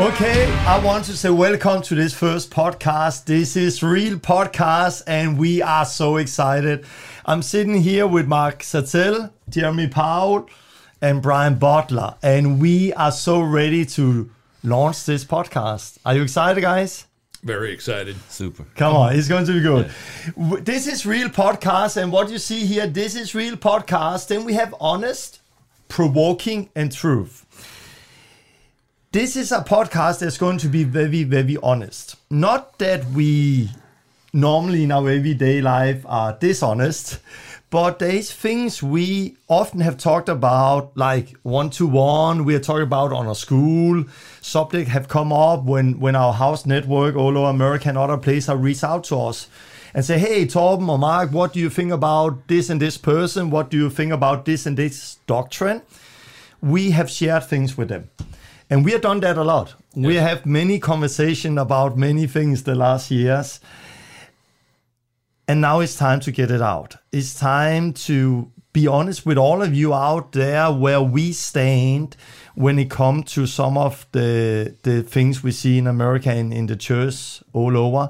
Okay, I want to say welcome to this first podcast. This is Real Podcast, and we are so excited. I'm sitting here with Mark Sattel, Jeremy Powell, and Brian Butler, and we are so ready to launch this podcast. Are you excited, guys? Very excited. Super. Come on, it's going to be good. W- This is Real Podcast, and what you see here, this is Real Podcast. Then we have honest, provoking, and truth. This is a podcast that's going to be very, very honest. Not that we normally in our everyday life are dishonest, but there's things we often have talked about, like one to one. We are talking about on a school subject have come up when when our house network all over America and other places have reached out to us and say, "Hey, Torben or Mark, what do you think about this and this person? What do you think about this and this doctrine?" We have shared things with them. And we have done that a lot. We have many conversation about many things the last years. And now it's time to get it out. It's time to be honest with all of you out there where we stand when it comes to some of the the things we see in America and in the church all over.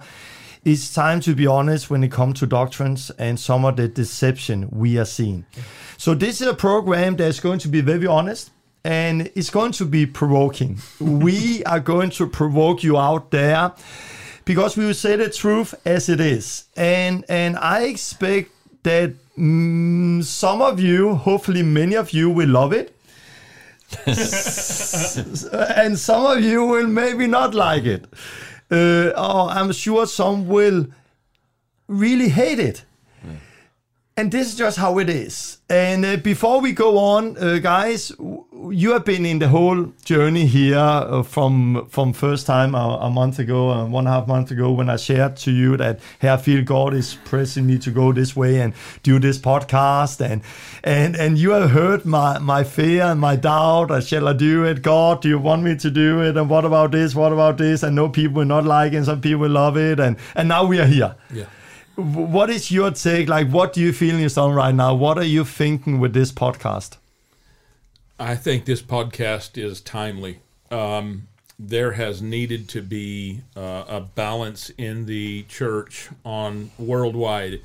It's time to be honest when it comes to doctrines and some of the deception we are seeing. So this is a program that's going to be very honest and it's going to be provoking. we are going to provoke you out there because we will say the truth as it is. And and I expect that mm, some of you, hopefully many of you, will love it. and some of you will maybe not like it. Uh, or I'm sure some will really hate it. And this is just how it is. And uh, before we go on, uh, guys, you have been in the whole journey here uh, from from first time a, a month ago, uh, one and a half month ago, when I shared to you that hey, I feel God is pressing me to go this way and do this podcast, and and and you have heard my my fear and my doubt. Uh, shall I do it? God, do you want me to do it? And what about this? What about this? I know people will not like it, and some people will love it, and and now we are here Yeah. What is your take? Like, what do you feel in your soul right now? What are you thinking with this podcast? I think this podcast is timely. Um, there has needed to be uh, a balance in the church on worldwide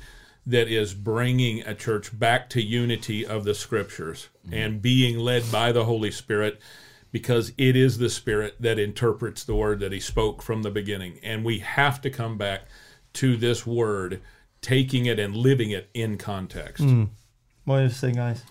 that is bringing a church back to unity of the scriptures and being led by the Holy Spirit because it is the Spirit that interprets the word that He spoke from the beginning. And we have to come back to this word, taking it and living it in context. Hmm. What do you say, guys?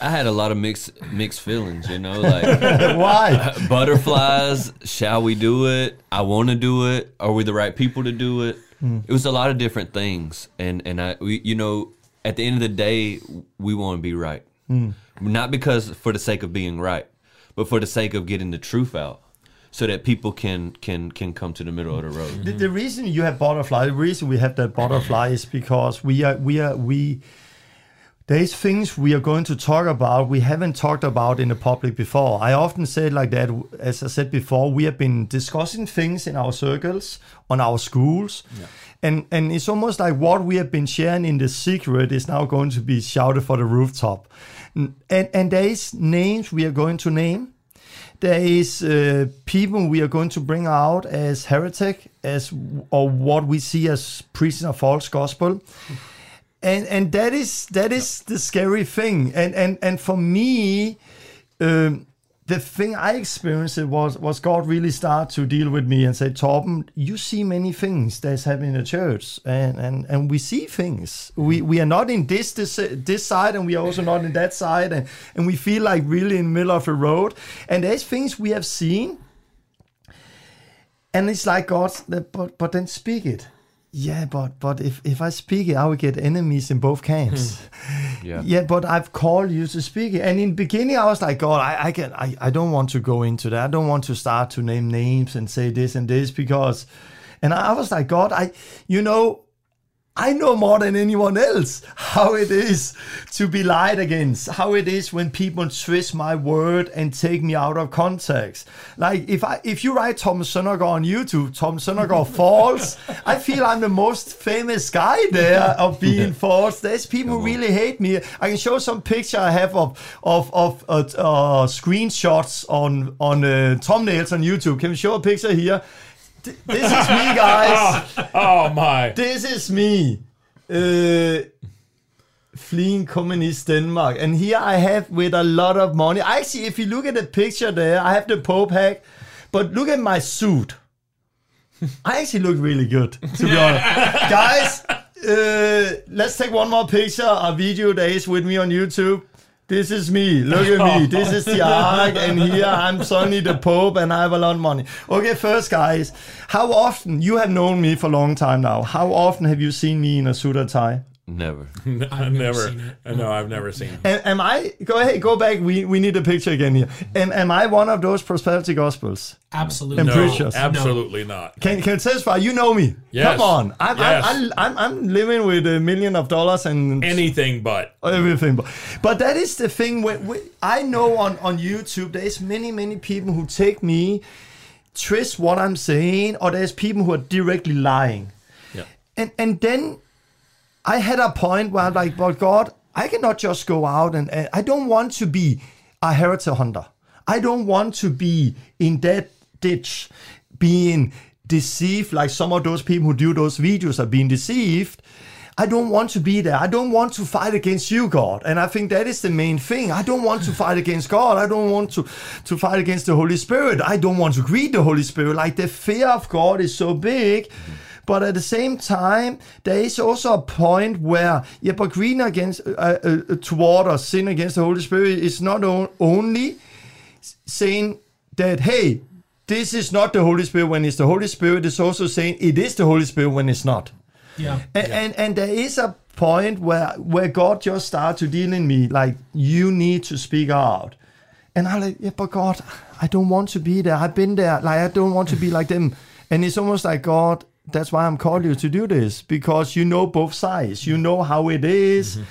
I had a lot of mixed mixed feelings, you know, like Why? butterflies. Shall we do it? I want to do it. Are we the right people to do it? Hmm. It was a lot of different things, and and I, we, you know, at the end of the day, we want to be right, hmm. not because for the sake of being right, but for the sake of getting the truth out, so that people can can can come to the middle of the road. the, the reason you have butterfly, the reason we have that butterfly is because we are we are we. There's things we are going to talk about we haven't talked about in the public before. I often say it like that. As I said before, we have been discussing things in our circles, on our schools, and and it's almost like what we have been sharing in the secret is now going to be shouted for the rooftop. And and there is names we are going to name there is uh, people we are going to bring out as heretic as or what we see as preaching of false gospel. And and that is that is the scary thing. And and and for me um, the thing I experienced was was God really start to deal with me and say, Torben, you see many things that's happening in the church, and and and we see things. We we are not in this this this side, and we are also not in that side, and and we feel like really in the middle of the road. And there's things we have seen, and it's like God, but but then speak it. Yeah, but but if if I speak it, I will get enemies in both camps. Hmm. Yeah. Yeah, but I've called you to speak it. And in the beginning, I was like, God, I, I can, I, I don't want to go into that. I don't want to start to name names and say this and this because, and I was like, God, I, you know, I know more than anyone else how it is to be lied against, how it is when people twist my word and take me out of context. Like if I if you write Torben Søndergaard on YouTube, Torben Søndergaard false, I feel I'm the most famous guy there of being false. There's people who really hate me. I can show some picture I have of of of uh, uh, screenshots on on uh, thumbnails on YouTube. Can we show a picture here? Th- This is me, guys. Oh my! This is me. Uh, fleeing communist Denmark. And here I have with a lot of money. Actually, if you look at the picture there, I have the Pope hack. But look at my suit. I actually look really good, to be honest. Guys, uh, let's take one more picture of video days with me on YouTube. This is me. Look at me. This is the ark, and here I'm suddenly the Pope, and I have a lot of money. Okay, first, guys, how often you have known me for a long time now? How often have you seen me in a suit or tie? Never. I've never. No, I've never seen. Him. Am, am I? Go ahead, go back. We we need a picture again here. Am, am I one of those prosperity gospels? Absolutely. And No, preachers. absolutely not. Can can testify? You know me. Yes. Come on. I'm Yes. I'm, I'm I'm living with a million of dollars and Anything but. everything. But, but that is the thing. When, when, I know on, on YouTube, there's many, many people who take me, twist what I'm saying, or there's people who are directly lying. Yeah. And, and then I had a point where I'm like, but God, I cannot just go out and, I don't want to be a heretic hunter. I don't want to be in that ditch being deceived like some of those people who do those videos are being deceived. I don't want to be there. I don't want to fight against you, God. And I think that is the main thing. I don't want to fight against God. I don't want to, to fight against the Holy Spirit. I don't want to greet the Holy Spirit. Like the fear of God is so big. But at the same time, there is also a point where, yeah, but greeting against, uh, uh, toward or sin against the Holy Spirit is not on, only saying that, hey, this is not the Holy Spirit when it's the Holy Spirit. It's also saying it is the Holy Spirit when it's not. Yeah. And, and and there is a point where where God just starts to deal in me like you need to speak out, and I'm like, yeah, but God, I don't want to be there. I've been there. Like I don't want to be like them. And it's almost like God. That's why I'm calling you to do this because you know both sides. You know how it is. Mm-hmm.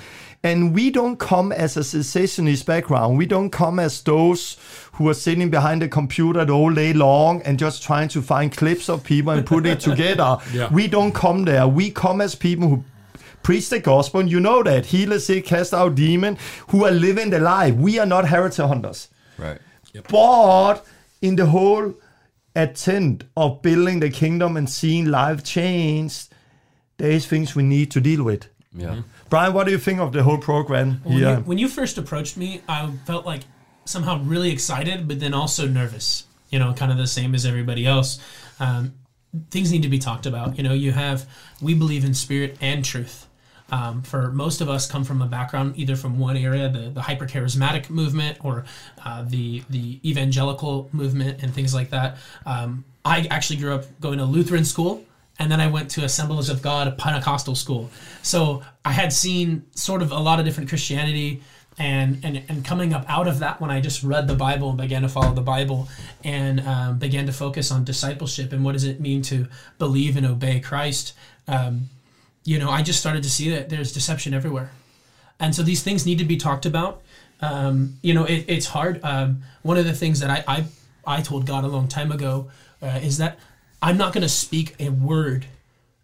And we don't come as a cessationist background. We don't come as those who are sitting behind the computer the whole day long and just trying to find clips of people and put it together. Yeah. We don't come there. We come as people who preach the gospel. And you know that. Heal the sick, cast out demon, who are living the life. We are not heretic hunters. Right. But in the whole attempt of building the kingdom and seeing life change, there is things we need to deal with. Yeah. Brian, what do you think of the whole program When, here? you, when you first approached me, I felt like somehow really excited, but then also nervous. You know, kind of the same as everybody else. Um, things need to be talked about. You know, you have we believe in spirit and truth. Um, for most of us, come from a background either from one area, the the hyper charismatic movement, or uh, the the evangelical movement, and things like that. Um, I actually grew up going to Lutheran school, and then I went to Assemblies of God, a Pentecostal school. So I had seen sort of a lot of different Christianity, and and and coming up out of that, when I just read the Bible and began to follow the Bible, and um, began to focus on discipleship and what does it mean to believe and obey Christ. Um, you know, I just started to see that there's deception everywhere, and so these things need to be talked about. Um, you know, it, it's hard. Um, one of the things that I I, I told God a long time ago uh, is that I'm not going to speak a word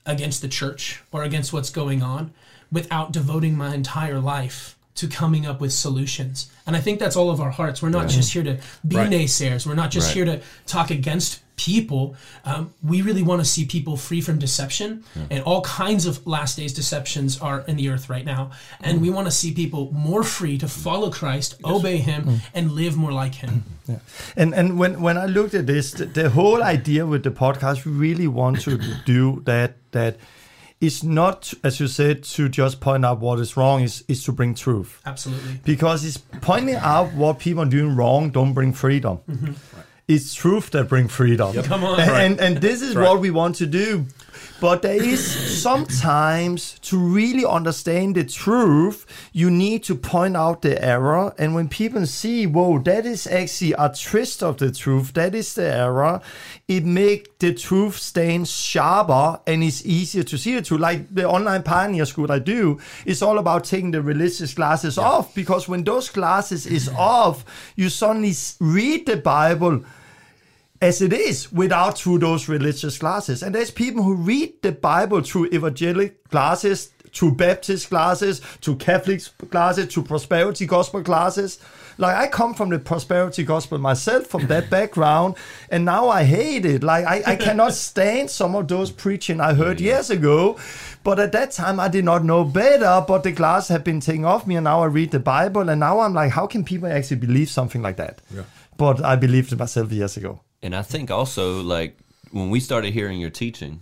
against the church or against what's going on without devoting my entire life to coming up with solutions. And I think that's all of our hearts. We're not just here to be Right. naysayers. We're not just Right. here to talk against people. Um, we really want to see people free from deception, and all kinds of last days deceptions are in the earth right now. And we want to see people more free to follow Christ, obey Him, and live more like Him. Yeah. And and when when I looked at this, the, the whole idea with the podcast, we really want to do that. That is not, as you said, to just point out what is wrong. Is is to bring truth Absolutely. because it's pointing out what people are doing wrong. Don't bring freedom. Mm-hmm. It's truth that bring freedom. Come on. And, and, and this is right. what we want to do. But there is sometimes to really understand the truth, you need to point out the error. And when people see, whoa, that is actually a twist of the truth, that is the error, it make the truth stand sharper and it's easier to see the truth. Like the online pioneer school I do, it's all about taking the religious glasses off because when those glasses is off, you suddenly read the Bible as it is without through those religious glasses. And there's people who read the Bible through evangelic glasses, through Baptist glasses, to Catholic glasses, to prosperity gospel glasses. Like I come from the prosperity gospel myself, from that background, and now I hate it. Like I, I cannot stand some of those preaching I heard years ago. But at that time I did not know better, but the glass had been taken off me and now I read the Bible and now I'm like, how can people actually believe something like that? Yeah. But I believed it myself years ago. And I think also like when we started hearing your teaching,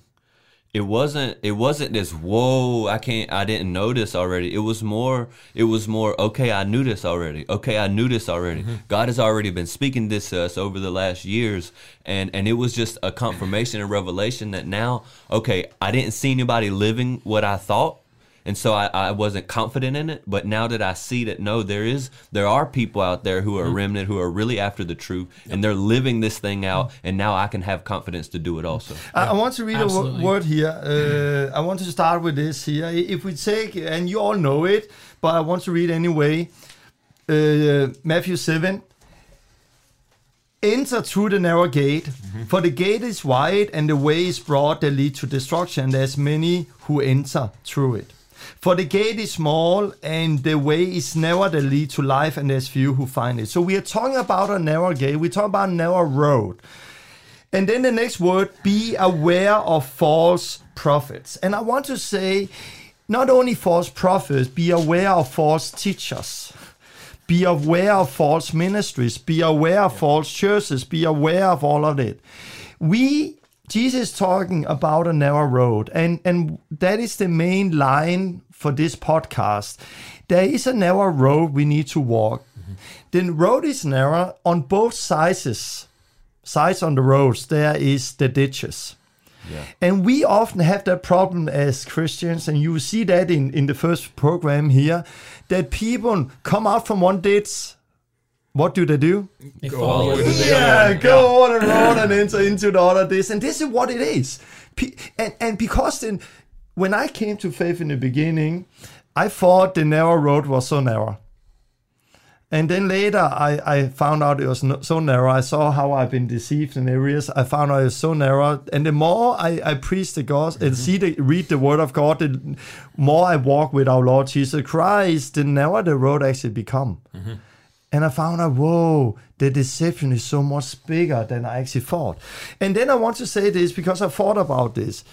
it wasn't it wasn't this whoa I can't I didn't know this already. It was more it was more okay I knew this already. Okay I knew this already. Mm-hmm. God has already been speaking this to us over the last years, and and it was just a confirmation and revelation that now okay I didn't see anybody living what I thought. And so I, I wasn't confident in it, but now that I see that no, there is there are people out there who are a remnant who are really after the truth and they're living this thing out, and now I can have confidence to do it also. I, I want to read a Absolutely. wo- word here. Uh, I want to start with this here. If we take, and you all know it, but I want to read anyway. Uh, Matthew 7. Enter through the narrow gate, for the gate is wide and the way is broad that lead to destruction. and There's many who enter through it. For the gate is small and the way is narrow that lead to life, and there's few who find it. So we are talking about a narrow gate. We talk about a narrow road. And then the next word, be aware of false prophets. And I want to say, not only false prophets, be aware of false teachers. Be aware of false ministries. Be aware of false churches. Be aware of all of it. We, Jesus is talking about a narrow road, and, and that is the main line for this podcast. There is a narrow road we need to walk. Mm-hmm. The road is narrow on both sides sides on the roads, there is the ditches. And we often have that problem as Christians, and you see that in, in the first program here, that people come out from one ditch. What do they do? They Go fall all the way in. to the Yeah, other one. go on the road and enter into the other this. And this is what it is. And, and because then, when I came to faith in the beginning, I thought the narrow road was so narrow. And then later, I, I found out it was no, so narrow. I saw how I've been deceived in areas. I found out it was so narrow. And the more I, I preach the gospel and mm-hmm. see the, read the word of God, the more I walk with our Lord Jesus Christ, the narrower the road actually become. Mm-hmm. And I found out, whoa, the deception is so much bigger than I actually thought. And then I want to say this because I thought about this.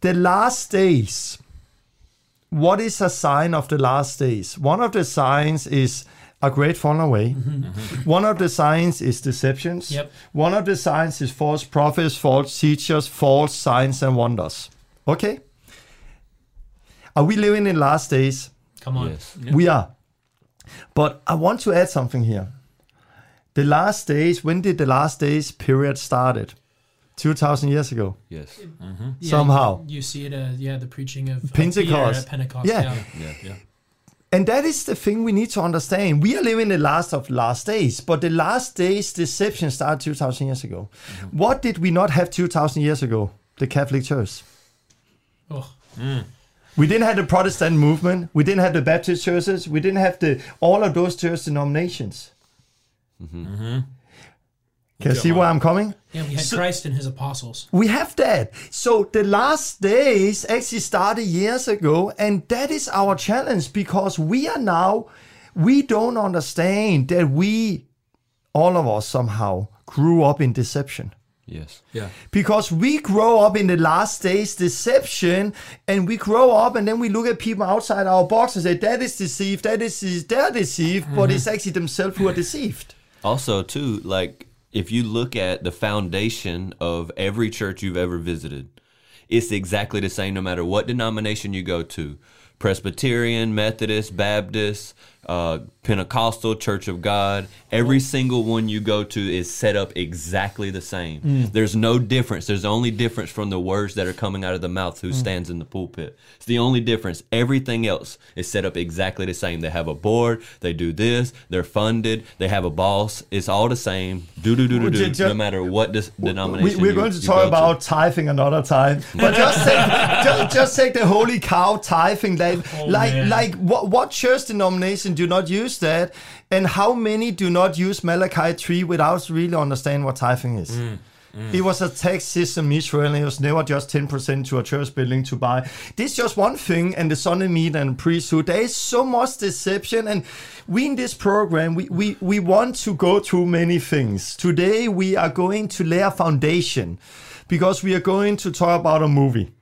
The last days, what is a sign of the last days? One of the signs is a great falling away. Mm-hmm. Mm-hmm. One of the signs is deceptions. Yep. One of the signs is false prophets, false teachers, false signs and wonders. Okay? Are we living in last days? Come on. Yes. We are. But I want to add something here. The last days, when did the last days period started? 2000 years ago. Yes. Mm-hmm. Yeah, Somehow. you, you see it. Uh, yeah, the preaching of of Pentecost. Peter at Pentecost. Yeah. Yeah. Yeah. Yeah. And that is the thing we need to understand. We are living the last of last days, but the last days deception started 2000 years ago. Mm-hmm. What did we not have 2000 years ago? The Catholic Church. Oh, We didn't have the Protestant movement. We didn't have the Baptist churches. We didn't have the all of those church denominations. Mm-hmm. Mm-hmm. Can you see where I'm coming? yeah. We had So- Christ and his apostles. We have that. So the last days actually started years ago, and that is our challenge because we are now, we don't understand that we, all of us somehow, grew up in deception. Yes. Yeah. Because we grow up in the last days deception, and we grow up, and then we look at people outside our box and say, that is deceived, that is they're deceived, but it's actually themselves who are deceived. Also, too, like if you look at the foundation of every church you've ever visited, it's exactly the same no matter what denomination you go to. Presbyterian, Methodist, Baptist, uh, Pentecostal, Church of God. Every single one you go to is set up exactly the same. Mm. There's no difference. There's the only difference from the words that are coming out of the mouth Mm. who stands in the pulpit. It's the only difference. Everything else is set up exactly the same. They have a board. They do this. They're funded. They have a boss. It's all the same. Do do do do do. No matter what dis- denomination. we're you- going to talk go about tithing another time, but just take just, just take the holy cow tithing. Like Oh, like man. like what what church denomination do not use that, and how many do not use Malachi three without really understand what tithing is. Mm, mm. It was a tax system in Israel, and it was never just 10% to a church building to buy. This is just one thing, and the Sunday meat and priesthood. There is so much deception, and we in this program, we, we, we want to go through many things. Today, we are going to lay a foundation because we are going to talk about a movie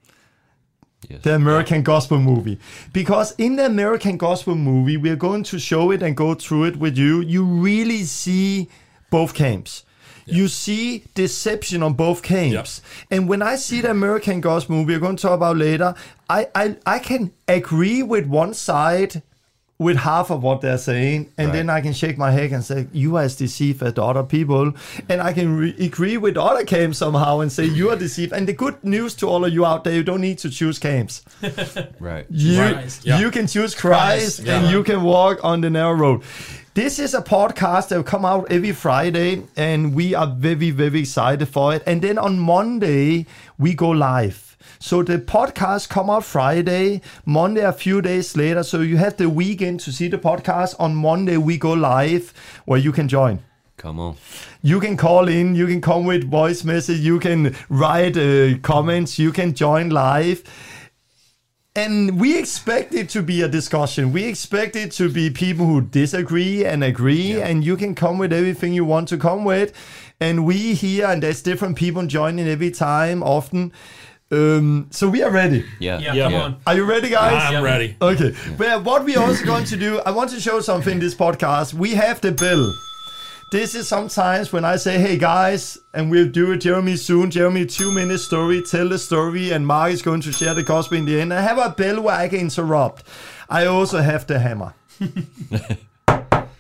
Yes. the American Gospel movie. Because in the American Gospel movie, we're going to show it and go through it with you. You really see both camps. You see deception on both camps. And when I see the American Gospel movie, we're going to talk about later, I, I, I can agree with one side with half of what they're saying, and then I can shake my head and say, You are as deceived as the other people. And I can re- agree with other camps somehow and say, You are deceived. And the good news to all of you out there, you don't need to choose camps. Right. You, Christ. Yeah. you can choose Christ, Christ, and yeah. you can walk on the narrow road. This is a podcast that will come out every Friday, and we are very, very excited for it. And then on Monday, we go live. So the podcast come out Friday, Monday a few days later. So you have the weekend to see the podcast. On Monday, we go live where you can join. Come on. You can call in, you can come with voice message, you can write uh, comments, you can join live. And we expect it to be a discussion. We expect it to be people who disagree and agree, and you can come with everything you want to come with. And we here, and there's different people joining every time, often. Um, so we are ready. Yeah. Yeah, Yeah. come on. Are you ready, guys? I'm Yeah. ready. Okay, but what we are also going to do, I want to show something in this podcast. We have the bill. This is sometimes when I say, hey guys, and we'll do it, Jeremy, soon. Jeremy, two minute story, tell the story, and Mark is going to share the gospel in the end. I have a bell where I can interrupt. I also have the hammer.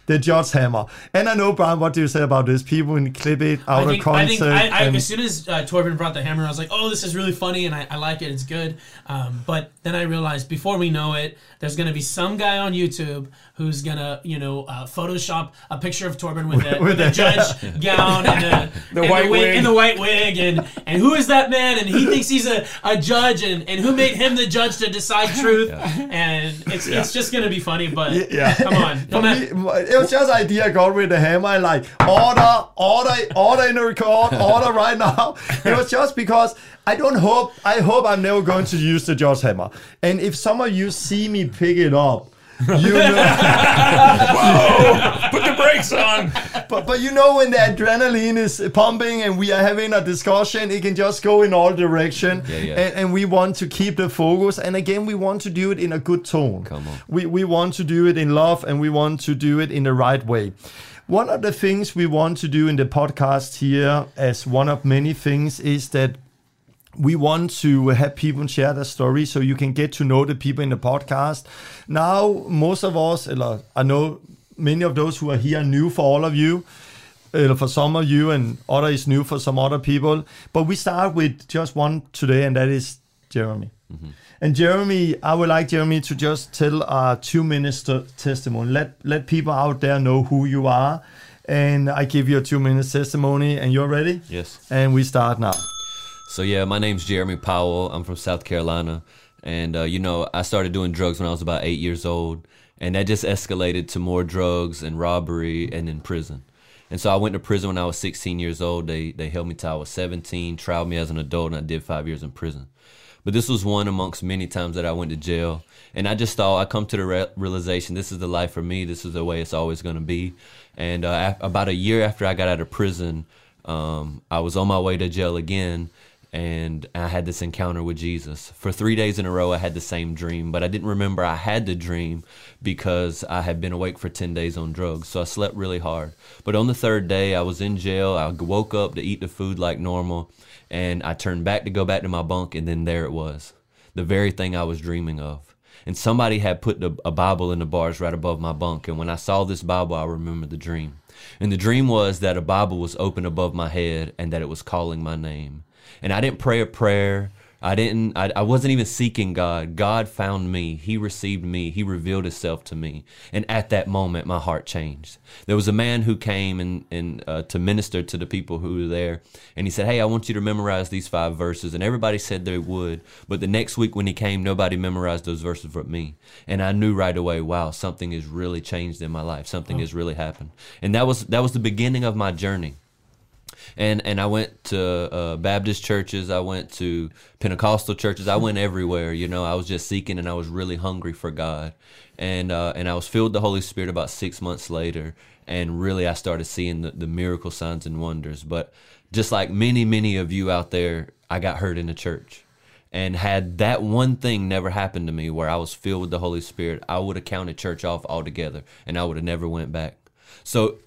the judge hammer. And I know, Brian, what do you say about this? People in clip it out I think, of I think I, I, as soon as uh, Torben brought the hammer, I was like, "Oh, this is really funny, and I, I like it. It's good." Um, but then I realized before we know it, there's going to be some guy on YouTube who's to, you know, uh, Photoshop a picture of Torben with, a, with a the- judge gown and, a, The and white wig. and the white wig, and and who is that man? And he thinks he's a, a judge, and, and who made him the judge to decide truth? And it's it's just going to be funny, but Yeah. come on, For me, it was just idea got with the hammer and like order, order, order in the record, order right now. It was just because I don't hope I hope I'm never going to use the Judge hammer. And if some of you see me pick it up, you know, Put the brakes on. but but you know when the adrenaline is pumping and we are having a discussion, it can just go in all direction. Yeah, yeah. And, and we want to keep the focus. And again, we want to do it in a good tone. Come on. We we want to do it in love and we want to do it in the right way. One of the things we want to do in the podcast here, as one of many things, is that we want to have people share their story so you can get to know the people in the podcast. Now, most of us, I know many of those who are here are new for all of you, or for some of you, and other is new for some other people. But we start with just one today, and that is Jeremy. Mm-hmm. And Jeremy, I would like Jeremy to just tell a two minutes t- testimony. Let let people out there know who you are, and I give you a two-minute testimony. And you're ready? Yes. And we start now. So yeah, my name's Jeremy Powell. I'm from South Carolina, and uh, you know I started doing drugs when I was about eight years old, and that just escalated to more drugs and robbery and in prison. And so I went to prison when I was 16 years old. They they held me till I was 17, tried me as an adult, and I did five years in prison. But this was one amongst many times that I went to jail, and I just thought I come to the re- realization this is the life for me. This is the way it's always going to be. And uh, af- about a year after I got out of prison, um, I was on my way to jail again, and I had this encounter with Jesus. For three days in a row, I had the same dream, but I didn't remember I had the dream because I had been awake for 10 days on drugs. So I slept really hard. But on the third day, I was in jail. I woke up to eat the food like normal, and I turned back to go back to my bunk, and then there it was the very thing I was dreaming of. and somebody had put a, Bible in the bars right above my bunk. And when I saw this Bible, I remembered the dream. And the dream was that a Bible was open above my head and that it was calling my name. And I didn't pray a prayer. I didn't, I, I wasn't even seeking God. God found me. He received me. He revealed himself to me. And at that moment, my heart changed. There was a man who came and, and uh, to minister to the people who were there. And he said, Hey, I want you to memorize these five verses. And everybody said they would. But the next week when he came, nobody memorized those verses but me. And I knew right away, wow, something has really changed in my life. Something has really happened. And that was, that was the beginning of my journey and and I went to uh, Baptist churches, I went to Pentecostal churches, I went everywhere. You know, I was just seeking, and I was really hungry for God, and uh, and I was filled with the Holy Spirit about six months later, and really I started seeing the, the miracle signs and wonders. But just like many many of you out there, I got hurt in the church. And had that one thing never happened to me where I was filled with the Holy Spirit, I would have counted church off altogether and I would have never went back. So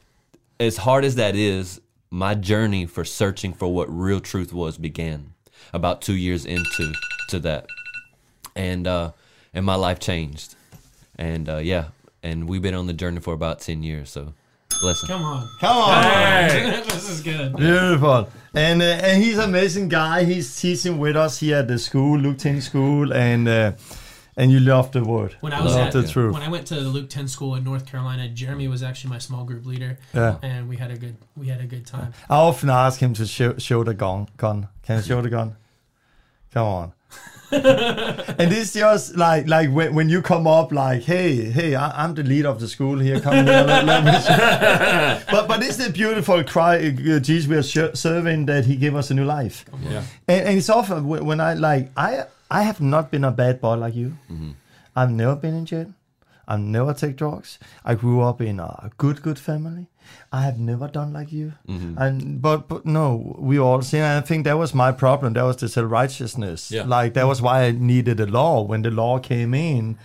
as hard as that is, my journey for searching for what real truth was began about two years into to that and uh and my life changed and uh yeah and we've been on the journey for about 10 years so blessing Come on. Come on. this is good. Beautiful. And uh, and he's an amazing guy. He's teaching with us here at the school, Luke 10 school, and uh, and you love the word. When I was love at the truth. when I went to the Luke 10 school in North Carolina, Jeremy was actually my small group leader, Yeah. and we had a good we had a good time. I often ask him to show, show the gun. gun. Can you show the gun? Come on. and this just like like when, when you come up like hey hey I, I'm the leader of the school here come here let, let me but but it's the beautiful cry uh, Jesus we are sh- serving that he gave us a new life Yeah. and, and it's often when I like I I have not been a bad boy like you. I've never been in jail. I've never take drugs. I grew up in a good good family. I have never done like you. And but but no, we all sin. I think that was my problem. That was the self righteousness. Yeah. Like that was why I needed a law. When the law came in,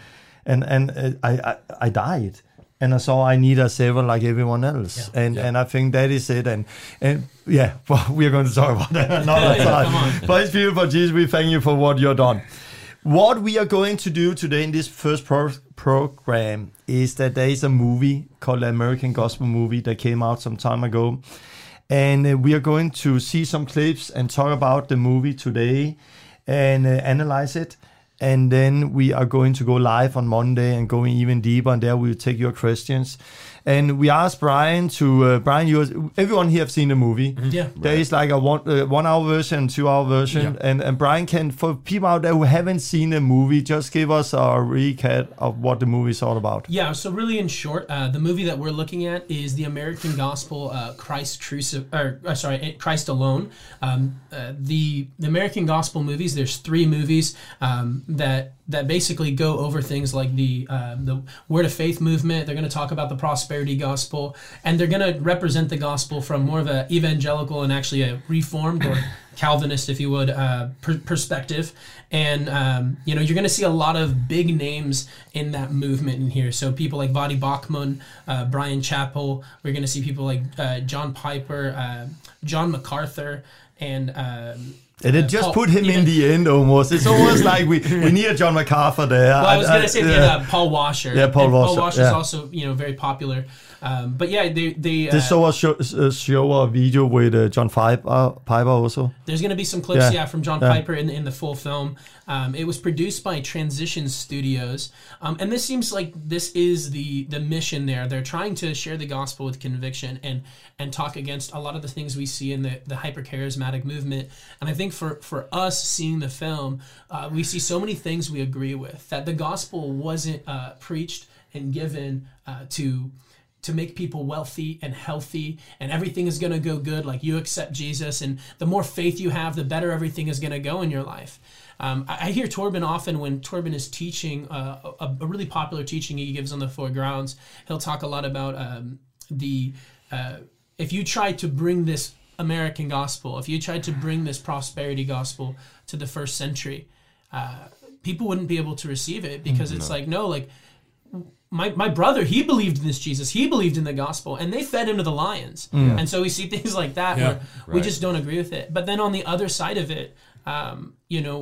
and and uh, I I, I died. And I saw I need a savior like everyone else, and and I think that is it. And and yeah, well, we are going to talk about that another Yeah, time. come on. But it's beautiful, Jesus. We thank you for what you're done. What we are going to do today in this first pro- program is that there is a movie called American Gospel Movie that came out some time ago. And uh, we are going to see some clips and talk about the movie today and uh, analyze it. And then we are going to go live on Monday and going even deeper. And there we'll take your questions. And we asked Brian to, uh, Brian, you everyone here have seen the movie. Yeah. There is like a one uh, one hour version, two hour version, Yeah. and and Brian can for people out there who haven't seen the movie, just give us a recap of what the movie is all about. Yeah, so really in short, uh, the movie that we're looking at is the American Gospel, uh, Christ Cruci- or uh, sorry, eh, Christ Alone. Um, uh, the the American Gospel movies. There's three movies um, that that basically go over things like the um, the Word of Faith movement. They're going to talk about the prosperity gospel, and they're going to represent the gospel from more of a evangelical and actually a reformed or Calvinist, if you would, uh, per- perspective. And um, you know, you're going to see a lot of big names in that movement in here. So people like Voddie Baucham, uh, Bryan Chapell. We're going to see people like uh, John Piper, uh, John MacArthur, and um, And uh, just Paul- put him in the end almost. It's almost like we, we need a John MacArthur there. Well, I was going to say at the uh, Paul Washer. Yeah, Paul And Washer, Paul Washer yeah. is also you know very popular. Um, but yeah, they they. Uh, They saw us show, uh, show a video with uh, John Piper, Piper also. There's going to be some clips, Yeah. yeah, from John Yeah. Piper in, in the full film. Um, it was produced by Transition Studios, um, and this seems like this is the the mission there. They're trying to share the gospel with conviction and and talk against a lot of the things we see in the the hyper charismatic movement. And I think for for us seeing the film, uh, we see so many things we agree with. That the gospel wasn't uh, preached and given uh, to to make people wealthy and healthy and everything is going to go good like you accept jesus and the more faith you have the better everything is going to go in your life. Um, I, I hear torben often when torben is teaching uh, a, a really popular teaching he gives on the four grounds. He'll talk a lot about um, the uh, if you try to bring this american gospel if you tried to bring this prosperity gospel to the first century uh, people wouldn't be able to receive it because it's like no like my, my brother he believed in this jesus. He believed in the gospel and they fed him to the lions. And so we see things like that Yeah, where we just don't agree with it. But then on the other side of it um, you know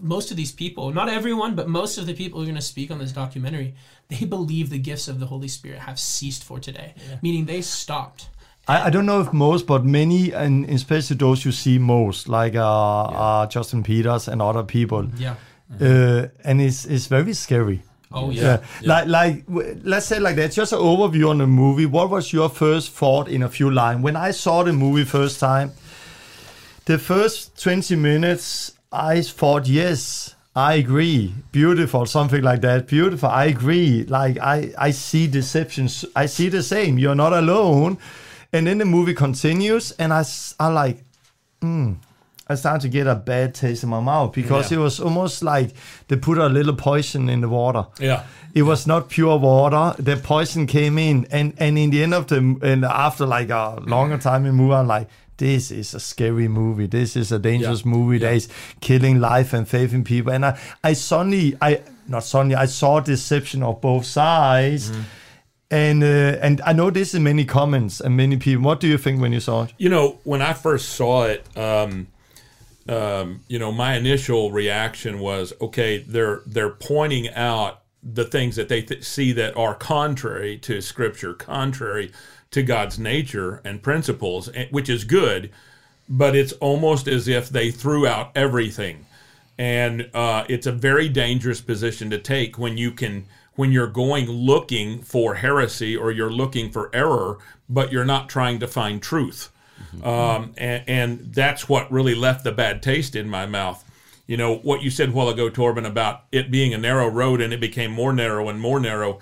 most of these people, not everyone, but most of the people who are going to speak on this documentary, they believe the gifts of the Holy Spirit have ceased for today, meaning they stopped. I, I don't know if most, but many, and especially those you see most, like uh, uh, Justin Peters and other people, Yeah. uh, and it's it's very scary. Oh yeah. Yeah. Like, like, w- let's say like that. Just an overview on the movie. What was your first thought in a few lines when I saw the movie first time? The first twenty minutes, I thought, yes, I agree, beautiful, something like that, beautiful. I agree. Like I, I see deceptions. I see the same. You're not alone. And then the movie continues, and I, I like, hmm, I started to get a bad taste in my mouth because Yeah. it was almost like they put a little poison in the water. Yeah. It was not pure water. The poison came in, and and in the end of the and after like a longer time in movie, I'm like, this is a scary movie. This is a dangerous Yeah. movie that is killing life and faith in people. And I, I suddenly, I not suddenly, I saw deception of both sides. And uh, and I know this in many comments and many people. What do you think when you saw it? You know, when I first saw it, um, um, you know, my initial reaction was, okay, they're they're pointing out the things that they th- see that are contrary to Scripture, contrary to God's nature and principles, eh, which is good, but it's almost as if they threw out everything, and uh, it's a very dangerous position to take when you can when you're going looking for heresy or you're looking for error, but you're not trying to find truth. Um, and, and that's what really left the bad taste in my mouth. You know, what you said a while ago, Torben, about it being a narrow road and it became more narrow and more narrow.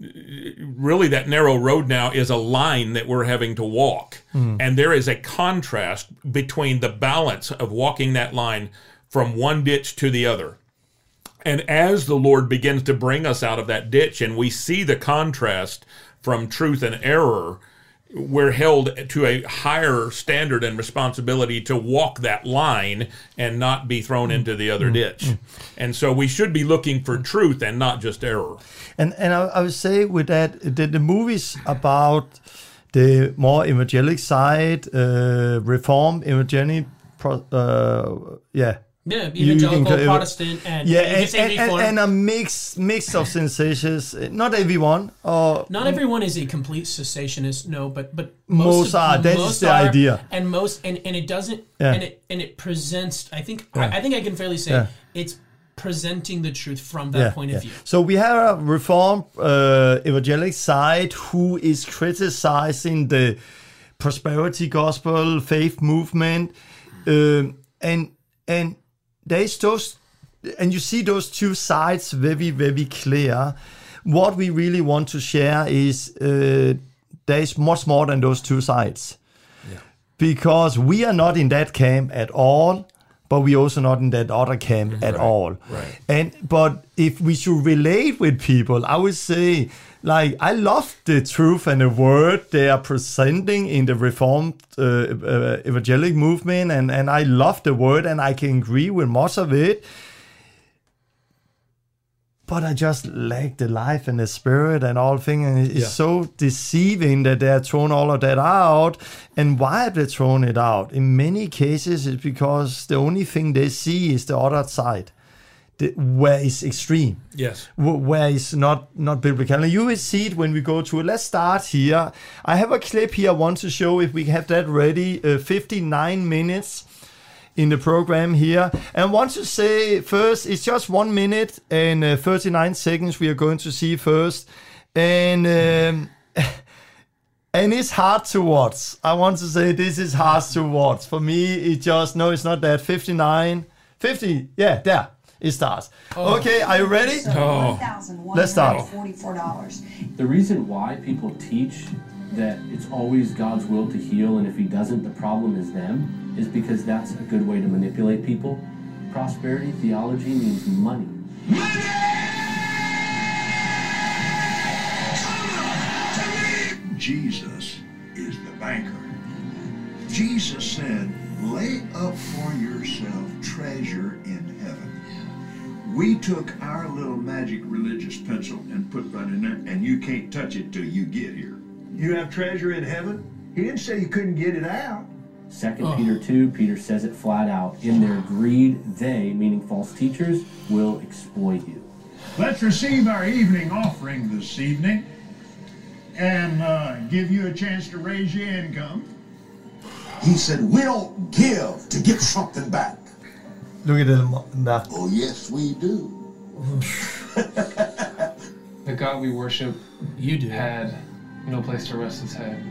Really, that narrow road now is a line that we're having to walk. And there is a contrast between the balance of walking that line from one ditch to the other. And as the Lord begins to bring us out of that ditch and we see the contrast from truth and error, we're held to a higher standard and responsibility to walk that line and not be thrown into the other ditch. And so we should be looking for truth and not just error. And and I, I would say with that, the, the movies about the more evangelic side, uh, reform, evangelic, uh, yeah. Yeah, evangelical, Protestant, and Yeah, and, and, and, a mix mix of cessationists. Not everyone, or Not everyone is a complete cessationist, no, but but Most of- are. That is most the are, idea. and most and, and it doesn't Yeah. and it and it presents. I think Yeah. I, I think I can fairly say Yeah. it's presenting the truth from that point of view. So we have a reform uh, evangelic side who is criticizing the prosperity gospel faith movement, um, and and there's those, and you see those two sides very very clear. What we really want to share is uh, there is much more than those two sides because we are not in that camp at all but we also not in that other camp at all right. and but if we should relate with people i would say like i love the truth and the word they are presenting in the reformed uh, uh, evangelic movement and and i love the word and i can agree with most of it but I just lack the life and the spirit and all things. And it's Yeah. so deceiving that they are thrown all of that out. And why have they thrown it out? In many cases, it's because the only thing they see is the other side, the, where extreme Yes. Where is not not biblical. And you will see it when we go to it. Let's start here. I have a clip here I want to show if we have that ready. Uh, 59 minutes in the program here. And I want to say first, it's just one minute and uh, 39 seconds we are going to see first. And um, and it's hard to watch. I want to say this is hard to watch. For me, it just, no, it's not that. 59, 50, yeah, there. It starts. Oh. Okay, are you ready? Oh. Let's start. $1,144. The reason why people teach that it's always God's will to heal, and if He doesn't, the problem is them, is because that's a good way to manipulate people. Prosperity theology means money. Money! Jesus is the banker. Jesus said, lay up for yourself treasure in heaven. We took our little magic religious pencil and put that in there, and you can't touch it till you get here. You have treasure in heaven? He didn't say you couldn't get it out. Second Peter 2, Peter says it flat out. In their greed, they, meaning false teachers, will exploit you. Let's receive our evening offering this evening and uh, give you a chance to raise your income. He said, We don't give to get something back. Look at den der. Oh, yes, we do. The God we worship You do. had no place to rest his head.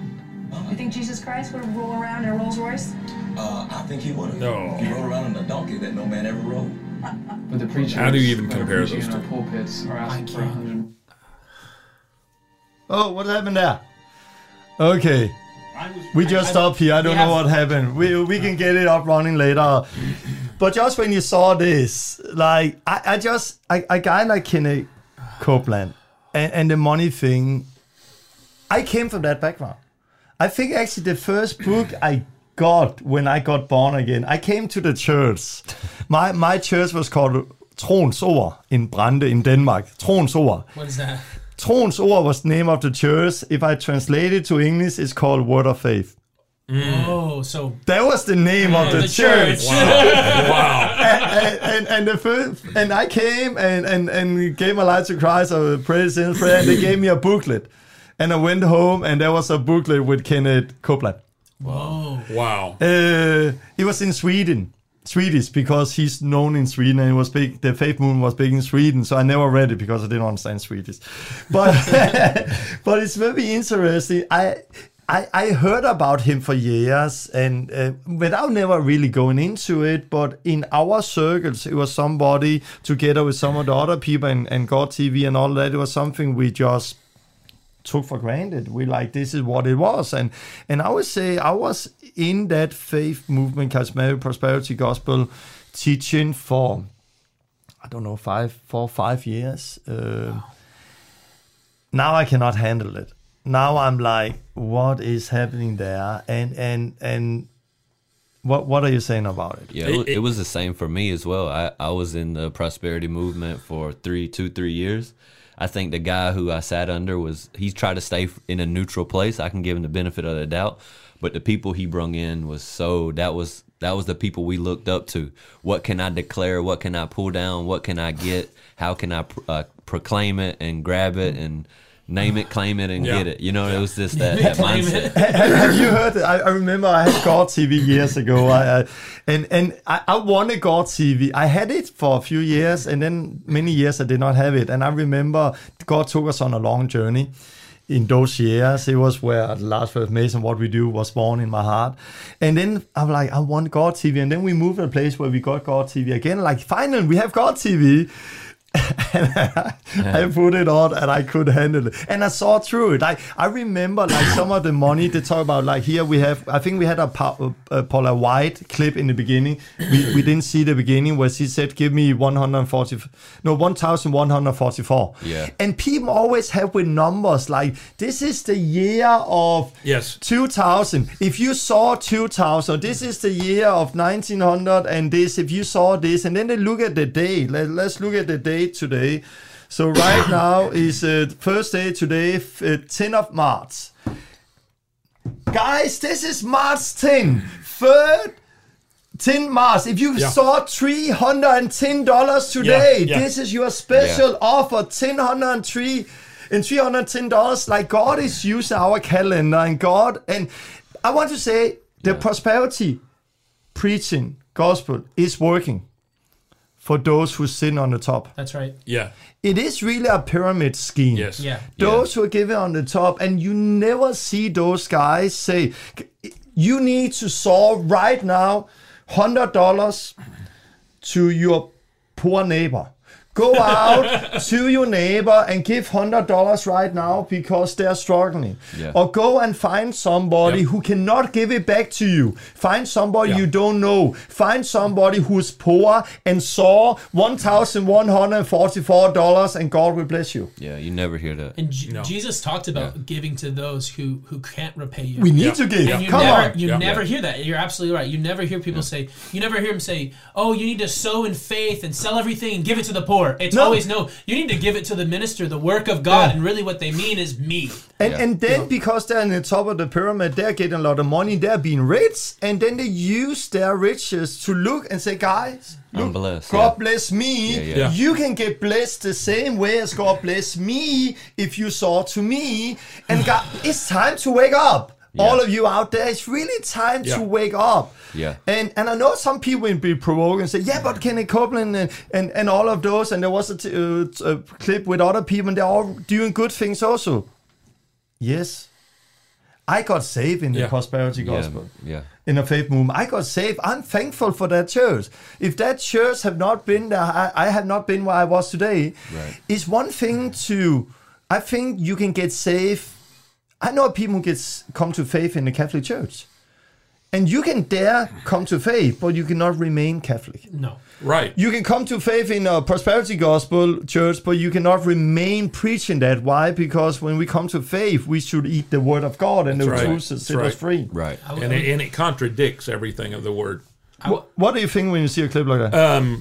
You think Jesus Christ would roll around in a Rolls Royce? Uh, I think he would have. No. He rode around on a donkey that no man ever rode. But the preachers How do you even that are compare preaching those two? pulpits are asking for a can't. hundred. Oh, what happened there? Okay. We just I- stopped here. I don't know have- what happened. We, we can get it up running later. But just when you saw this, like I, I just I, a guy like Kenny Copeland and, and the money thing, I came from that background. I think actually the first book I got when I got born again, I came to the church. My my church was called Troens Ord in Brande in Denmark. Troens Ord. What is that? Troens Ord was the name of the church. If I translate it to English, it's called Word of Faith. Oh, so That was the name of the, the church. church. Wow. and, and, and the first, and I came and, and, and gave my life to Christ. I prayed since prayer, and they gave me a booklet. And I went home, and there was a booklet with Kenneth Copeland. Whoa. Wow. Uh, it was in Sweden, Swedish, because he's known in Sweden, and it was big. The Faith Movement was big in Sweden, so I never read it because I didn't understand Swedish. But but it's very interesting. I. I, I heard about him for years, and uh, without never really going into it. But in our circles, it was somebody together with some of the other people and, and God TV and all that. It was something we just took for granted. We like this is what it was, and and I would say I was in that faith movement, charismatic prosperity gospel teaching for I don't know five, four, five years. Uh, Now I cannot handle it. Now I'm like, what is happening there? And and and what what are you saying about it? Yeah, it, It- it, was the same for me as well. I, I was in the prosperity movement for three, two, three years. I think the guy who I sat under was he tried to stay in a neutral place. I can give him the benefit of the doubt, but the people he brung in was so that was that was the people we looked up to. What can I declare? What can I pull down? What can I get? How can I pr- uh, proclaim it and grab it and name it, claim it, and Yeah. get it? You know, it was just that, that mindset. it. have you heard? It? I, I remember I had God TV years ago. I, I and and I, I wanted God TV. I had it for a few years, and then many years I did not have it. And I remember God took us on a long journey. In those years, it was where the last first Mason, what we do, was born in my heart. And then I'm like, I want God TV. And then we moved to a place where we got God TV again. Like, finally, we have God TV. And I, I put it on and I could handle it. And I saw through it. I, I remember like some of the money they talk about. Like here we have, I think we had a, Pa- a uh, Paula White clip in the beginning. We, we didn't see the beginning where she said, give me 140, no, 1,144. Yeah. And people always have with numbers like, this is the year of Yes. 2000. If you saw 2000, this is the year of 1900 and this, if you saw this, and then they look at the day. Let, let's look at the today. So right now is uh, first day today, uh, 10 of March. Guys, this is March 10. Third 10 March. If you Yeah. saw $310 today, Yeah, yeah. this is your special offer. 1003 and $310. Like God is using our calendar and God, and I want to say the prosperity preaching gospel is working for those who sit on the top. That's right. Yeah. It is really a pyramid scheme. Yes. Yeah. Those who are given on the top, and you never see those guys say, you need to sow right now $100 to your poor neighbor. Go out to your neighbor and give $100 right now because they're struggling. Yeah. Or go and find somebody Yeah. who cannot give it back to you. Find somebody Yeah. you don't know. Find somebody who's poor and saw $1,144 and God will bless you. Yeah, you never hear that. And J- No. Jesus talked about giving to those who who can't repay you. We need Yeah. to give. Yeah. And you Come never, on. You Yeah. never Yeah. hear that. You're absolutely right. You never hear people say. You never hear them say, "Oh, you need to sow in faith and sell everything and give it to the poor." More. It's No. always no. You need to give it to the minister, the work of God, Yeah. and really what they mean is me. And Yeah. and then because they're in the top of the pyramid, they're getting a lot of money, they're being rich, and then they use their riches to look and say, guys, I'm look, blessed, God yeah. bless me. Yeah, yeah. Yeah. You can get blessed the same way as God bless me if you saw to me. And God, it's time to wake up. All of you out there, it's really time to wake up. Yeah. And and I know some people will be provoked and say, yeah, but Kenny Copeland and, and, and all of those, and there was a, t- uh, a clip with other people, and they're all doing good things also. Yes. I got saved in the Yeah. prosperity Yeah, gospel. yeah. In the faith movement. I got saved. I'm thankful for that church. If that church have not been there, I, I have not been where I was today. Right. It's one thing to I think you can get saved. I know people get s- come to faith in the Catholic Church. And you can dare come to faith, but you cannot remain Catholic. No. Right. You can come to faith in a prosperity gospel church, but you cannot remain preaching that. Why? Because when we come to faith, we should eat the word of God and the That's right. truth that That's set us free. Right. Would- and it, and it contradicts everything of the word. What, what do you think when you see a clip like that? Uh,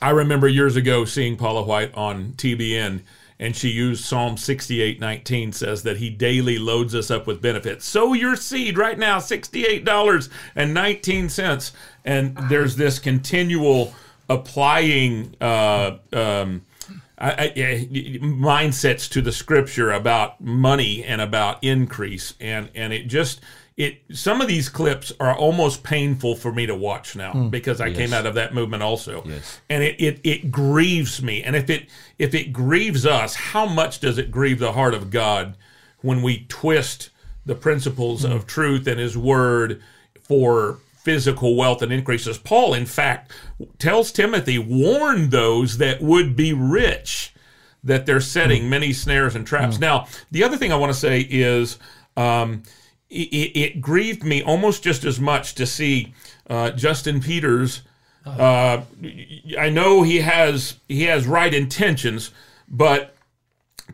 I remember years ago seeing Paula White on TBN, and she used Psalm 68 19 says that he daily loads us up with benefits. Sow your seed right now, $68.19. And there's this continual applying uh, um, I, I, mindsets to the scripture about money and about increase. And, and it just. It, some of these clips are almost painful for me to watch now hmm. because I came out of that movement also. Yes. and it, it it grieves me. And if it if it grieves us how much does it grieve the heart of god when we twist the principles hmm. of truth and his word for physical wealth and increases? Paul in fact tells timothy warn those that would be rich that they're setting hmm. many snares and traps. Now the other thing i want to say is um, it, it, grieved me almost just as much to see uh, justin peters uh, I know he has he has right intentions, but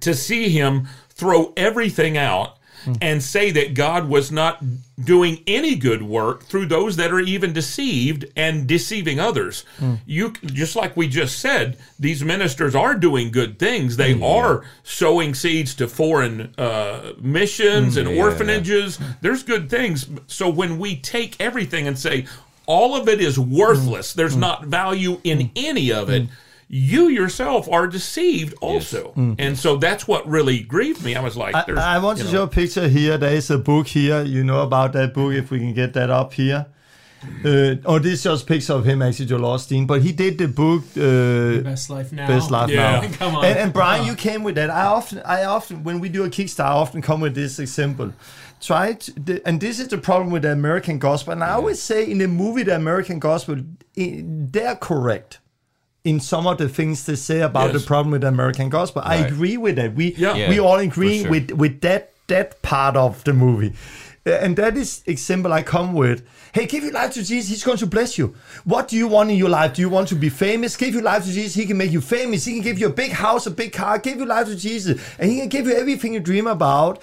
to see him throw everything out Mm. and say that God was not doing any good work through those that are even deceived and deceiving others. Mm. You just like we just said, these ministers are doing good things. They mm, are sowing seeds to foreign uh, missions and yeah, yeah. orphanages. There's good things. So when we take everything and say all of it is worthless, there's not value in any of it. You yourself are deceived also, and so that's what really grieved me. I was like, I, I want to know, show a picture here. There is a book here. You know about that book, if we can get that up here. Uh, oh, this is just a picture of him, actually, Joel Osteen. But he did the book uh, Best life now. Best Life Yeah. Now. Come on. And, and Brian, Come you on. came with that. I often, I often, when we do a Kickstarter, I often come with this example. Try to, and this is the problem with the American gospel. And I always say in the movie, the American gospel, they're correct in some of the things they say about Yes. the problem with the American gospel. I agree with that. We Yeah. we all agree sure. with with that that part of the movie. Uh, And that is example I come with. Hey, give your life to Jesus. He's going to bless you. What do you want in your life? Do you want to be famous? Give your life to Jesus. He can make you famous. He can give you a big house, a big car. Give your life to Jesus, and He can give you everything you dream about.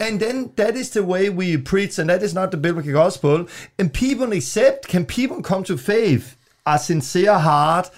And then that is the way we preach, and that is not the biblical gospel. And people accept. Can people come to faith? A sincere heart.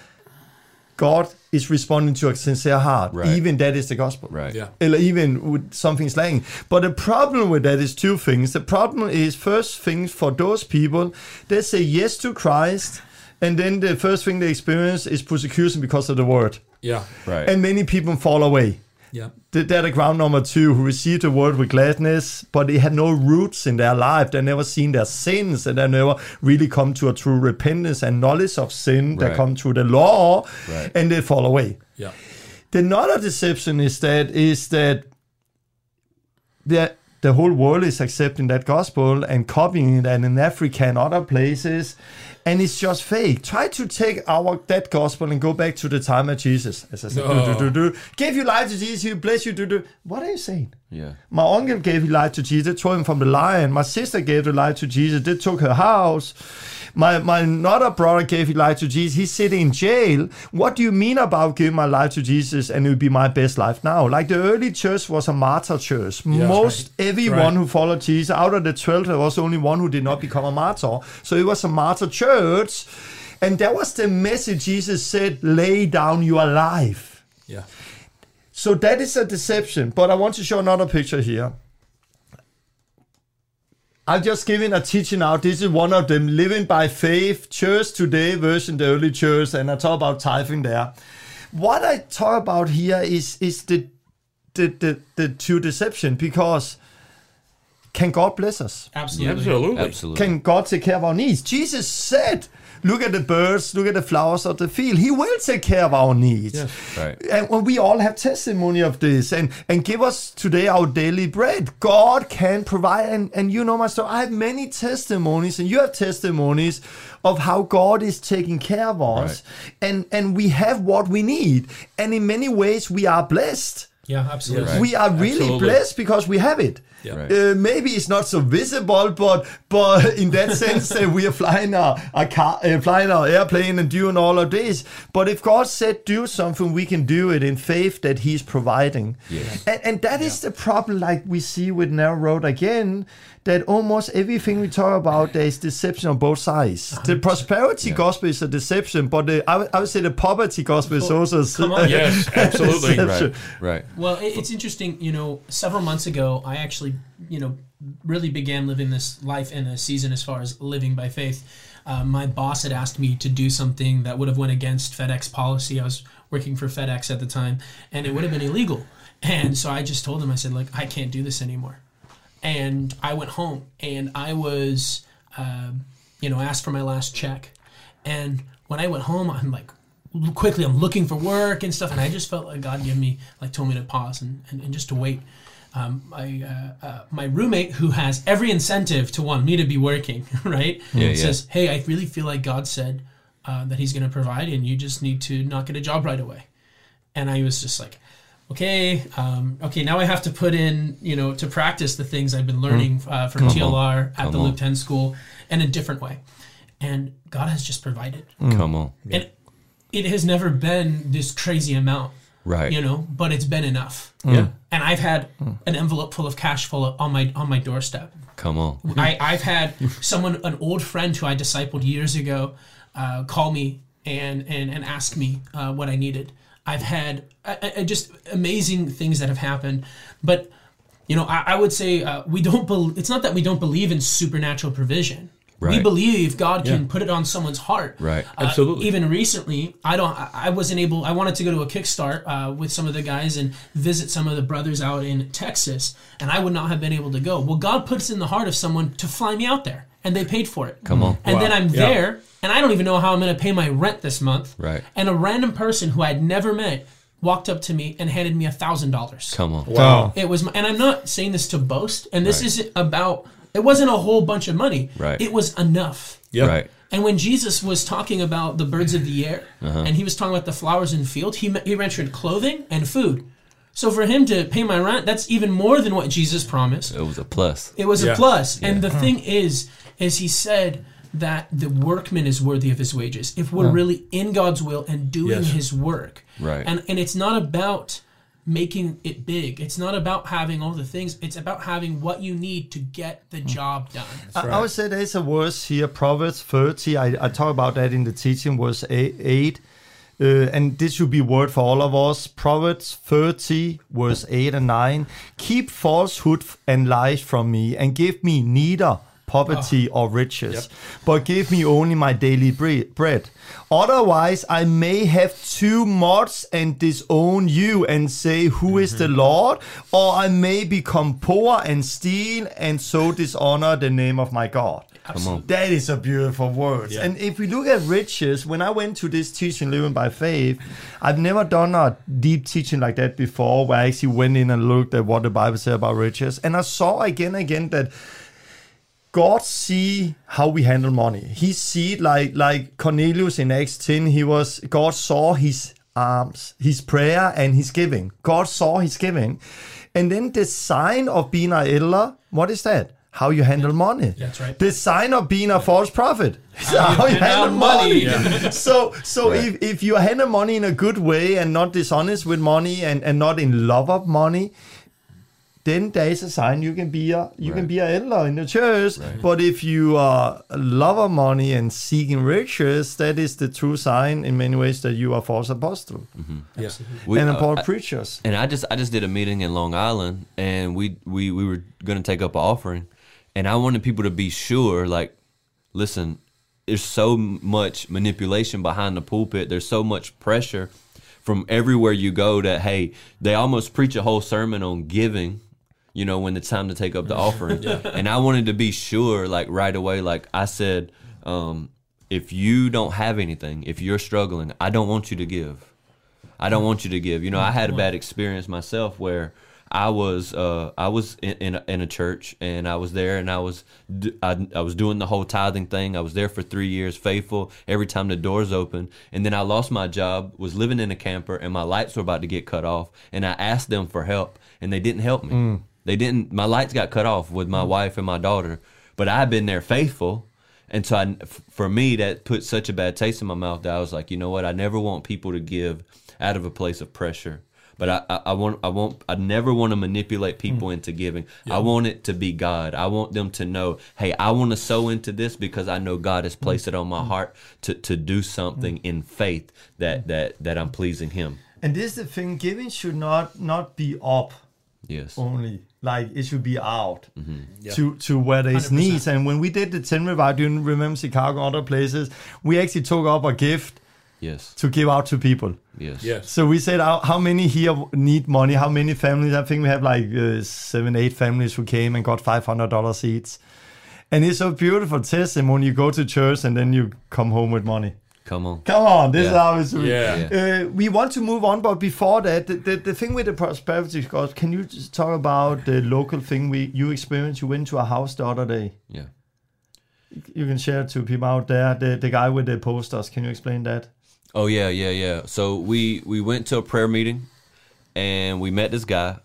God is responding to a sincere heart. Right. Even that is the gospel Right. Yeah. even with something slang. But the problem with that is two things. The problem is first things for those people, they say yes to Christ, and then the first thing they experience is persecution because of the word. yeah, Right. And many people fall away. Yeah, Th- They're the ground number two who received the word with gladness, but they had no roots in their life. They never seen their sins, and they never really come to a true repentance and knowledge of sin. They Right. come to the law, Right. and they fall away. yeah, The another deception is that is that the the whole world is accepting that gospel and copying it, and in Africa and other places, and it's just fake. Try to take our that gospel and go back to the time of Jesus, as I said. No. Do, do, do, do. Give your life to Jesus, He bless you. Do, do. What are you saying? yeah. My uncle gave his life to Jesus, they tore him from the lion. My sister gave the life to Jesus, they took her house. My my another brother gave his life to Jesus. He's sitting in jail. What do you mean about giving my life to Jesus and it would be my best life now? Like the early church was a martyr church. Most everyone Right. who followed Jesus, out of the twelve, there was only one who did not become a martyr. So it was a martyr church. And that was the message Jesus said, lay down your life. Yeah. So that is a deception. But I want to show another picture here. I'm just giving a teaching out. This is one of them. Living by faith, church today versus the early church, and I talk about tithing there. What I talk about here is is the the the, the true deception because can God bless us? Absolutely. Absolutely. Absolutely. Can God take care of our needs? Jesus said, "Look at the birds, look at the flowers of the field. He will take care of our needs." Right. And when we all have testimony of this and, and give us today our daily bread. God can provide. And, and you know my story. I have many testimonies and you have testimonies of how God is taking care of us. And, and we have what we need. And in many ways, we are blessed. Yeah, absolutely. Right. We are really Absolutely. blessed because we have it. Yeah. Right. Uh, maybe it's not so visible, but but in that sense, that we are flying our, a car, uh, flying our airplane and doing all of this. But if God said do something, we can do it in faith that He's providing. Yes. And, and that is the problem, like we see with narrow road again. That almost everything we talk about, there is deception on both sides. The prosperity gospel is a deception, but the, I, would- I would say the poverty gospel is also a come on. Yes, absolutely. Right. Right. Well, it, it's interesting. You know, several months ago, I actually, you know, really began living this life in a season as far as living by faith. Uh, my boss had asked me to do something that would have went against FedEx policy. I was working for FedEx at the time, and it would have been illegal. And so I just told him, I said, like, I can't do this anymore. And I went home, and I was, uh, you know, asked for my last check. And when I went home, I'm like, quickly I'm looking for work and stuff, and I just felt like God gave me like told me to pause and, and, and just to wait. Um, I, uh, uh, my roommate, who has every incentive to want me to be working, right, Yeah, yeah. says, "Hey, I really feel like God said uh, that He's going to provide, and you just need to not get a job right away." And I was just like, "Okay, um, okay, now I have to put in, you know, to practice the things I've been learning uh, from TLR at Come the on. Luke 10 school in a different way." And God has just provided Come on. and it has never been this crazy amount Right. you know but it's been enough Yeah. and i've had an envelope full of cash full of, on my on my doorstep Come on. I, i've had someone an old friend who i discipled years ago uh, call me and and, and ask me uh, what i needed i've had uh, uh, just amazing things that have happened but you know i, I would say uh, we don't bel it's not that we don't believe in supernatural provision we believe god can Yeah. put it on someone's heart Right. uh, Absolutely. even recently, I don't. I I wasn't able. I wanted to go to a kickstart uh, with some of the guys and visit some of the brothers out in Texas, and I would not have been able to go. Well, God puts in the heart of someone to fly me out there, and they paid for it. Come on. And then I'm Yeah. there, and I don't even know how I'm going to pay my rent this month. Right. And a random person who I'd never met walked up to me and handed me a thousand dollars. Come on. Wow. It was, my, and I'm not saying this to boast, and this Right. isn't about. It wasn't a whole bunch of money. Right. It was enough. Yeah. Right. And when Jesus was talking about the birds of the air, Uh-huh. and he was talking about the flowers in the field, he he mentioned clothing and food. So for him to pay my rent, that's even more than what Jesus promised. It was a plus. It was Yeah. a plus. And the thing is, is he said that the workman is worthy of his wages. If we're really in God's will and doing Yes. his work. Right. And and it's not about making it big. It's not about having all the things. It's about having what you need to get the job done. I, I would say there's a verse here, Proverbs 30. I, I talk about that in the teaching, verse 8. eight. Uh, and this should be word for all of us. Proverbs 30, verse 8 and 9. Keep falsehood and lies from me, and give me neither poverty ah. or riches, but give me only my daily bre- bread. Otherwise, I may have two much and disown you and say, Who is the mm-hmm. Lord? Or I may become poor and steal and so dishonor the name of my God. On. That is a beautiful word. Yeah. And if we look at riches, when I went to this teaching, Living by Faith, I've never done a deep teaching like that before, where I actually went in and looked at what the Bible said about riches. And I saw again and again that God see how we handle money. He see like like Cornelius in Acts 10, he was God saw his arms, his prayer and his giving. God saw his giving. And then the sign of being a elder, what is that? How you handle money. That's right. The sign of being a false prophet. is How you How you handle money. money. So so Right. if, if you handle money in a good way and not dishonest with money and, and not in love of money, then there is a sign you can be a you can be a elder in the church. But if you are a lover of money and seeking riches, that is the true sign in many ways that you are false apostle Yeah. We- and a uh, false I- preachers. And I just I just did a meeting in Long Island, and we we we were going to take up an offering, and I wanted people to be sure, like, listen, there's so much manipulation behind the pulpit. There's so much pressure from everywhere you go that hey, they almost preach a whole sermon on giving. You know, when it's time to take up the offering, and I wanted to be sure, like right away, like I said, um, if you don't have anything, if you're struggling, I don't want you to give. I don't want you to give. You know, I had a bad experience myself where I was uh, I was in in a, in a church and I was there and I was I, I was doing the whole tithing thing. I was there for three years, faithful every time the doors open. And then I lost my job, was living in a camper, and my lights were about to get cut off. And I asked them for help, and they didn't help me. They didn't. My lights got cut off with my mm-hmm. wife and my daughter, but I've been there faithful. And so, I, for me, that put such a bad taste in my mouth that I was like, you know what? I never want people to give out of a place of pressure. But I, I, I want, I want, I never want to manipulate mm-hmm. people into giving. I want it to be God. I want them to know, hey, I want to sow into this because I know God has mm-hmm. placed it on my heart to, to do something in faith that that that I'm pleasing Him. And this is the thing: giving should not not be up Yes. only. Like it should be out Mm-hmm. to to where there's 100%. needs. And when we did the ten revival, you remember Chicago other places, we actually took up a gift Yes. to give out to people. Yes. Yes. So we said, how, how many here need money? How many families? I think we have like uh, seven, eight families who came and got five hundred dollars each. And it's so beautiful testimony. You go to church and then you come home with money. Come on. Come on, this is Yeah. how it's. Yeah. Uh, we want to move on, but before that, the, the, the thing with the prosperity God, can you just talk about the local thing we you experienced? You went to a house the other day. Yeah. You can share it to people out there. The the guy with the posters. Can you explain that? Oh yeah, yeah, yeah. So we we went to a prayer meeting, and we met this guy,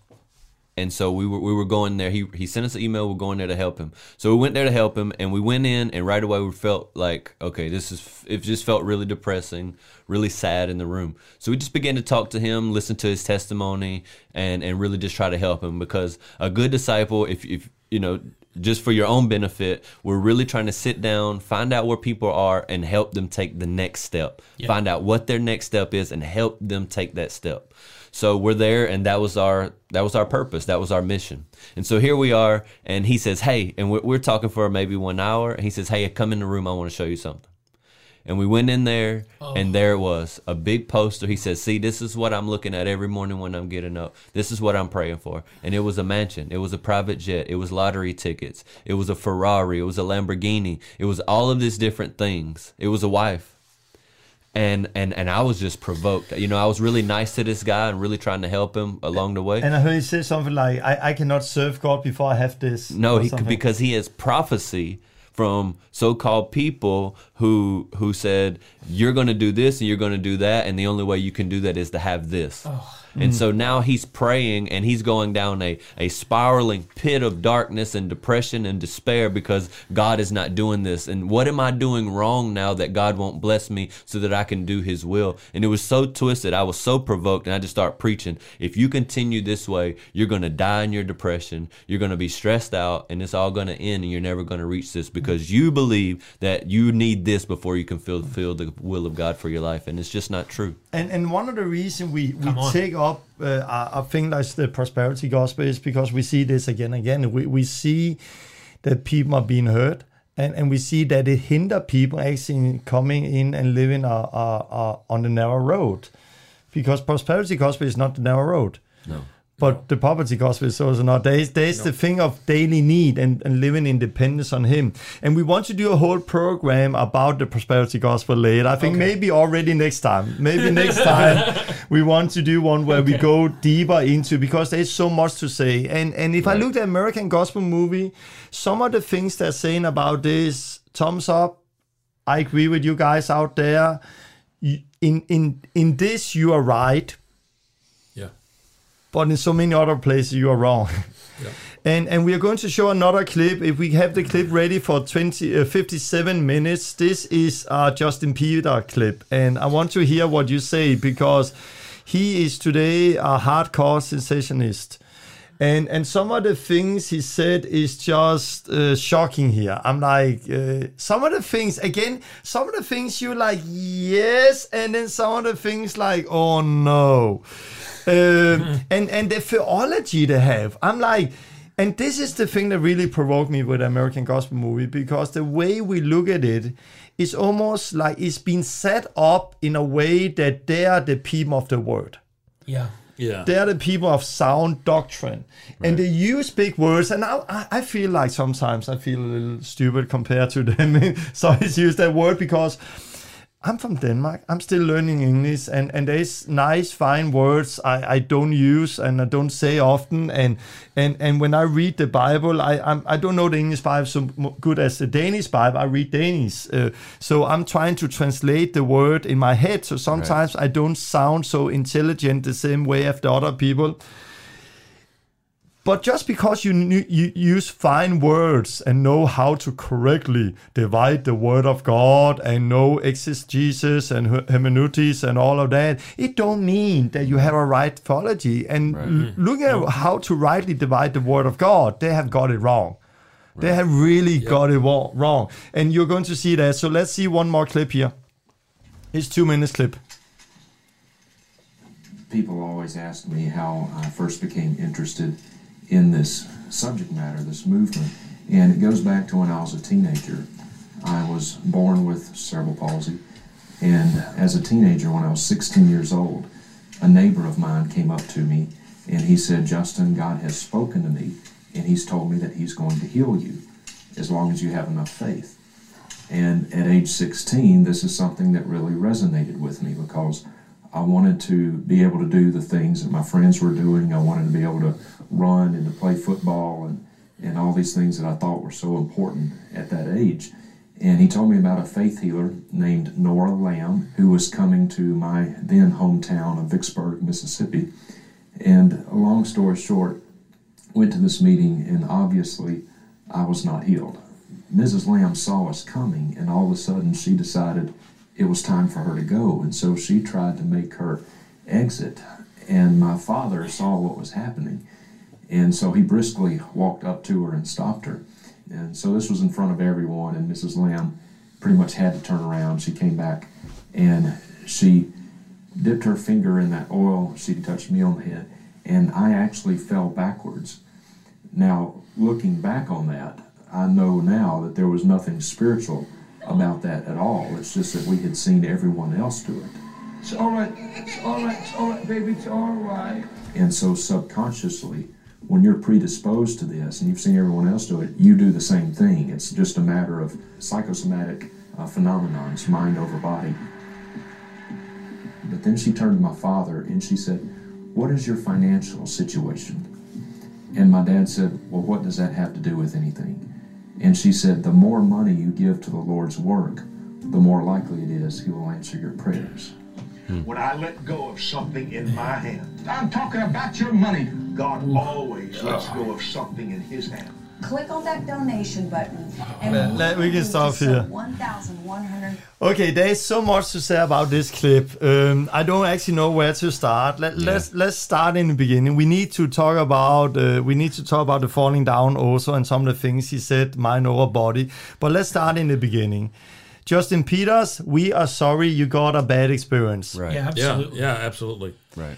and so we were we were going there. He he sent us an email. We're going there to help him. So we went there to help him, and we went in, and right away we felt like okay, this is it. Just felt really depressing, really sad in the room. So we just began to talk to him, listen to his testimony, and and really just try to help him because a good disciple, if if you know just for your own benefit, we're really trying to sit down, find out where people are, and help them take the next step. Find out what their next step is, and help them take that step. So we're there, and that was our that was our purpose. That was our mission. And so here we are, and he says, "Hey," and we're, we're talking for maybe one hour. And he says, "Hey, come in the room. I want to show you something." And we went in there, oh. and there it was a big poster. He says, "See, this is what I'm looking at every morning when I'm getting up. This is what I'm praying for." And it was a mansion. It was a private jet. It was lottery tickets. It was a Ferrari. It was a Lamborghini. It was all of these different things. It was a wife. And and and I was just provoked. You know, I was really nice to this guy and really trying to help him along the way. And I heard he say something like, "I, I cannot serve God before I have this." No, he because he has prophecy from so-called people who who said you're going to do this and you're going to do that, and the only way you can do that is to have this. Oh. And so now he's praying and he's going down a, a spiraling pit of darkness and depression and despair because God is not doing this. And what am I doing wrong now that God won't bless me so that I can do his will? And it was so twisted. I was so provoked and I just start preaching. If you continue this way, you're going to die in your depression. You're going to be stressed out and it's all going to end and you're never going to reach this because you believe that you need this before you can fulfill the will of God for your life. And it's just not true. And and one of the reasons we, we on. take up uh, a thing like the prosperity gospel is because we see this again and again. We, we see that people are being hurt, and, and we see that it hinder people actually coming in and living a, a, a, on the narrow road, because prosperity gospel is not the narrow road. No. But the poverty gospel is also not. There is, there is the thing of daily need and, and living in dependence on Him. And we want to do a whole program about the prosperity gospel later. I think maybe already next time. Maybe next time we want to do one where we go deeper into because there's so much to say. And and if I look at American gospel movie, some of the things they're saying about this, thumbs up. I agree with you guys out there. In in in this, you are right. But in so many other places you are wrong. And and we are going to show another clip. If we have the clip ready for 20, uh, 57 minutes, this is a Justin Peter clip, and I want to hear what you say because he is today a hardcore cessationist, And and some of the things he said is just uh, shocking here. I'm like, uh, some of the things again, some of the things you like, yes, and then some of the things like, oh no, um, and and the theology they have. I'm like, and this is the thing that really provoked me with American Gospel movie because the way we look at it is almost like it's been set up in a way that they are the people of the word. Yeah. Yeah. They are the people of sound doctrine, and they use big words. And I, I- I feel like sometimes I feel a little stupid compared to them. so I use that word because I'm from Denmark. I'm still learning English, and, and there's nice, fine words I, I don't use and I don't say often. And and, and when I read the Bible, I I'm, I don't know the English Bible so good as the Danish Bible. I read Danish, uh, so I'm trying to translate the word in my head. So sometimes I don't sound so intelligent the same way as the other people. But just because you, knew- you use fine words and know how to correctly divide the word of God and know exegesis and hermeneutics and all of that, it don't mean that you have a right theology. And l- mm-hmm. look at mm-hmm. how to rightly divide the word of God. They have got it wrong. They have really got it wa- wrong. And you're going to see that. So let's see one more clip here. It's two minutes clip. people always ask me how I first became interested in this subject matter, this movement, and it goes back to when I was a teenager. I was born with cerebral palsy, and as a teenager, when I was 16 years old, a neighbor of mine came up to me and he said, Justin, God has spoken to me, and He's told me that He's going to heal you as long as you have enough faith. And at age 16, this is something that really resonated with me because I wanted to be able to do the things that my friends were doing. I wanted to be able to run and to play football and, and all these things that I thought were so important at that age. And he told me about a faith healer named Nora Lam who was coming to my then hometown of Vicksburg, Mississippi. And a long story short, went to this meeting and obviously I was not healed. Mrs. Lam saw us coming and all of a sudden she decided it was time for her to go. And so she tried to make her exit. And my father saw what was happening. And so he briskly walked up to her and stopped her. And so this was in front of everyone, and Mrs. Lam pretty much had to turn around. She came back and she dipped her finger in that oil. She touched me on the head, and I actually fell backwards. Now, looking back on that, I know now that there was nothing spiritual about that at all. It's just that we had seen everyone else do it. It's all right. It's all right. It's all right, baby. It's all right. And so subconsciously, when you're predisposed to this and you've seen everyone else do it, you do the same thing. It's just a matter of psychosomatic uh, phenomenon. It's mind over body. But then she turned to my father and she said, What is your financial situation? And my dad said, Well, what does that have to do with anything? And she said, The more money you give to the Lord's work, the more likely it is He will answer your prayers. When I let go of something in my hand, I'm talking about your money. God always lets go of something in His hand. Click on that donation button and Let- let- we can stop here. 1,100 Okay, there is so much to say about this clip. Um, I don't actually know where to start. Let, Let's let's start in the beginning. We need to talk about uh, we need to talk about the falling down also and some of the things he said, mind over body. But let's start in the beginning. Justin Peters, we are sorry you got a bad experience. Right. Yeah, Yeah, absolutely. yeah, absolutely. Right.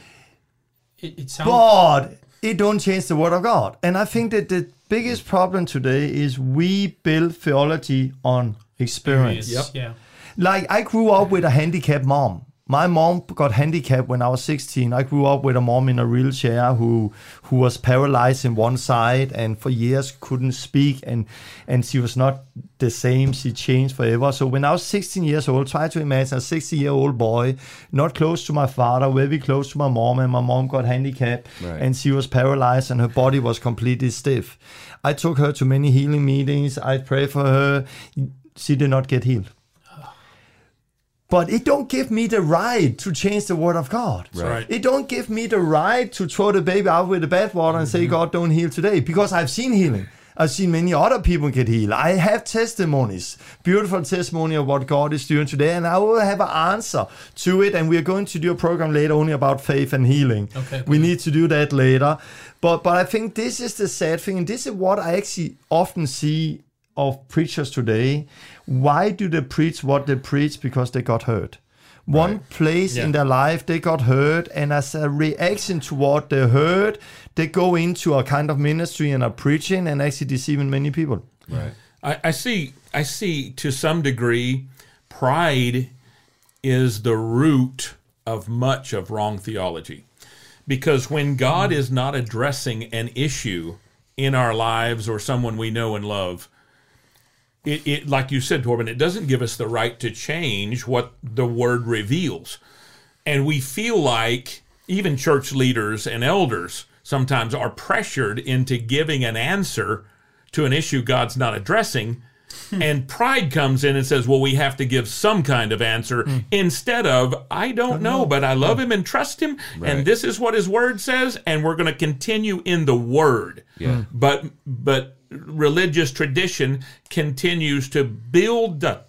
It, it sounds. But it don't change the word of God. And I think that the biggest problem today is we build theology on experience. Yep. Yeah. Like I grew up with a handicapped mom. My mom got handicapped when I was 16. I grew up with a mom in a wheelchair who who was paralyzed in one side and for years couldn't speak and and she was not the same. She changed forever. So when I was 16 years old, try to imagine a 60 year old boy, not close to my father, very close to my mom, and my mom got handicapped Right. and she was paralyzed and her body was completely stiff. I took her to many healing meetings. I prayed for her. She did not get healed. But it don't give me the right to change the word of God. Right. It don't give me the right to throw the baby out with the bathwater and say, mm-hmm. God, don't heal today, because I've seen healing. I've seen many other people get healed. I have testimonies, beautiful testimony of what God is doing today, and I will have an answer to it. And we are going to do a program later only about faith and healing. Okay, we need to do that later. But but I think this is the sad thing, and this is what I actually often see of preachers today. Why do they preach what they preach? Because they got hurt. One place in their life they got hurt, and as a reaction to what they heard, they go into a kind of ministry and are preaching and actually deceiving many people. Right. I, I see. I see to some degree, pride is the root of much of wrong theology, because when God hmm. is not addressing an issue in our lives or someone we know and love, it, it like you said, Torben, it doesn't give us the right to change what the Word reveals, and we feel like even church leaders and elders sometimes are pressured into giving an answer to an issue God's not addressing. Hmm. and pride comes in and says, well, we have to give some kind of answer hmm. instead of, I don't know, but I love hmm. him and trust him. Right. And this is what his word says. And we're going to continue in the word. Yeah. But, but religious tradition continues to build the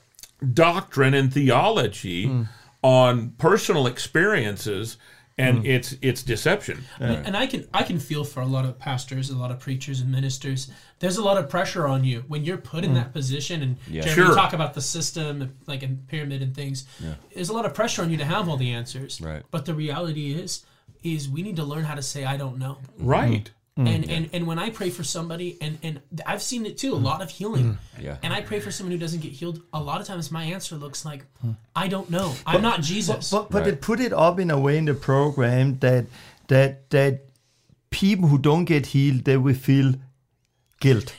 doctrine and theology hmm. on personal experiences and hmm. it's it's deception. And, and I can I can feel for a lot of pastors, a lot of preachers and ministers. There's a lot of pressure on you when you're put in hmm. that position. And Yeah. Jeremy, you Sure. talk about the system, like in pyramid and things. There's a lot of pressure on you to have all the answers. Right. But the reality is, is we need to learn how to say I don't know. Right. Mm. And, and and when I pray for somebody, and and I've seen it too, a lot of healing. Mm. Yeah. And I pray for someone who doesn't get healed. A lot of times, my answer looks like, hmm. I don't know. I'm not Jesus. But, but Right. they put it up in a way in the program that that that people who don't get healed they will feel guilt.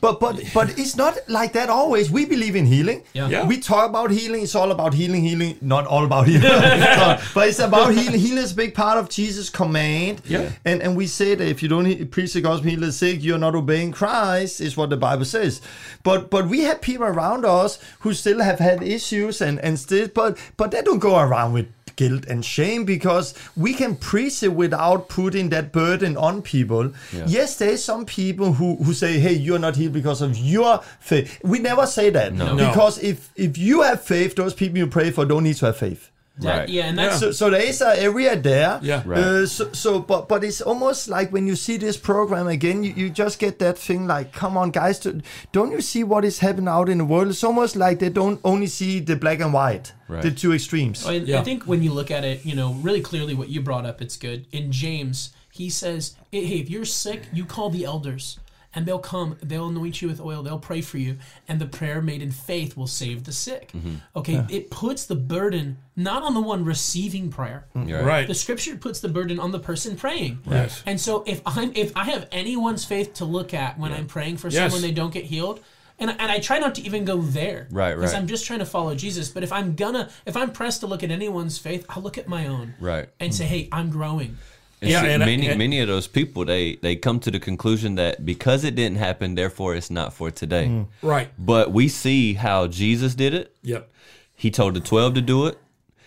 But but but it's not like that always. We believe in healing. Yeah. Yeah. We talk about healing. It's all about healing, healing. Not all about healing, So- but it's about healing. Healing is a big part of Jesus' command. Yeah. And and we say that if you don't he- preach the gospel, heal the sick, you're not obeying Christ. Is what the Bible says. But but we have people around us who still have had issues and and still, but but they don't go around with guilt and shame because we can preach it without putting that burden on people. Yes, there is some people who, who say, "Hey, you're not healed because of your faith." We never say that No. because if if you have faith, those people you pray for don't need to have faith. That- Right. yeah, and that's So, so there is an area there. Yeah. Right. Uh, so, so, but but it's almost like when you see this program again, you, you just get that thing like, come on, guys, do, don't you see what is happening out in the world? It's almost like they don't only see the black and white, Right. the two extremes. I, Yeah. I think when you look at it, you know, really clearly what you brought up, it's good. In James, he says, hey, hey, if you're sick, you call the elders and they'll come, they'll anoint you with oil, they'll pray for you, and the prayer made in faith will save the sick. Mm-hmm. Okay, it puts the burden not on the one receiving prayer. You're Right. The scripture puts the burden on the person praying. Yes. And so if I'm if I have anyone's faith to look at when I'm praying for Yes. someone they don't get healed, and and I try not to even go there. Right, right. Because. I'm just trying to follow Jesus. But if I'm gonna if I'm pressed to look at anyone's faith, I'll look at my own. Right. And say, mm-hmm. hey, I'm growing. And Yeah, see, and I- many and- many of those people they they come to the conclusion that because it didn't happen, therefore it's not for today. Mm. Right. But we see how Jesus did it. Yep. He told the twelve to do it.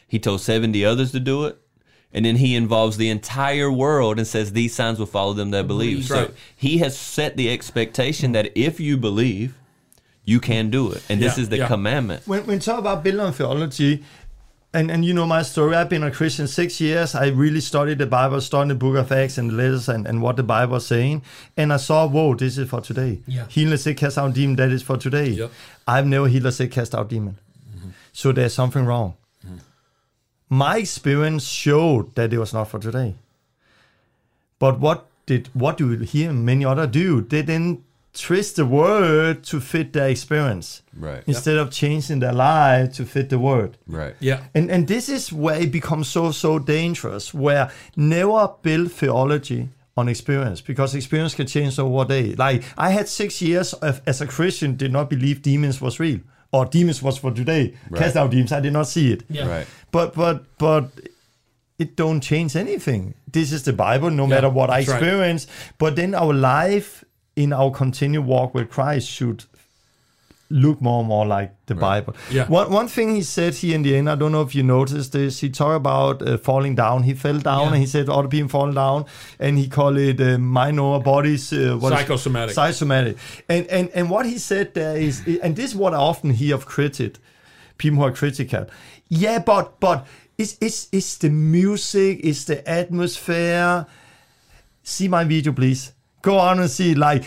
He told seventy others to do it. And then he involves the entire world and says these signs will follow them that believe. That's So right. he has set the expectation that if you believe, you can do it. And this is the yeah. commandment. when when talk about Biblical theology, and and you know my story, I've been a Christian six years. I really studied the Bible, studied the Book of Acts and letters, and, and what the Bible is saying. And I saw, whoa, this is for today. Yeah. Healing the sick, cast out demon, that is for today. Yep. I've never healed a sick, cast out demon. Mm-hmm. So there's something wrong. Mm-hmm. My experience showed that it was not for today. But what did what do we hear many other do? They then twist the word to fit their experience Right. instead of changing their life to fit the word. Right. Yeah. And and this is where it becomes so so dangerous. Where never build theology on experience because experience can change over a day. Like I had six years of, as a Christian did not believe demons was real or demons was for today. Cast out demons, I did not see it. Yeah. Right. But but but it don't change anything. This is the Bible, no matter what I that's right. experience. But then our life in our continued walk with Christ should look more and more like the Bible. Yeah. One one thing he said here in the end, I don't know if you noticed this. He talked about uh, falling down. He fell down, Yeah. and he said other people falling down, and he called it uh, minor bodies. Uh, what is- Psychosomatic. Psychosomatic. And and and what he said there is, and this is what I often hear of critic, people who are critical. Yeah, but but it's it's it's the music, it's the atmosphere. See my video, please. Go on and see. Like,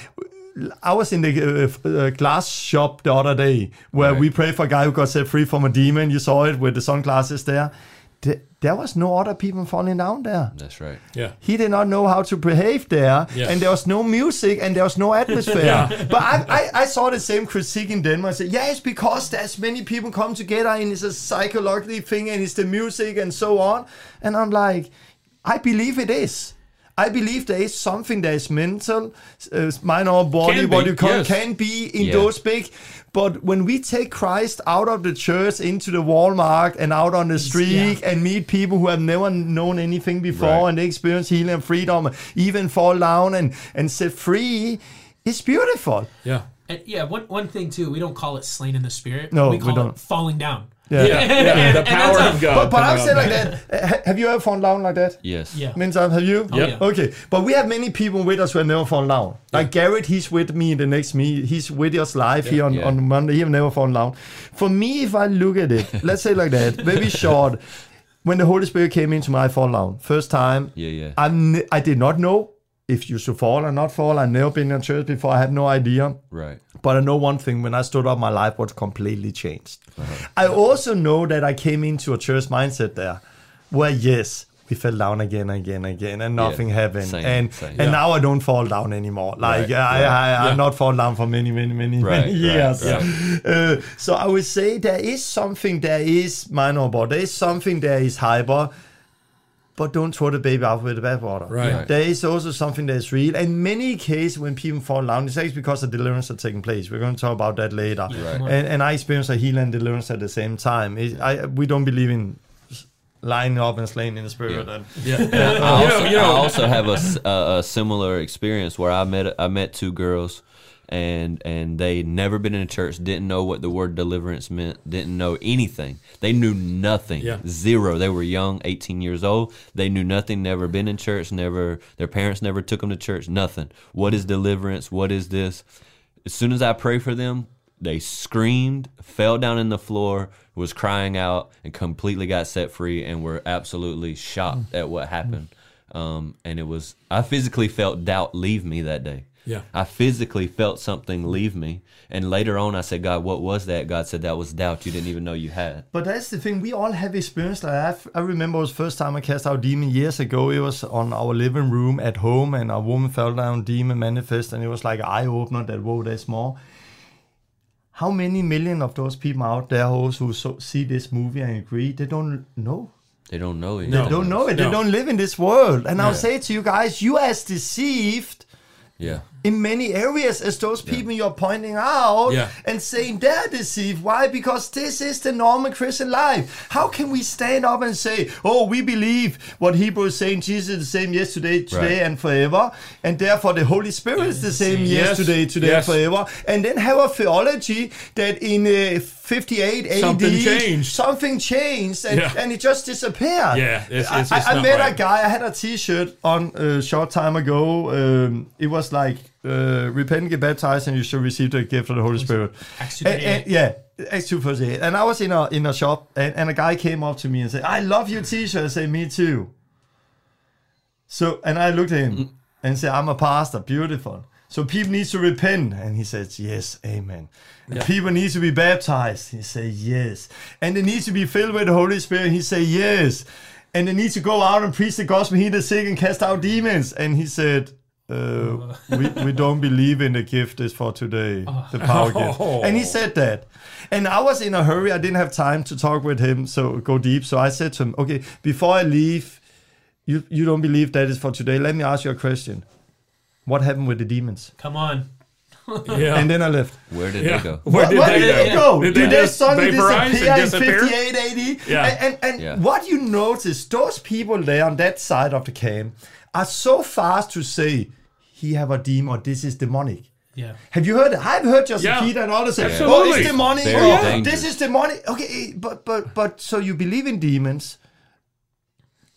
I was in the uh, uh, glass shop the other day where Right. we prayed for a guy who got set free from a demon. You saw it with the sunglasses there. Th- There was no other people falling down there. That's right. Yeah. He did not know how to behave there, Yes. and there was no music and there was no atmosphere. But I, I, I saw the same critique in Denmark. I said, yeah, it's because there's many people come together and it's a psychological thing and it's the music and so on. And I'm like, I believe it is. I believe there is something that is mental, uh, mind or body, Can what be, you call yes. can be in Yeah. those big. But when we take Christ out of the church into the Walmart and out on the street and meet people who have never known anything before Right. and they experience healing and freedom, even fall down and, and set free, it's beautiful. Yeah. And yeah, one one thing too, we don't call it slain in the spirit. No, we we call don't. it falling down. Yeah. Yeah. yeah. The And power of God. But, but I'll say out. like that. Have you ever fallen down like that? Yes. Yeah. Many times, have you? Oh, yeah. Okay, but we have many people with us who have never fallen down. Like Garrett, he's with me in the next meet. He's with us live here on, Yeah. on Monday. He have never fallen down. For me, if I look at it, let's say like that, very short. When the Holy Spirit came into my fall down, first time, Yeah, yeah. I I did not know if you should fall or not fall. I've never been in church before. I had no idea. Right. But I know one thing: when I stood up, my life was completely changed. I also know that I came into a church mindset there, where yes, we fell down again, again, again, and nothing happened. same, and same. and Yeah. now I don't fall down anymore. Like Right, I, I, I, Yeah. I'm not fallen down for many, many, many, Right, many years. right. Uh, so I would say there is something there is minor, but there is something there is hyper. But don't throw the baby out with the bathwater. Right. Right. There is also something that is real. In many cases when people fall down, it's actually because the deliverance are taking place. We're going to talk about that later. Right. And, and I experience a healing and deliverance at the same time. It, I, we don't believe in lining up and slaying in the spirit. Yeah. And, Yeah. I You know, also, you know- I also have a similar experience where I met I met two girls, and and they never been in a church, didn't know what the word deliverance meant, didn't know anything. They knew nothing, Yeah. zero. They were young, eighteen years old. They knew nothing, never been in church, never their parents never took them to church, nothing. What is deliverance? What is this? As soon as I pray for them, they screamed, fell down in the floor, was crying out, and completely got set free, and were absolutely shocked at what happened. Um, and it was I physically felt doubt leave me that day. Yeah. I physically felt something leave me, and later on I said, "God, what was that?" God said, "That was doubt you didn't even know you had." But that's the thing. We all have experience like that. I remember was the first time I cast out demon years ago. It was on our living room at home, and a woman fell down, demon manifest, and it was like an eye opener that whoa, there's more. How many million of those people out there also who so, see this movie and agree? They don't know. They don't know it. They don't know it. They don't live in this world. And I'll say to you guys, you as deceived Yeah. In many areas as those people you're pointing out Yeah. and saying they're deceived. Why? Because this is the normal Christian life. How can we stand up and say, oh, we believe what Hebrews is saying, Jesus is the same yesterday, today, Right. and forever, and therefore the Holy Spirit is the same Yes. yesterday, today, Yes. and forever, and then have a theology that in uh, 58 AD, Something changed. something changed, and, Yeah. and it just disappeared. Yeah, it's- it's- I, it's I, met a guy. I had a T-shirt on a short time ago. Um, it was like uh, repent, get baptized, and you shall receive the gift of the Holy Spirit. Acts And- and- yeah, Acts two verse eight. And I was in a in a shop, and, and a guy came up to me and said, "I love your T-shirt." I said, "Me too." So, and I looked at him and said, "I'm a pastor. Beautiful." So people need to repent, and he says, "Yes, Amen." And people need to be baptized. He said, "Yes," and they need to be filled with the Holy Spirit. He said, "Yes," and they need to go out and preach the gospel, heal the sick, and cast out demons. And he said. Uh, we, we don't believe in the gift is for today, the power gift. And he said that. And I was in a hurry. I didn't have time to talk with him, so go deep. So I said to him, okay, before I leave, you, you don't believe that is for today. Let me ask you a question. What happened with the demons? Come on. Yeah. And then I left. Where did Yeah. they go? Where did Where they did they go? go? Did Did they they just suddenly vaporize disappear and in 58 AD? Yeah. And, and, and Yeah. what you notice, those people there on that side of the camp are so fast to say, he have a demon or this is demonic. Yeah. Have you heard? it? I've heard Justin Yeah. Keith and others say, "Oh, Absolutely. it's demonic. Oh, dangerous. this is demonic." Okay, eh, but but but so you believe in demons?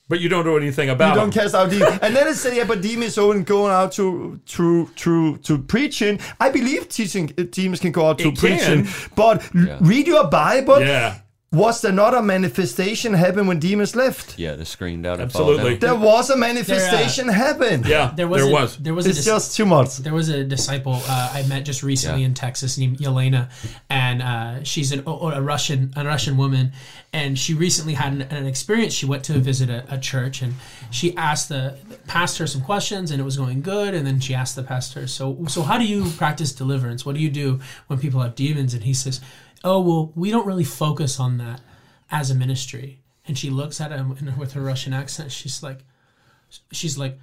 But you don't do anything about You don't them. cast out demons, and then they say, "Yeah, but demons only going out to to to to preaching." I believe teaching uh, demons can go out to It preaching, can. but l- read your Bible. Yeah. Was there not a manifestation happen when demons left? Yeah, they screamed out. Absolutely. There was a manifestation happen. Yeah, There was there a, was. there was a It's dis- just too much. There was a disciple uh, I met just recently Yeah. in Texas named Yelena, and uh, she's an, a a Russian a Russian woman, and she recently had an, an experience. She went to visit a, a church, and she asked the pastor some questions, and it was going good. And then she asked the pastor, "So, so how do you practice deliverance? What do you do when people have demons?" And he says, "Oh, well, we don't really focus on that as a ministry." And she looks at him and with her Russian accent. She's like, she's like.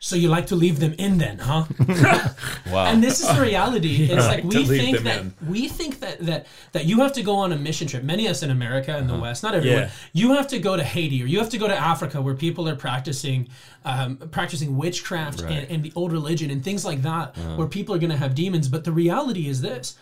So you like to leave them in then, huh? Wow. And this is the reality. It's like we think that in. we think that that that you have to go on a mission trip. Many of us in America and the West, not everyone. Yeah. You have to go to Haiti or you have to go to Africa where people are practicing um, practicing witchcraft and, and the old religion and things like that, where people are going to have demons. But the reality is this: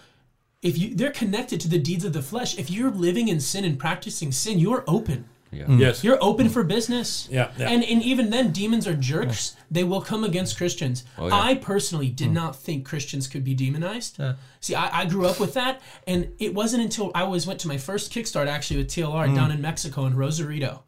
if you they're connected to the deeds of the flesh, if you're living in sin and practicing sin, you are open. Hmm. Yes. You're open hmm. for business. Yeah, yeah. And and even then, demons are jerks. They will come against Christians. Oh, yeah. I personally did hmm. not think Christians could be demonized. See, I, I grew up with that, and it wasn't until I was went to my first Kickstart actually with TLR down in Mexico in Rosarito.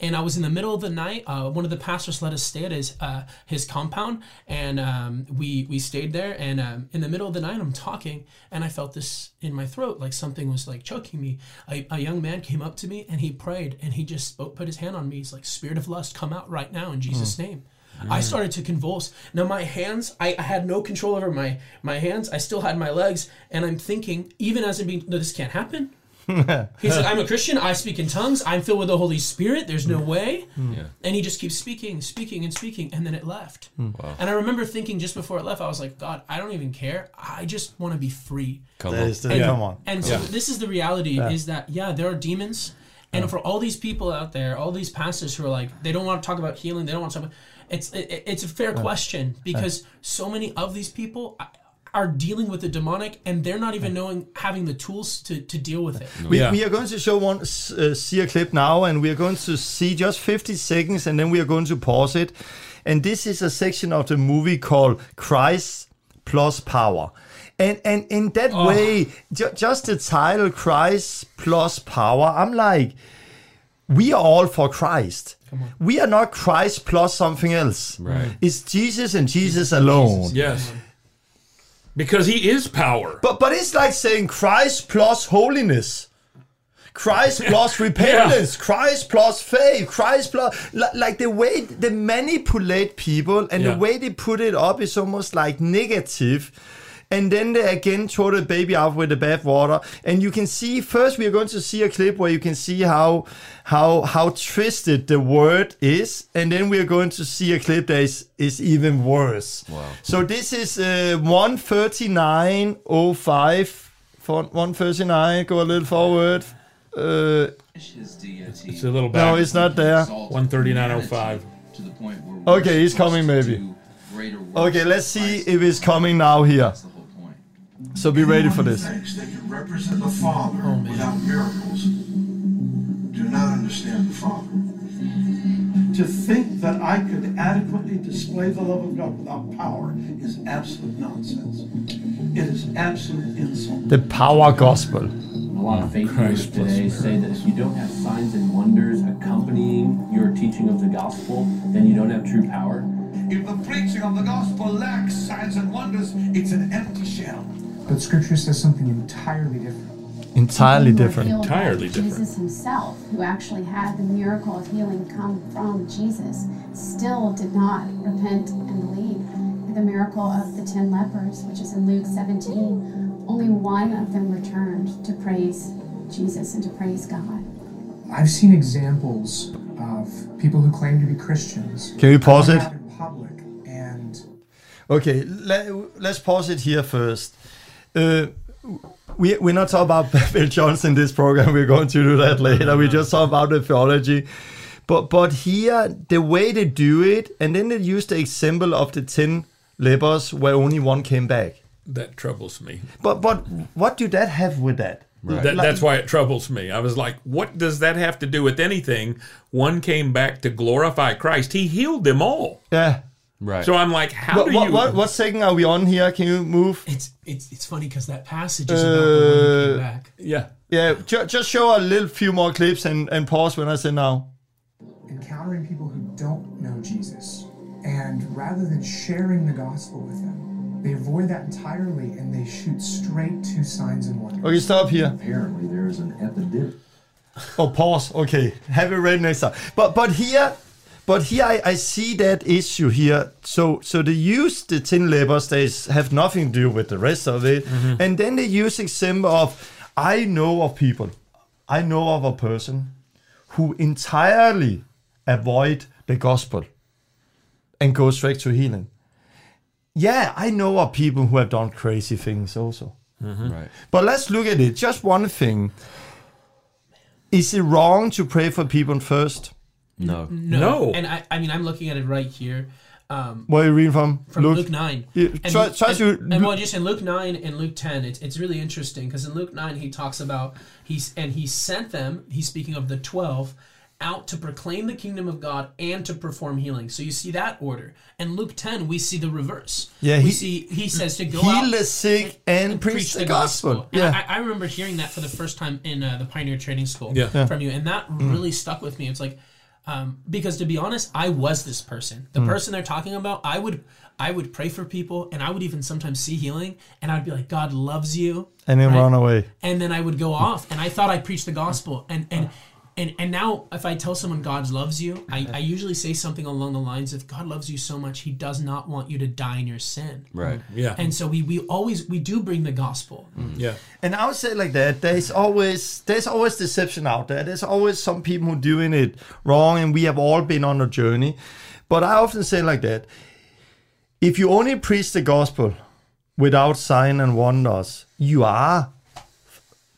And I was in the middle of the night. Uh, one of the pastors let us stay at his uh, his compound, and um, we we stayed there. And um, in the middle of the night, I'm talking, and I felt this in my throat, like something was like choking me. A, a young man came up to me, and he prayed, and he just spoke, put his hand on me. He's like, "Spirit of lust, come out right now in Jesus' name." I started to convulse. Now my hands, I, I had no control over my my hands. I still had my legs, and I'm thinking, even as I'm being, no, this can't happen. He said, I'm a Christian. I speak in tongues. I'm filled with the Holy Spirit. There's no way. Mm. Yeah. And he just keeps speaking, speaking, and speaking. And then it left. Mm. And I remember thinking just before it left, I was like, God, I don't even care. I just want to be free. Come on. is the- And, come on. and so this is the reality is that, yeah, there are demons. And for all these people out there, all these pastors who are like, they don't want to talk about healing. They don't want to talk about. It's it, it's a fair question because so many of these people are dealing with the demonic and they're not even knowing having the tools to, to deal with it. We, Yeah. we are going to show one, uh, see a clip now, and we are going to see just 50 seconds, and then we are going to pause it. And this is a section of the movie called Christ plus Power. And and in that way, ju- just the title Christ plus Power, I'm like, we are all for Christ. We are not Christ plus something else. Right. It's Jesus and Jesus alone. Yes. Because he is power. But but it's like saying Christ plus holiness. Christ plus repentance, Christ plus faith, Christ plus li- like the way they manipulate people and Yeah. the way they put it up is almost like negative. And then they again throw the baby out with the bathwater. And you can see first we are going to see a clip where you can see how how how twisted the word is, and then we are going to see a clip that is, is even worse. Wow. So this is uh, 139.05. For 139, go a little forward. Uh, It's a little bad. no, it's not there. 139.05. To the point where Okay, he's coming maybe. Okay, let's see if he's coming now here. So be ready for this. Things that can represent the Father oh, without miracles do not understand the Father. To think that I could adequately display the love of God without power is absolute nonsense. It is absolute insult. The power gospel. A lot of faith leaders today say that if you don't have signs and wonders accompanying your teaching of the gospel, then you don't have true power. If the preaching of the gospel lacks signs and wonders, it's an empty shell. But Scripture says something entirely different. Entirely different. Entirely different. Jesus himself, who actually had the miracle of healing come from Jesus, still did not repent and believe. The miracle of the ten lepers, which is in Luke 17, only one of them returned to praise Jesus and to praise God. I've seen examples of people who claim to be Christians. Can we pause it? in public and Okay, let, let's pause it here first. Uh, we, we're not talking about Bill Johnson in this program. We're going to do that later. We just talk about the theology. But but here, the way they do it, and then they use the example of the 10 lepers where only one came back. That troubles me. But but what do that have with that? That, that's why it troubles me. I was like, what does that have to do with anything? One came back to glorify Christ. He healed them all. Yeah. Right. So I'm like, how What, do what, you? what, what second are we on here? Can you move? It's it's it's funny because that passage is about the one came Uh, back. Yeah. Yeah, ju- just show a little few more clips and, and pause when I say now. encountering people who don't know Jesus. And rather than sharing the gospel with them, they avoid that entirely and they shoot straight to signs and wonders. Okay, stop here. Apparently, there is an epidemic. Oh, pause. Okay, have it ready next time. But but here, but here I, I see that issue here. So so they use the tin lepers. They have nothing to do with the rest of it, mm-hmm. and then they use example of I know of people, I know of a person who entirely avoid the gospel and go straight to healing. Yeah, I know of people who have done crazy things also. Mm-hmm. Right. But let's look at it. Just one thing. Is it wrong to pray for people first? No. No. No. And I, I mean, I'm looking at it right here. Um, Where are you reading from? from Luke, 9. Yeah, And, try, Luke- try and, to. and well, just in Luke 9 and Luke 10, it's, it's really interesting because in Luke 9, he talks about, he's and he sent them, he's speaking of the 12, out to proclaim the kingdom of God and to perform healing. So you see that order. And Luke 10, we see the reverse. Yeah, we he- see, he says to go heal out the sick and, preach, the, gospel. And Yeah. I, I remember hearing that for the first time in uh, the Pioneer Training School Yeah. Yeah. from you, and that really stuck with me. It's like um, because to be honest, I was this person. The person they're talking about, I would I would pray for people, and I would even sometimes see healing, and I'd be like, God loves you, and then right? run away. and then I would go off, and I thought I preached the gospel, and and. And, and now, if I tell someone God loves you, I, I usually say something along the lines of God loves you so much, He does not want you to die in your sin. Right. Mm-hmm. Yeah. And so we, we always we do bring the gospel. Mm-hmm. yeah. And I would say like that. There's always there's always deception out there. There's always some people who doing it wrong, and we have all been on a journey. But I often say like that. If you only preach the gospel without sign and wonders, you are preaching-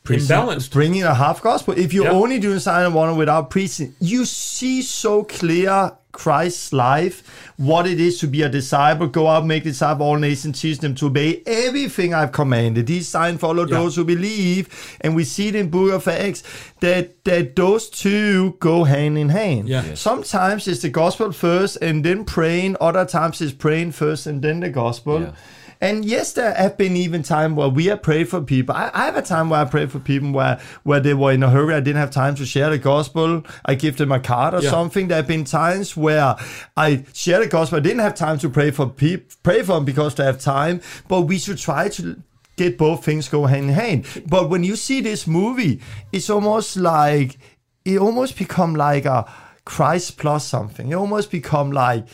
Imbalanced. bringing a half gospel. If you're Yep. only doing sign and wonder without preaching, you see so clear Christ's life, what it is to be a disciple, go out, make disciples, all nations, teach them to obey everything I've commanded. These signs follow Yeah. those who believe, and we see it in Book of Acts that that those two go hand in hand. Yeah. Yes. Sometimes it's the gospel first and then praying. Other times it's praying first and then the gospel. Yeah. And yes, there have been even time where we have prayed for people. I, I have a time where I prayed for people where, where they were in a hurry. I didn't have time to share the gospel. I give them a card or Yeah. something. There have been times where I share the gospel. I didn't have time to pray for people, pray for them because they have time. But we should try to get both things go hand in hand. But when you see this movie, it's almost like it almost become like a Christ plus something. It almost become like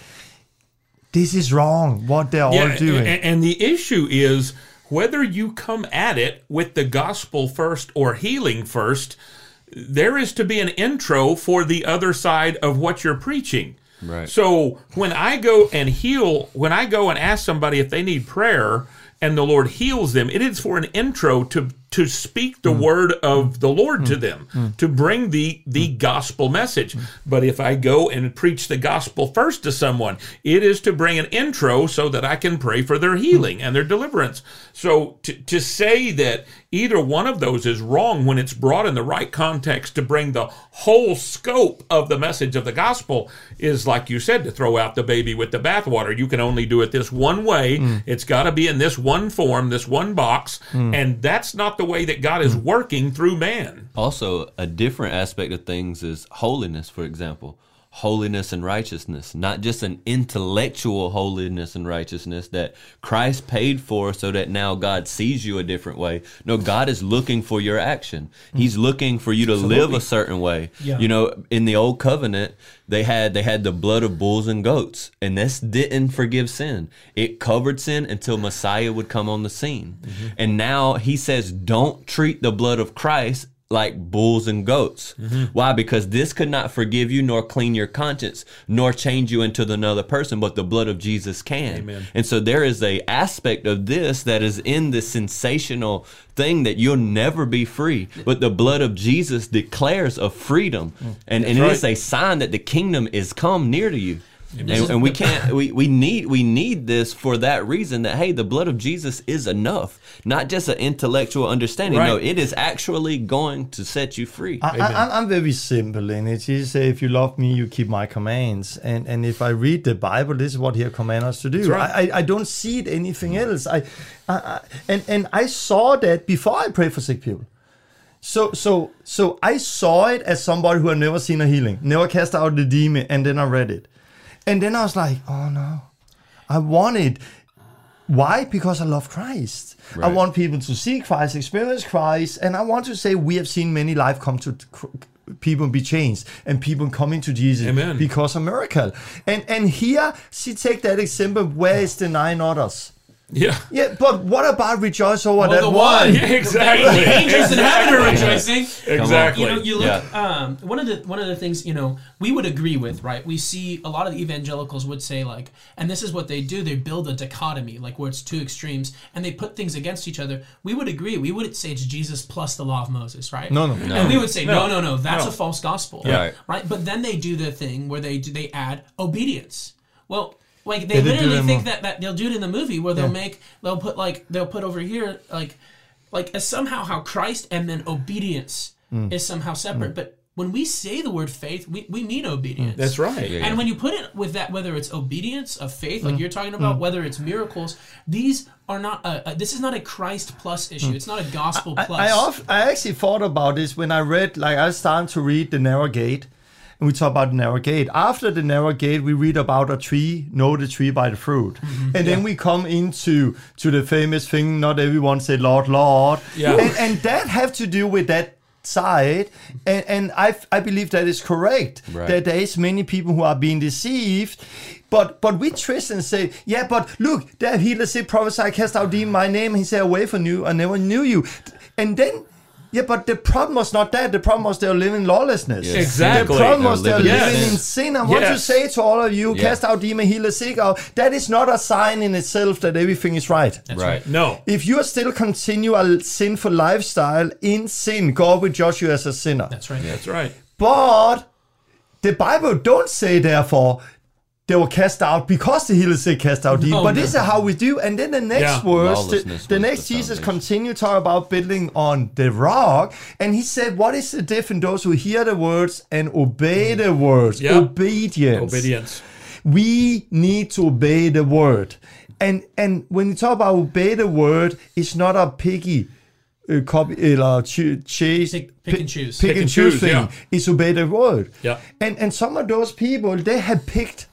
this is wrong what they're all doing. And, and the issue is whether you come at it with the gospel first or healing first, there is to be an intro for the other side of what you're preaching. Right. So when I go and heal, when I go and ask somebody if they need prayer and the Lord heals them, it is for an intro to to speak the mm. word of the Lord to mm. them, mm. to bring the the gospel message. But if I go and preach the gospel first to someone, it is to bring an intro so that I can pray for their healing and their deliverance. So to, to say that either one of those is wrong when it's brought in the right context to bring the whole scope of the message of the gospel is like you said to throw out the baby with the bathwater. You can only do it this one way. It's got to be in this one form, this one box, and that's not the way that God is hmm. working through man. Also, a different aspect of things is holiness, for example. Holiness and righteousness, not just an intellectual holiness and righteousness that Christ paid for so that now God sees you a different way. No, God is looking for your action. Mm. He's looking for you to live a certain way. Yeah. You know, in the old covenant, they had they had the blood of bulls and goats, and this didn't forgive sin. It covered sin until Messiah would come on the scene. Mm-hmm. And now he says, don't treat the blood of Christ like bulls and goats. Mm-hmm. Why? Because this could not forgive you nor clean your conscience nor change you into another person, but the blood of Jesus can. Amen. And so there is a aspect of this that is in this sensational thing that you'll never be free. But the blood of Jesus declares a freedom. Mm. And, and it right. is a sign that the kingdom is come near to you. And, and we can't we, we need we need this for that reason that hey the blood of jesus is enough not just an intellectual understanding no it is actually going to set you free I, I, I'm- I'm very simple in it. He say, "If you love me, you keep my commands." And and if I read the Bible, this is what He commands us to do. Right. I, I I don't see it anything else. I, I, I and and I saw that before I prayed for sick people. So so so I saw it as somebody who had never seen a healing, never cast out the demon, and then I read it, and then I was like, "Oh no, I want it." Why? Because I love Christ. I want people to see Christ, experience Christ, and I want to say we have seen many life come to people be changed and people coming to Jesus Amen. because of miracle. And and here, she take that example. Where is the nine others? Yeah. Yeah, but what about rejoice over Well, that the one? one. Yeah, exactly. The angels in heaven are Exactly. rejoicing. Exactly. You know, you look. Yeah. Um, one of the one of the things you know we would agree with, right? We see a lot of the evangelicals would say like, and this is what they do: they build a dichotomy, like where it's two extremes, and they put things against each other. We would agree. We wouldn't say it's Jesus plus the law of Moses, right? No, no. No. And we would say no, No. no, no. That's No. a false gospel, Yeah. right? But then they do the thing where they do, they add obedience. Well. Like they they literally think that, that they'll do it in the movie where they'll Yeah. make they'll put like they'll put over here like like as somehow how Christ and then obedience Mm. is somehow separate. But when we say the word faith, we, we mean obedience. That's right. Yeah. And when you put it with that, whether it's obedience of faith, Mm. like you're talking about, whether it's miracles, these are not. A, a, this is not a Christ plus issue. It's not a gospel Mm. I, plus. I, oft, I actually thought about this when I read, like, I started to read The Narrow Gate, and we talk about the narrow gate. After the narrow gate, we read about a tree, know the tree by the fruit, mm-hmm. and then we come into to the famous thing. Not everyone say "Lord, Lord," Yeah. and, and that have to do with that side, and, and I I believe that is correct. Right. That there is many people who are being deceived. But but we twist and say, yeah, but look, there healer said, prophesy, cast out demon, my name. He said, away from you, I never knew you. And then, yeah, but the problem was not that. The problem was they were living in lawlessness. Yes. Exactly. The problem They were was they were living in living sin. in sin. And what to Yes. say to all of you, Yeah. cast out demon, heal the sick out. That is not a sign in itself that everything is right. right. No. If you are still continue a sinful lifestyle in sin, God will judge you as a sinner. That's right. That's right. But the Bible don't say therefore they were cast out because the healer said cast out demons. No, but no. this is how we do. And then the next Yeah. verse, the, the next the Jesus foundation. continue talk about building on the rock. And he said, What is the difference those who hear the words and obey the words? Yeah. Obedience. Obedience. We need to obey the word. And and when you talk about obey the word, it's not a piggy uh, copy eller ch- chase Pick- pick and choose. pick, and choose, thing. yeah. It's obey the word. Yeah. And and some of those people they have picked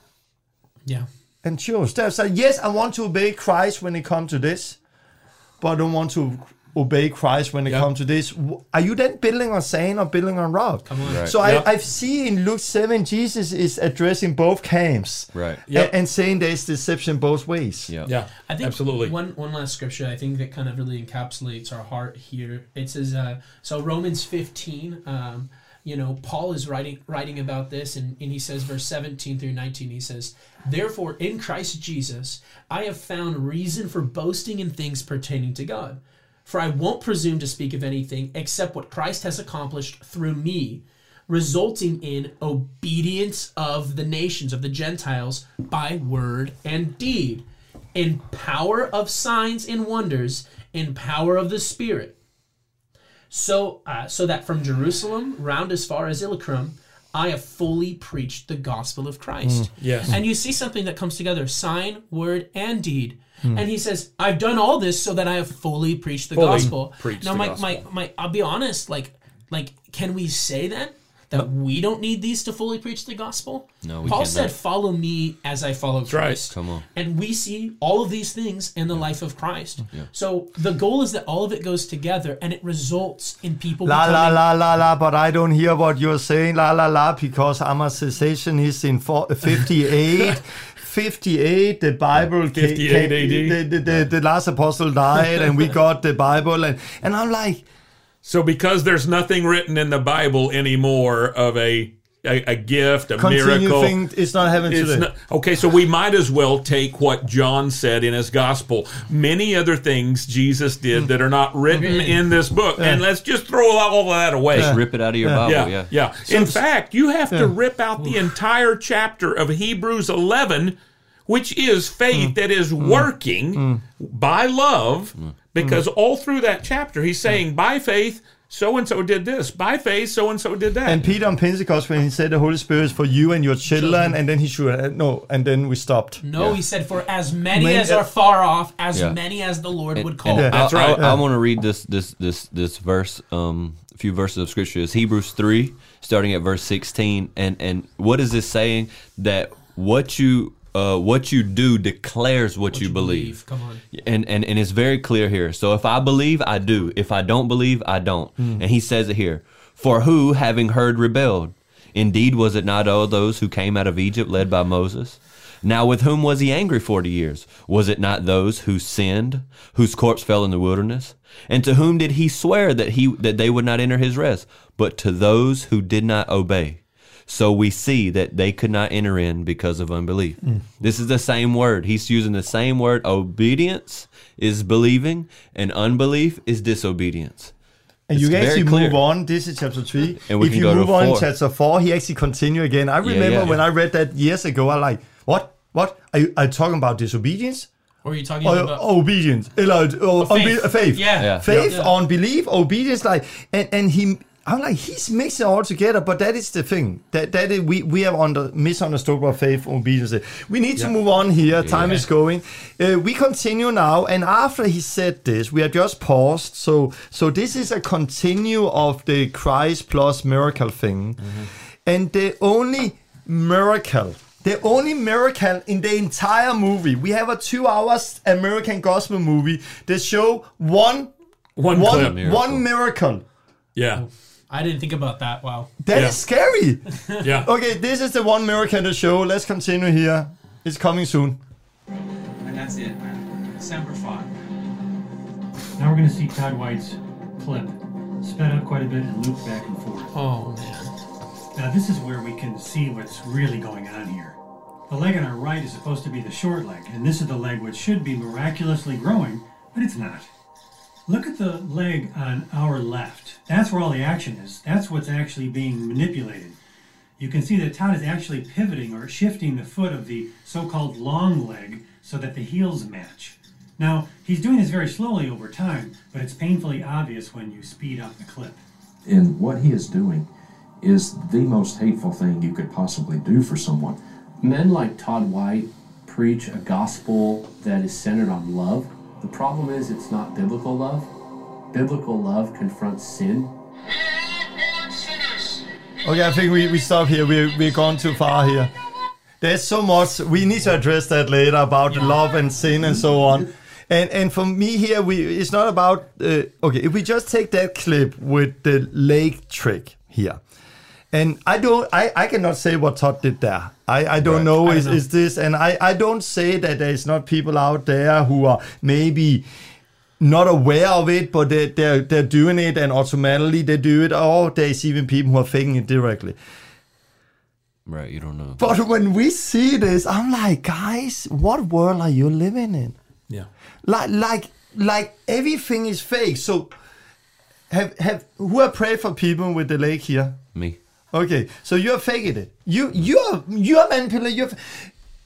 Yeah. and chose. They have said, yes, I want to obey Christ when it comes to this, but I don't want to obey Christ when it Yeah. comes to this. Are you then building on sand or building on rock? Right. So Yeah. I, I see in Luke 7, Jesus is addressing both camps. Right. Yeah. And, and saying there's deception both ways. Yeah. Yeah. I think absolutely. One one last scripture I think that kind of really encapsulates our heart here. It says uh, so Romans fifteen. Um, you know, Paul is writing writing about this, and, and he says, verse seventeen through nineteen. He says, "Therefore, in Christ Jesus, I have found reason for boasting in things pertaining to God." For I won't presume to speak of anything except what Christ has accomplished through me, resulting in obedience of the nations, of the Gentiles, by word and deed, in power of signs and wonders, in power of the Spirit. So, uh, so that from Jerusalem round as far as Illyricum, I have fully preached the gospel of Christ. Yes. And you see something that comes together sign, word, and deed. Hmm. And he says, I've done all this so that I have fully preached the Fully gospel. preached now, the my, gospel. my, my, I'll be honest, like, like, can we say that? That we don't need these to fully preach the gospel? No, we Paul cannot. said, Follow me as I follow right. Christ. Come on. And we see all of these things in the life of Christ. So the goal is that all of it goes together and it results in people La la becoming la la la, but I don't hear what you're saying, la la la, because I'm a cessationist in four, uh, 58. 58, the Bible, 58 ca- AD. The, the, the, the last apostle died, and we got the Bible, and, and I'm like, So because there's nothing written in the Bible anymore of a a, a gift, a Continue miracle. thing it's not happening It's today. not- okay, so we might as well take what John said in his gospel. Many other things Jesus did that are not written mm-hmm. in this book, and let's just throw all of that away. Just rip it out of your Bible. Yeah, Yeah. yeah. in fact, you have to rip out the entire chapter of Hebrews 11, which is faith mm. that is mm. working mm. by love, because all through that chapter, he's saying, by faith, so and so did this. By faith, so and so did that. And Peter on Pentecost, when he said the Holy Spirit is for you and your children, and then he should uh, no, and then we stopped. No, he said, for as many Many- as are uh, far off, as Yeah. many as the Lord would call. Yeah. That's I, right. I, want to read this this this this verse, um, a few verses of scripture. It's Hebrews three, starting at verse sixteen, and and what is this saying? That what you uh, what you do declares what, you, believe. Come on. And, and and it's very clear here. So if I believe, I do. If I don't believe, I don't. And he says it here. For who, having heard, rebelled? Indeed, was it not all those who came out of Egypt led by Moses? Now with whom was he angry forty years? Was it not those who sinned, whose corpse fell in the wilderness? And to whom did he swear that he that they would not enter his rest? But to those who did not obey. So we see that they could not enter in because of unbelief. Mm. This is the same word. He's using the same word. Obedience is believing, and unbelief is disobedience. And It's you can actually clear. move on. This is chapter three. And we if can you go to move on four. chapter four, he actually continue again. I remember yeah. when I read that years ago. I like what what are you, are you talking about disobedience Or are you talking or about obedience? Eller, or faith. unbe- faith. Yeah. Yeah. faith Yeah. on belief, obedience. Like and and he. I'm like he's mixing it all together, but that is the thing that that is, we we have under misunderstood what faith and obedience. We need to move on here. Time is going. Uh, we continue now, and after he said this, we are just paused. So so this is a continue of the Christ plus miracle thing, and the only miracle. The only miracle in the entire movie, we have a two hours American gospel movie that show one One one, clip. one miracle. Yeah. I didn't think about that. Wow. That is Yeah. scary. Yeah. Okay, this is the one miracle in the show. Let's continue here. It's coming soon. And that's it, man. December 5. Now we're going to see Todd White's clip sped up quite a bit and loop back and forth. Oh man. Now, this is where we can see what's really going on here. The leg on our right is supposed to be the short leg, and this is the leg which should be miraculously growing, but it's not. Look at the leg on our left. That's where all the action is. That's what's actually being manipulated. You can see that Todd is actually pivoting or shifting the foot of the so called long leg so that the heels match. Now, he's doing this very slowly over time, but it's painfully obvious when you speed up the clip. And what he is doing is the most hateful thing you could possibly do for someone. Men like Todd White preach a gospel that is centered on love. The problem is it's not biblical love. Biblical love confronts sin. Okay, I think we, we stop here. We we're gone too far here. There's so much we need to address that later about love and sin and so on. And and for me here, we it's not about uh, okay. If we just take that clip with the leg trick here, and I don't, I, I cannot say what Todd did there. I, I don't Right. know I is, know. is this, and I, I don't say that there's not people out there who are maybe not aware of it, but they, they're they're doing it and automatically they do it, or there's even people who are faking it directly. Right, you don't know. But when we see this, I'm like, guys, what world are you living in? Yeah. Like, like, like everything is fake. So, have have who have prayed for people with the leg here? Me. Okay, so you're faking it. You you're you're manipulating. You're,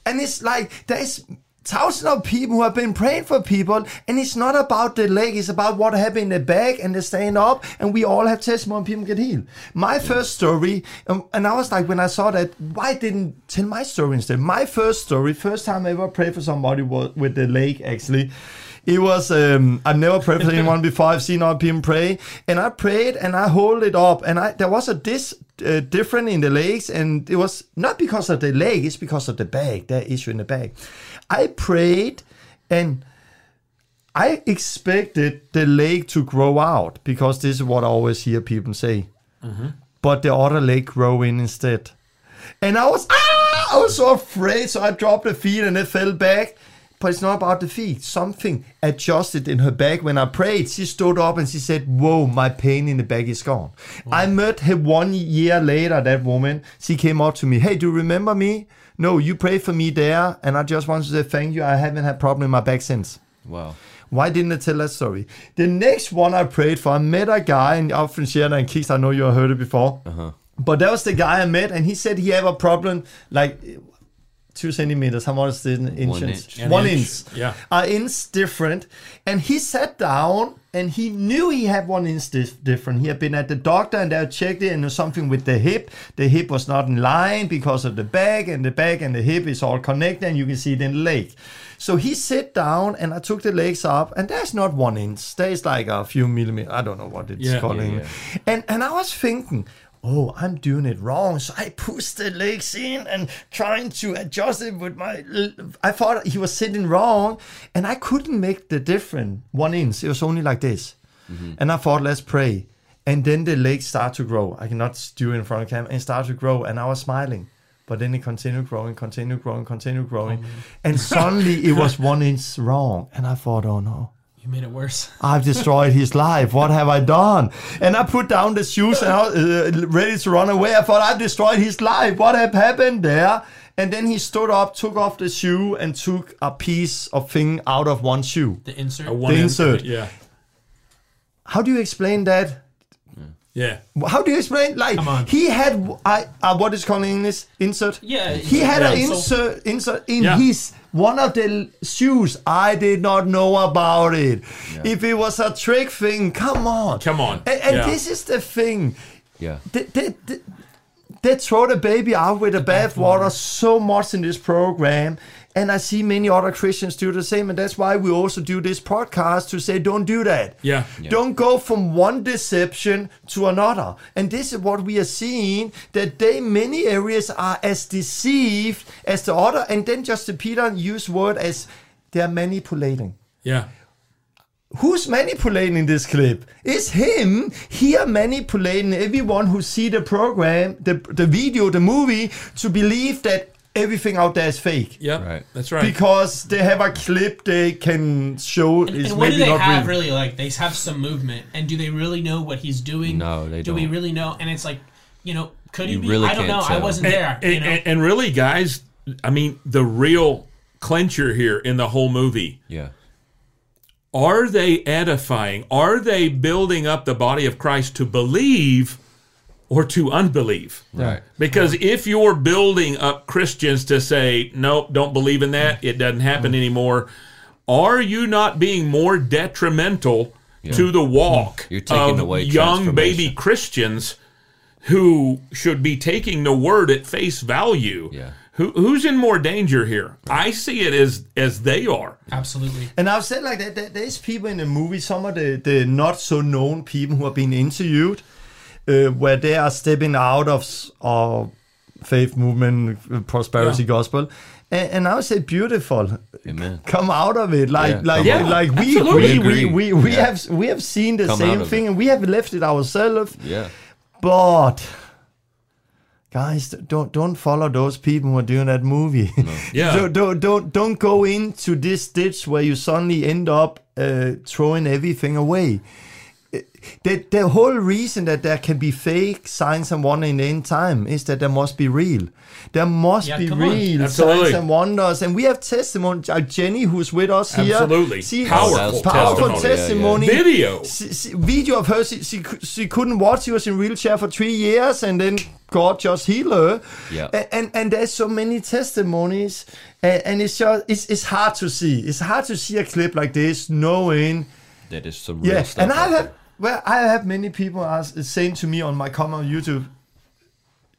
and it's like there's thousands of people who have been praying for people, and it's not about the leg. It's about what happened in the back, and they stand up, and we all have testimony. People get healed. My first story, um, and I was like, when I saw that, why didn't tell my story instead? My first story, first time I ever prayed for somebody was with the leg actually. It was um, I've never prayed for anyone before. I've seen other people pray, and I prayed and I hold it up, and I there was a this uh, different in the legs, and it was not because of the leg, it's because of the back. That issue in the back. I prayed, and I expected the leg to grow out because this is what I always hear people say. But the other leg grow in instead, and I was ah, I was so afraid, so I dropped the feet and it fell back. But it's not about the feet. Something adjusted in her back when I prayed. She stood up and she said, Whoa, my pain in the back is gone. I met her one year later, that woman. She came up to me, Hey, do you remember me? No, you prayed for me there, and I just want to say thank you. I haven't had problem in my back since. Wow. Why didn't I tell that story? The next one I prayed for, I met a guy, and often share that in Kicks. I know you have heard it before. Uh-huh. But that was the guy I met, and he said he have a problem like two centimeters. How much is it in inches? inch. An One inch, inch. yeah. An inch different. And he sat down and he knew he had one inch dif- different. He had been at the doctor and they checked it and there was something with the hip. The hip was not in line because of the back, and the back and the hip is all connected, and you can see it in the leg. So he sat down and I took the legs up, and there's not one inch. There's like a few millimeters. I don't know what it's Yeah. called. Yeah, in- And and I was thinking, oh, I'm doing it wrong. So I pushed the legs in and trying to adjust it with my. I thought he was sitting wrong, and I couldn't make the difference one inch. It was only like this, mm-hmm. and I thought, let's pray. And then the legs start to grow. I cannot do it in front of camera and start to grow, and I was smiling. But then it continued growing, continued growing, continued growing, oh, and suddenly it was one inch wrong, and I thought, oh no. You made it worse. I've destroyed his life. What have I done? And I put down the shoes and I was uh, ready to run away. I thought I've destroyed his life. What have happened there? And then he stood up, took off the shoe, and took a piece of thing out of one shoe. The insert. One The inch- insert. Yeah. How do you explain that? Yeah. How do you explain? Like he had, I uh, what is called in English? Insert. Yeah, He had an insert, insert in Yeah. his one of the shoes. I did not know about it. If it was a trick thing, come on, Come on. And, and Yeah. this is the thing. Yeah. They, they, they, they throw the baby out with the bathwater so much in this program. And I see many other Christians do the same. And that's why we also do this podcast to say, don't do that. Yeah. Don't go from one deception to another. And this is what we are seeing that they many areas are as deceived as the other. And then just Justin Peter use word as they're manipulating. Yeah. Who's manipulating this clip? It's him here manipulating everyone who see the program, the, the video, the movie, to believe that everything out there is fake. Yeah, Right. That's right. Because they have a clip they can show And, is and what do maybe they not have real. really like? They have some movement, and do they really know what he's doing? No, they do we don't. really know? And it's like, you know, could he You be? really I don't can't know. I wasn't and, there. and, you know? and- and really, guys, I mean, the real clincher here in the whole movie Yeah. are they edifying? Are they building up the body of Christ to believe or to unbelieve? Right. Because if you're building up Christians to say, nope, don't believe in that, it doesn't happen Mm. anymore, are you not being more detrimental to the walk You're taking of away young baby. Christians who should be taking the word at face value? Yeah. Who, who's in more danger here? I see it as as they are. Absolutely. And I've said like that, that there's people in the movie, some of the, the not so known people who are being interviewed, uh, where they are stepping out of, s- of faith movement, uh, prosperity Yeah. gospel. And, and I would say beautiful. Amen. Come out of it, like Yeah, like come out. like we we, we, we, we Yeah. have we have seen the Come same thing it. and we have left it ourselves. Yeah. But guys, don't don't follow those people who are doing that movie. Yeah. don't, don't don't don't go into this ditch where you suddenly end up uh, throwing everything away. The, the whole reason that there can be fake signs and wonders in the end time is that there must be real. There must Yeah, be come on. real Absolutely. signs and wonders, and we have testimony. Uh, Jenny, who's with us here, Absolutely. she- Powerful powerful testimony. testimony. Yeah, yeah. Video. She- she- video of her. She, she she couldn't watch. She was in wheelchair for three years, and then God just healed her. Yeah. And and, and there's so many testimonies, and, and it's just it's, it's hard to see. It's hard to see a clip like this, knowing. That is some real Yeah, stuff. and I have there. Well, I have many people are uh, saying to me on my comment on YouTube,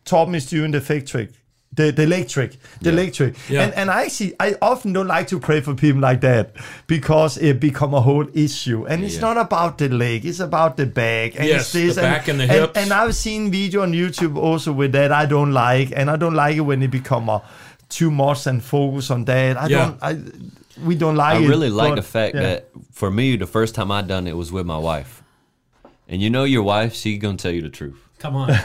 Torben is doing the fake trick. The, the leg trick, the Yeah. leg trick, Yeah. and and I see. I often don't like to pray for people like that because it become a whole issue, and it's Yeah. not about the leg; it's about the back. And Yes, it's this the and, back and the and, hips. And I've seen video on YouTube also with that I don't like, and I don't like it when it become a too much and focus on that. I Yeah. don't. I we don't like I it. really like but- the fact yeah. that for me, the first time I done it was with my wife, and you know your wife, she gonna tell you the truth. Come on.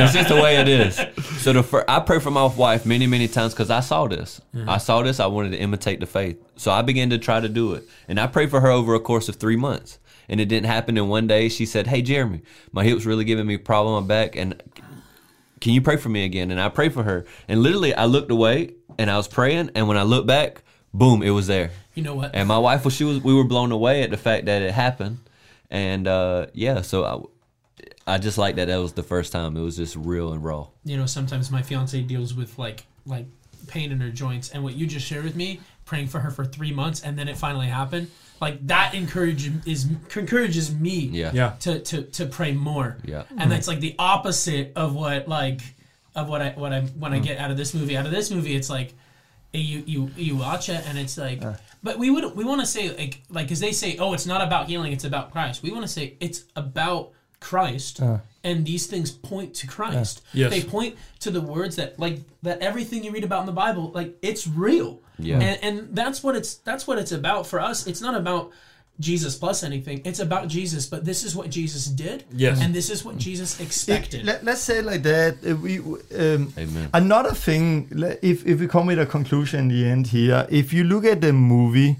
It's just the way it is. So the fir- I pray for my wife many, many times because I saw this. Mhm. I saw this. I wanted to imitate the faith. So I began to try to do it, and I prayed for her over a course of three months. And it didn't happen. And one day she said, "Hey, Jeremy, my hip's really giving me a problem in my back, and can you pray for me again?" And I prayed for her, and literally I looked away and I was praying, and when I looked back, boom, it was there. You know what? And my wife was she was we were blown away at the fact that it happened, and uh, yeah, so I, I just like that that was the first time it was just real and raw. you know, sometimes my fiance deals with like like pain in her joints, and what you just shared with me, praying for her for three months, and then it finally happened. Like that encourages is encourages me Yeah. Yeah. to to to pray more. Yeah. and that's like the opposite of what like of what I what I when I get out of this movie. Out of this movie, it's like you you you watch it and it's like. But we would we want to say like like because they say oh it's not about healing it's about Christ. We want to say it's about Christ Uh. and these things point to Christ. Yes. They point to the words that like that everything you read about in the Bible like it's real. Yeah. And and that's what it's that's what it's about for us. It's not about Jesus plus anything. It's about Jesus, but this is what Jesus did. Yes. And this is what Jesus expected. Let, let's say like that. We, um, Amen. Another thing, if, if we come with a conclusion in the end here, if you look at the movie,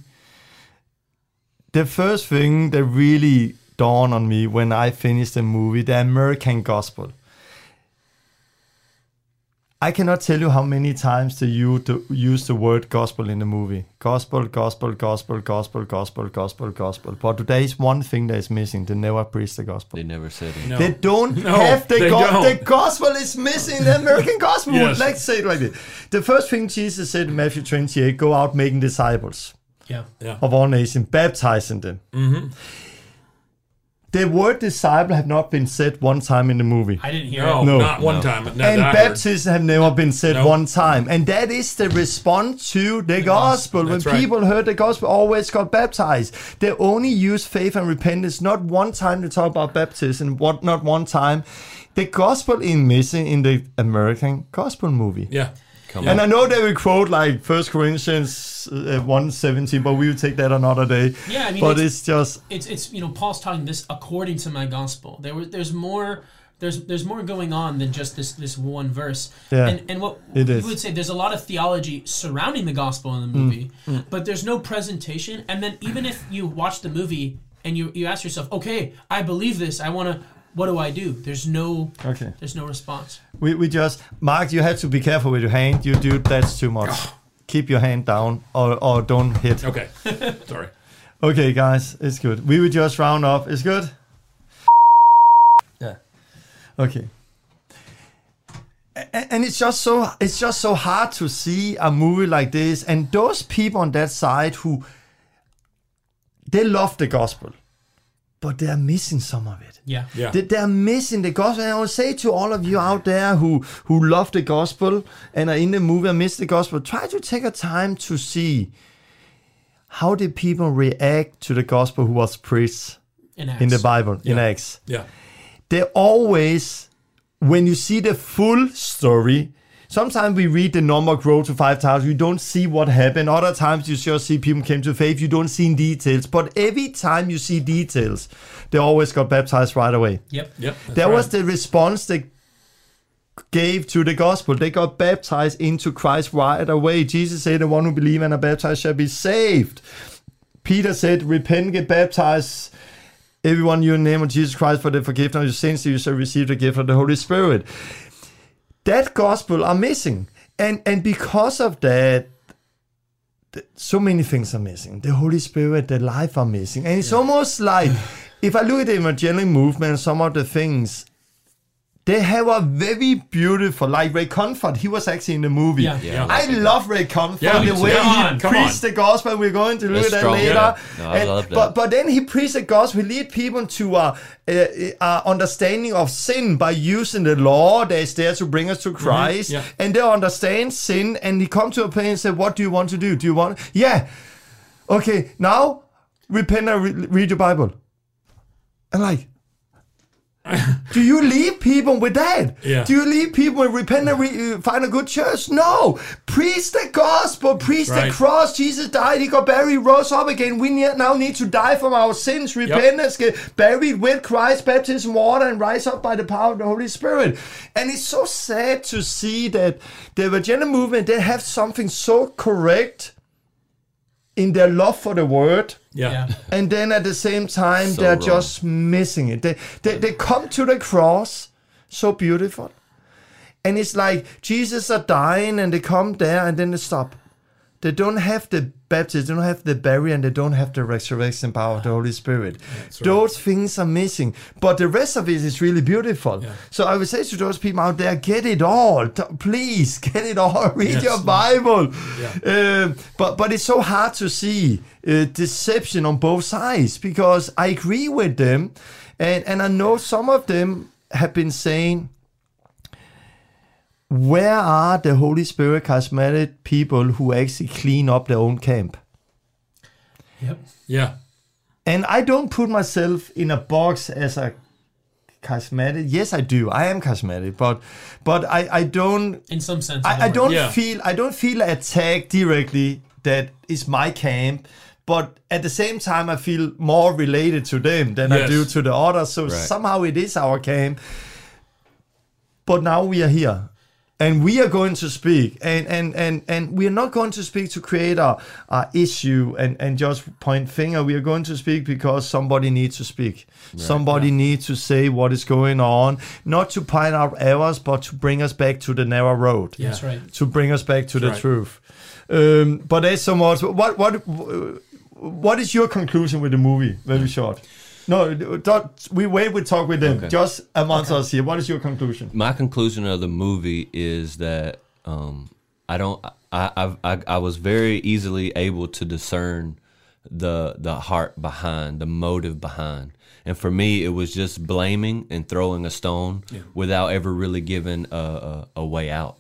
the first thing that really dawned on me when I finished the movie, the American Gospel. I cannot tell you how many times they use the, use the word gospel in the movie. Gospel, gospel, gospel, gospel, gospel, gospel, gospel. But there is one thing that is missing. They never preach the gospel. They never said it. No. They don't No, have the gospel. The gospel is missing. The American gospel. Yes. Let's say it like this. The first thing Jesus said in Matthew 28 go out making disciples yeah. Yeah. of all nations, baptizing them. Mm-hmm. The word disciple have not been said one time in the movie. I didn't hear No, it. No. not one No. time. No, and that heard. have never been said Nope. one time. And that is the response to the, gospel. When right. people heard the gospel, always got baptized. They only use faith and repentance. Not one time to talk about baptism. What? Not one time. The gospel is missing in the American gospel movie. Yeah. Come And on. I know they will quote like First Corinthians uh, one seventeen, but we will take that another day. Yeah, I mean, but it's- it's, just it's it's you know Paul's talking this according to my gospel. There were there's more there's there's more going on than just this this one verse. Yeah, and and what it we. Mm, would say there's a lot of theology surrounding the gospel in the movie, but there's no presentation. And then even if you watch the movie and you you ask yourself, okay, I believe this, I want to. What do I do? There's no okay. there's no response. We, we just Mark, you have to be careful with your hand. You do that's too much. Oh. Keep your hand down or, or don't hit. Okay. Sorry. Okay, guys, it's good. We will just round up. It's good. Yeah. Okay. A- And it's just so it's just so hard to see a movie like this, and those people on that side who they love the gospel, but they are missing some of it. Yeah. Yeah. They, they're missing the gospel. And I will say to all of you out there who who love the gospel and are in the movie and miss the gospel, try to take a time to see how did people react to the gospel who was preached In in the. Bible in Yeah. Acts. Yeah. They always, when you see the full story. Sometimes we read the number grow to 5,000. You don't see what happened. Other times you just see people came to faith. You don't see details. But every time you see details, they always got baptized right away. Yep. Yep. That right. was the response they gave to the gospel. They got baptized into Christ right away. Jesus said, The one who believes and are baptized shall be saved. Peter said, Repent, get baptized, everyone you in the name of Jesus Christ for the forgiveness of your sins, you shall receive the gift of the Holy Spirit. That gospel are missing. And and because of that, th- so many things are missing. The Holy Spirit, the life are missing. And it's almost like if I look at the evangelic movement, some of the things, they have a very beautiful, like Ray Comfort, he was actually in the movie. Yeah. Yeah, I love Ray Comfort, Yeah, me the too. way Come he on, come preached on. the gospel. We're going to look That's at that later. yeah. No, I And- love that. But, but then he preached the gospel. He lead people to a, a, a understanding of sin by using the law that is there to bring us to mm-hmm. Christ. yeah. And they understand sin. And he come to a place and said, what do you want to do? Do you want... Yeah. Okay, now repent and re- read your Bible. And like, Do you leave people with that? Yeah. Do you leave people with repent and re- uh, find a good church? No. Preach the gospel. Preach the cross. Jesus died. He got buried, rose up again. We ne- now need to die from our sins, repentance, get buried with Christ, baptism, water, and rise up by the power of the Holy Spirit. And it's so sad to see that the evangelical movement they have something so correct in their love for the word. Yeah. Yeah. And then at the same time, So they're wrong. just missing it. They, they, they come to the cross, so beautiful. And it's like Jesus are dying and they come there and then they stop. They don't have the baptism, they don't have the burial, and they don't have the resurrection power of the Holy Spirit. Those things are missing. But the rest of it is really beautiful. So I would say to those people out there, get it all. Please get it all. Read Yes. your Bible. Uh, but but it's so hard to see uh, deception on both sides because I agree with them, and and I know some of them have been saying, where are the Holy Spirit charismatic people who actually clean up their own camp? Yep. Yeah. And I don't put myself in a box as a charismatic. Yes, I do. I am charismatic, but but I I don't In some sense. I, I don't Yeah. feel I don't feel attacked directly that is my camp, but at the same time I feel more related to them than Yes. I do to the others. So Right. somehow it is our camp. But now we are here. And we are going to speak, and and and and we are not going to speak to create a, a issue and and just point finger. We are going to speak because somebody needs to speak. Somebody needs to say what is going on, not to point out errors, but to bring us back to the narrow road That's right. to bring us back to the right. truth. Um, but there's so much. What what what is your conclusion with the movie? Very short. No, don't, we wait. We talk with them. Okay. Just amongst us here. What is your conclusion? my conclusion of the movie is that um, I don't. I, I I I was very easily able to discern the the heart behind the motive behind, and for me, it was just blaming and throwing a stone without ever really giving a a, a way out.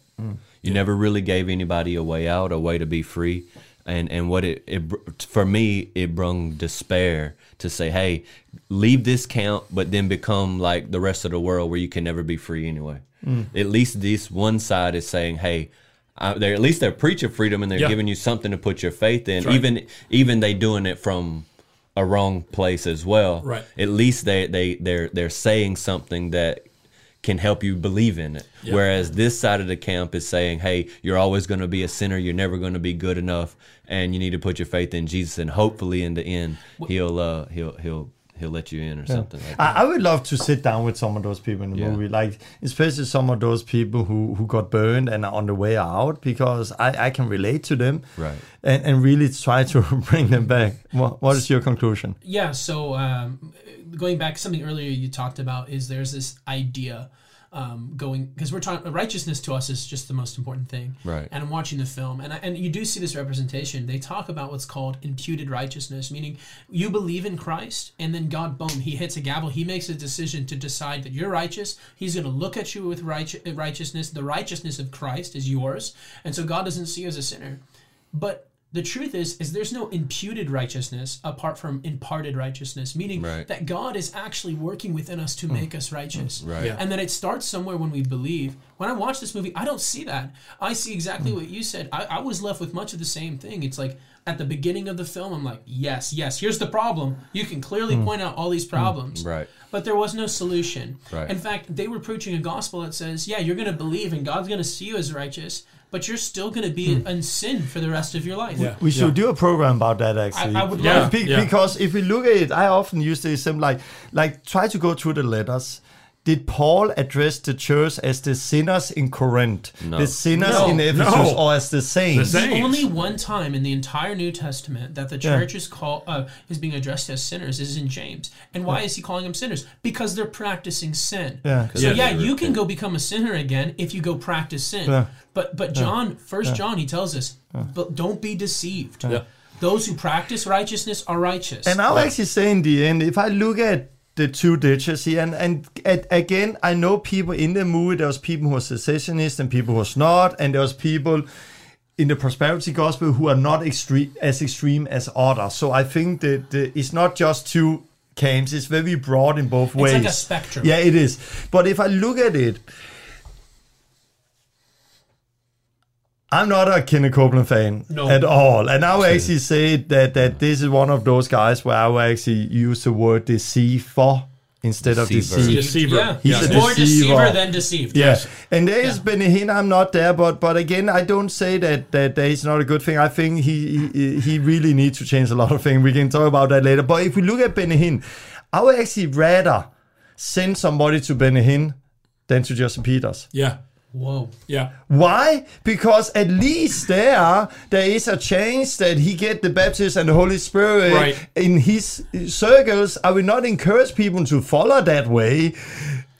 You never really gave anybody a way out, a way to be free. And, and what it, it for me it brung despair to say hey leave this camp but then become like the rest of the world where you can never be free anyway at least this one side is saying hey uh, they're at least they're preaching freedom and they're Yeah. giving you something to put your faith in right. even even they doing it from a wrong place as well Right. at least they they they're they're saying something that can help you believe in it. Yeah. Whereas this side of the camp is saying, "Hey, you're always going to be a sinner. You're never going to be good enough, and you need to put your faith in Jesus. And hopefully, in the end, he'll uh, he'll he'll he'll let you in or something like that." I, I would love to sit down with some of those people in the Yeah. movie, like especially some of those people who, who got burned and are on the way out, because I, I can relate to them, Right. And, and really try to bring them back. What, what is your conclusion? Yeah, so um, going back something earlier you talked about is there's this idea um, going because we're talking righteousness to us is just the most important thing. Right. And I'm watching the film, and I, and you do see this representation. They talk about what's called imputed righteousness, meaning you believe in Christ, and then God, boom, He hits a gavel. He makes a decision to decide that you're righteous. He's going to look at you with right, righteousness. The righteousness of Christ is yours, and so God doesn't see you as a sinner. But the truth is, is there's no imputed righteousness apart from imparted righteousness, meaning Right. that God is actually working within us to mm. make us righteous, mm. Right. Yeah. and that it starts somewhere when we believe. When I watch this movie, I don't see that. I see exactly mm. what you said. I, I was left with much of the same thing. It's like at the beginning of the film, I'm like, yes, yes, here's the problem. You can clearly point out all these problems, Right. but there was no solution. Right. In fact, they were preaching a gospel that says, yeah, you're going to believe and God's going to see you as righteous, but you're still going to be hmm. in sin for the rest of your life. Yeah. We should do a program about that actually. I would Yeah, love Be- yeah. Because if we look at it, I often use the example like, like try to go through the letters. Did Paul address the church as the sinners in Corinth, No. the sinners No. in Ephesus, No. or as the saints? The The Saints. only one time in the entire New Testament that the Yeah. church is called uh, is being addressed as sinners is in James. And why is he calling them sinners? Because they're practicing sin. Yeah. So Yeah. yeah, you can go become a sinner again if you go practice sin. Yeah. But but John, First John, he tells us, but don't be deceived. Yeah. Those who practice righteousness are righteous. And I'll actually say in the end, if I look at the two ditches here, and, and at, again, I know people in the movie, there was people who are cessationists and people who was not, and there was people in the prosperity gospel who are not extreme as extreme as others. So I think that the, it's not just two camps. It's very broad in both It's ways. like a spectrum. Yeah, it is. But if I look at it, I'm not a Kenneth Copeland fan No. at all, and I would actually say that that this is one of those guys where I would actually use the word deceiver instead of Deceiver. deceive. Deceiver. Yeah, He's he's a more deceiver deceiver. than deceived. Yes, and there is Benny Hinn. I'm not there, but but again, I don't say that that that is not a good thing. I think he he, he really needs to change a lot of things. We can talk about that later. But if we look at Benny Hinn, I would actually rather send somebody to Benny Hinn than to Justin Peters. Yeah. Whoa. Yeah. Why? Because at least there, there is a chance that he get the baptism and the Holy Spirit Right. in his circles. I will not encourage people to follow that way.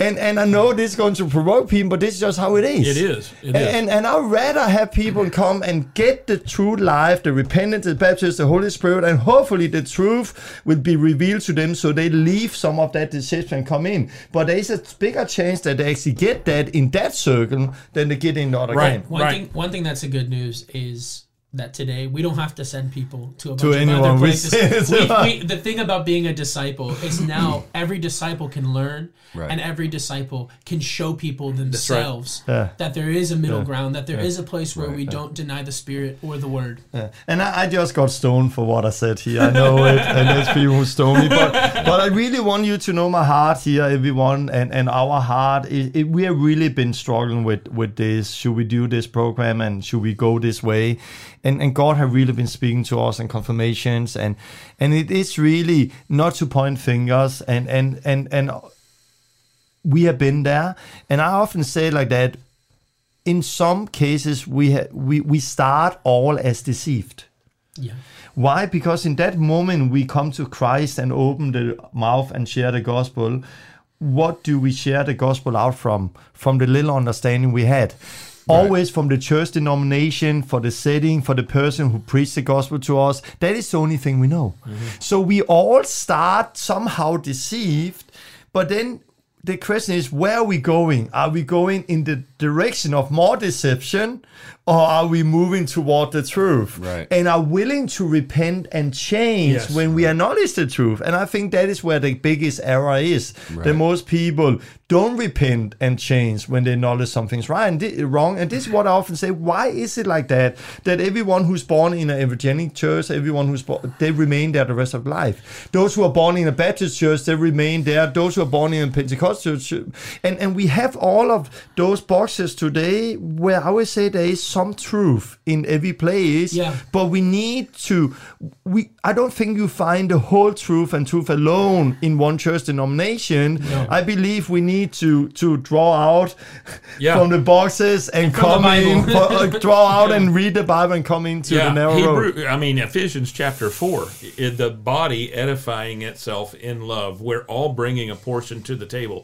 And and I know this is going to provoke people, but this is just how it is. It is. It and, is. and and I'd rather have people come and get the true life, the repentance, the baptism, the Holy Spirit, and hopefully the truth will be revealed to them so they leave some of that deception and come in. But there is a bigger chance that they actually get that in that circle than they get in the other Right. game. One Right. thing, one thing that's a good news is that today we don't have to send people to a To bunch of anyone. other We places. say We- we- the thing about being a disciple is now every disciple can learn, Right. and every disciple can show people right. themselves Yeah. that there is a middle ground, that there is a place where Right. we don't deny the Spirit or the Word. Yeah. And I, I just got stoned for what I said here. I know it, and there's people who stone me, but but I really want you to know my heart here, everyone, and, and our heart. It, it, we have really been struggling with with this. Should we do this program, and should we go this way? And and God have really been speaking to us and confirmations, and and it is really not to point fingers, and and and and we have been there. And I often say like that. In some cases, we ha- we we start all as deceived. Yeah. Why? Because in that moment we come to Christ and open the mouth and share the gospel. What do we share the gospel out from? From the little understanding we had. Always from the church denomination, for the setting, for the person who preached the gospel to us. That is the only thing we know. So we all start somehow deceived, but then the question is where are we going? Are we going in the direction of more deception or are we moving toward the truth? Right. And are willing to repent and change Yes. when we acknowledge the truth. And I think that is where the biggest error is. That Right. most people don't repent and change when they acknowledge something's right and thi- wrong. And this is what I often say. Why is it like that? That everyone who's born in an evangelical church, everyone who's born, they remain there the rest of life. Those who are born in a Baptist church, they remain there. Those who are born in a Pentecostal church, and and we have all of those boxes today where I would say there is some truth in every place. Yeah. But we need to. We I don't think you find the whole truth and truth alone in one church denomination. I believe we need to to draw out Yeah. from the boxes and, the come in, for, uh, draw out and read the Bible and come into the narrow road. I mean Ephesians chapter four, the body edifying itself in love. We're all bringing a portion to the table,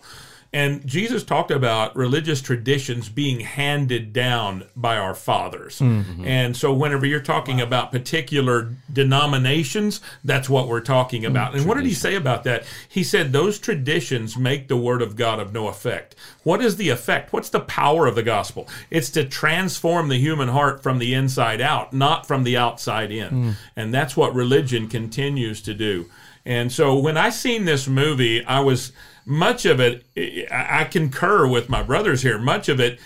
and Jesus talked about religious traditions being handed down by our fathers. Mm-hmm. And so, whenever you're talking about particular denominations, that's what we're talking mm, about. and what did he say about that? He said those traditions make the word of God of no effect. What is the effect? What's the power of the gospel? It's to transform the human heart from the inside out, not from the outside in. Mm. And that's what religion continues to do. And so when I seen this movie, I was much of it I concur with my brothers here. Much of it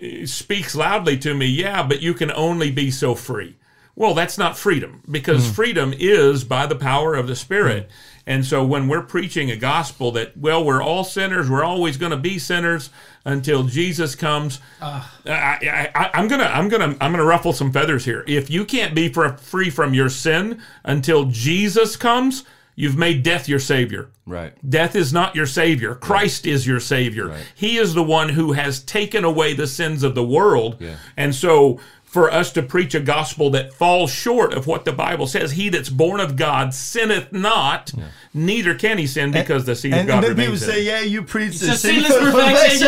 eh, speaks loudly to me, yeah, but you can only be so free. Well, that's not freedom because hmm. freedom is by the power of the Spirit. Hmm. And so when we're preaching a gospel that, well, we're all sinners, we're always going to be sinners until Jesus comes. Ah. I, I, I, I'm gonna, I'm gonna, I'm gonna ruffle some feathers here. If you can't be free from your sin until Jesus comes, you've made death your savior. Right. Death is not your savior. Christ is your savior. Right. He is the one who has taken away the sins of the world. Yeah. And so for us to preach a gospel that falls short of what the Bible says, he that's born of God sinneth not, neither can he sin because the seed of God and then people remains in say, "Yeah, you preach the a sinless sinful perfection."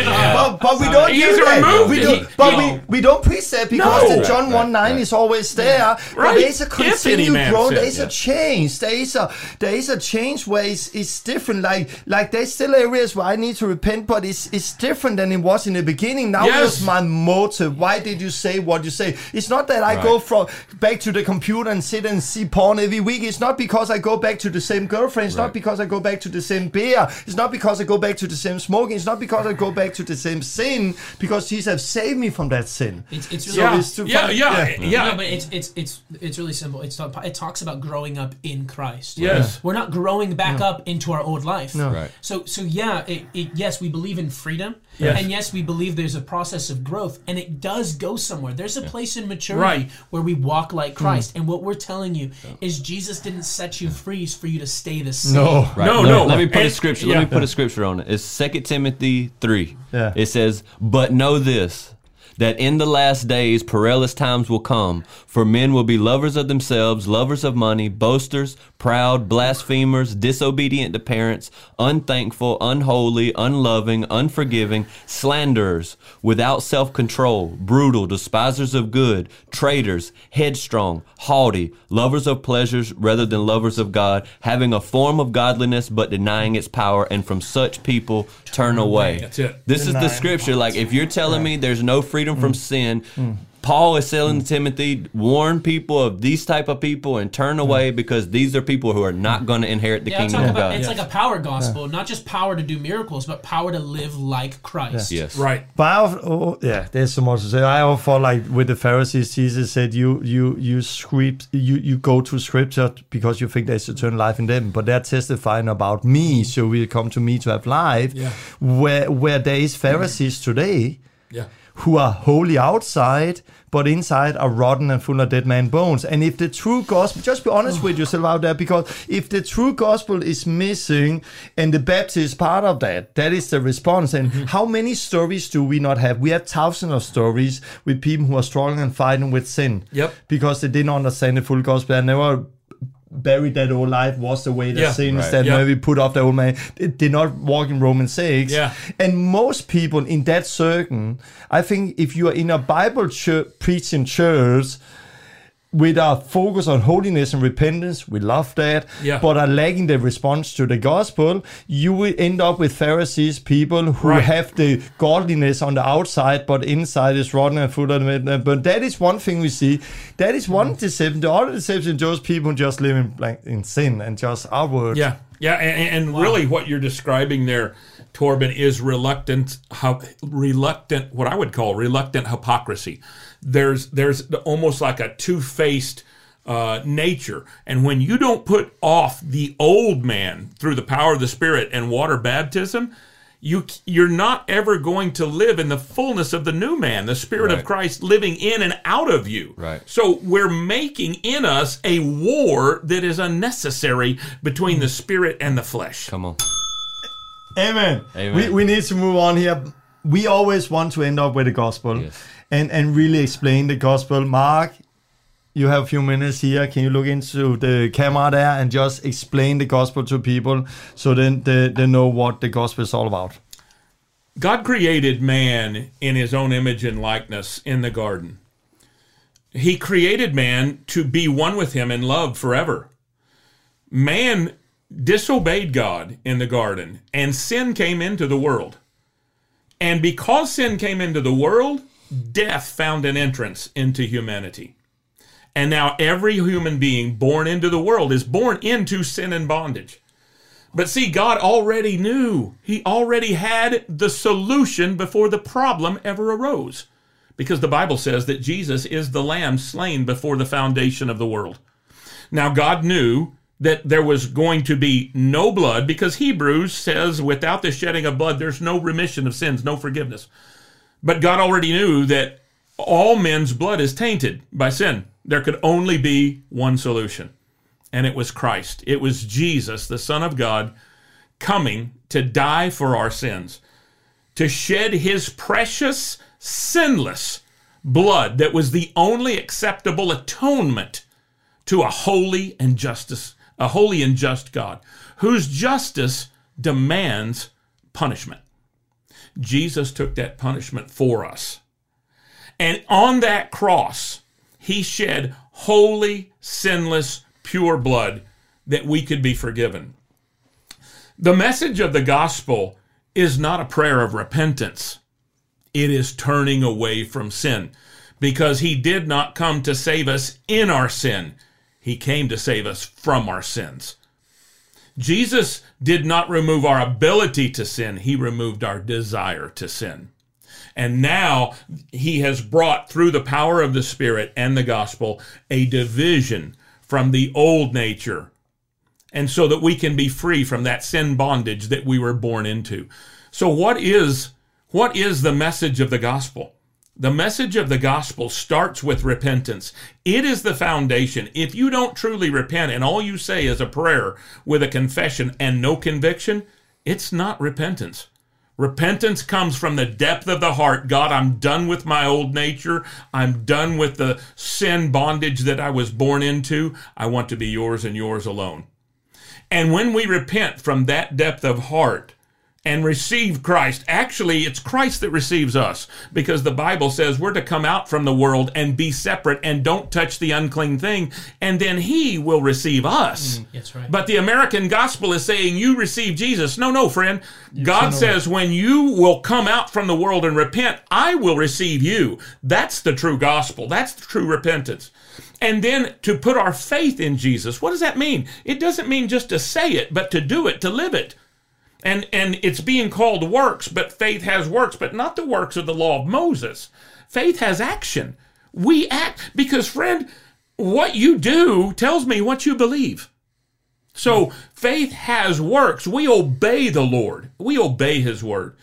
Yeah. But, but we don't He's do that. We don't, but no. we, we don't preach that because No. the John Right, one nine right. is always there. But Right. there's a If continued growth. sin, There's yeah. a change. There is a there is a change where it's, it's different. Like like there's still areas where I need to repent, but it's it's different than it was in the beginning. Now Yes. was my motive. Why did you say what you say. It's not that I go from back to the computer and sit and see porn every week. It's not because I go back to the same girlfriend. It's not because I go back to the same beer. It's not because I go back to the same smoking. It's not because I go back to the same sin. Because Jesus have saved me from that sin. It's, it's So really it's to find- No, but it's it's it's it's really simple. It's it talks about growing up in Christ. Yes. we're not growing back No. up into our old life. No. Right. So so yeah, it, it, yes, we believe in freedom, Yes. and yes, we believe there's a process of growth, and it does go somewhere. There's a place in maturity Right. where we walk like Christ, Mm. and what we're telling you is Jesus didn't set you free for you to stay the same. Right. No, let, no. Let me put a scripture. yeah. Let me put a scripture on it. It's Second Timothy three. Yeah. It says, "But know this." That in the last days perilous times will come, for men will be lovers of themselves, lovers of money, boasters, proud, blasphemers, disobedient to parents, unthankful, unholy, unloving, unforgiving, slanderers, without self control, brutal, despisers of good, traitors, headstrong, haughty, lovers of pleasures rather than lovers of God, having a form of godliness but denying its power, and from such people turn away. That's it. This is the scripture. Like, if you're telling me there's no freedom from mm. sin, mm. Paul is telling mm. Timothy, warn people of these type of people and turn away because these are people who are not going to inherit the yeah, kingdom of God. it's like a power gospel, not just power to do miracles, but power to live like Christ. Yes. Right. But I often, oh, oh, yeah, there's so much to say. I often thought like with the Pharisees, Jesus said you you you script you you go to scripture because you think there's eternal life in them, but they're testifying about me, so will come to me to have life. Yeah. Where where there is Pharisees mm-hmm. today Yeah. Who are holy outside, but inside are rotten and full of dead man bones. And if the true gospel, just be honest with yourself out there, because if the true gospel is missing and the Baptist is part of that, that is the response. And how many stories do we not have? We have thousands of stories with people who are struggling and fighting with sin. Yep. Because they didn't understand the full gospel and never buried that old life was the way that Yeah. sins Right. that Yeah. maybe put off the old man. They did not walk in Romans 6. Yeah. And most people in that circle, I think if you are in a Bible church, preaching church with our focus on holiness and repentance, we love that, Yeah. but are lacking the response to the gospel, you will end up with Pharisees, people who Right. have the godliness on the outside, but inside is rotten and full of. But that is one thing we see. That is one mm. deception. The other deception, those people just live in, like, in sin and just outward. Yeah, yeah, and, and really, what you're describing there, Torben, is reluctant, how reluctant, what I would call reluctant hypocrisy. There's there's almost like a two faced uh, nature, and when you don't put off the old man through the power of the Spirit and water baptism. You, you're not ever going to live in the fullness of the new man, the Spirit of Christ living in and out of you. Right. So we're making in us a war that is unnecessary between the spirit and the flesh. Come on. Amen. Amen. We, we need to move on here. We always want to end up with the gospel and, and really explain the gospel. Mark, you have a few minutes here. Can you look into the camera there and just explain the gospel to people so then they, they know what the gospel is all about? God created man in his own image and likeness in the garden. He created man to be one with him in love forever. Man disobeyed God in the garden, and sin came into the world. And because sin came into the world, death found an entrance into humanity. And now every human being born into the world is born into sin and bondage. But see, God already knew. He already had the solution before the problem ever arose. Because the Bible says that Jesus is the lamb slain before the foundation of the world. Now, God knew that there was going to be no blood because Hebrews says without the shedding of blood, there's no remission of sins, no forgiveness. But God already knew that all men's blood is tainted by sin. There could only be one solution, and it was Christ. It was Jesus, the Son of God, coming to die for our sins, to shed his precious, sinless blood that was the only acceptable atonement to a holy and justice, a holy and just God, whose justice demands punishment. Jesus took that punishment for us. And on that cross, he shed holy, sinless, pure blood that we could be forgiven. The message of the gospel is not a prayer of repentance, it is turning away from sin. because he did not come to save us in our sin. He came to save us from our sins. Jesus did not remove our ability to sin, he removed our desire to sin. And now he has brought through the power of the Spirit and the gospel a division from the old nature. And so that we can be free from that sin bondage that we were born into. So what is what is the message of the gospel? The message of the gospel starts with repentance. It is the foundation. If you don't truly repent and all you say is a prayer with a confession and no conviction, it's not repentance. Repentance comes from the depth of the heart. God, I'm done with my old nature. I'm done with the sin bondage that I was born into. I want to be yours and yours alone. And when we repent from that depth of heart, and receive Christ. Actually, it's Christ that receives us because the Bible says we're to come out from the world and be separate and don't touch the unclean thing, and then He will receive us. Mm, that's right. But the American gospel is saying you receive Jesus. No, no, friend. God says when you will come out from the world and repent, I will receive you. That's the true gospel. That's the true repentance. And then to put our faith in Jesus. What does that mean? It doesn't mean just to say it, but to do it, to live it. And, and it's being called works, but faith has works, but not the works of the law of Moses. Faith has action. We act because, friend, what you do tells me what you believe. So faith has works. We obey the Lord. We obey his word.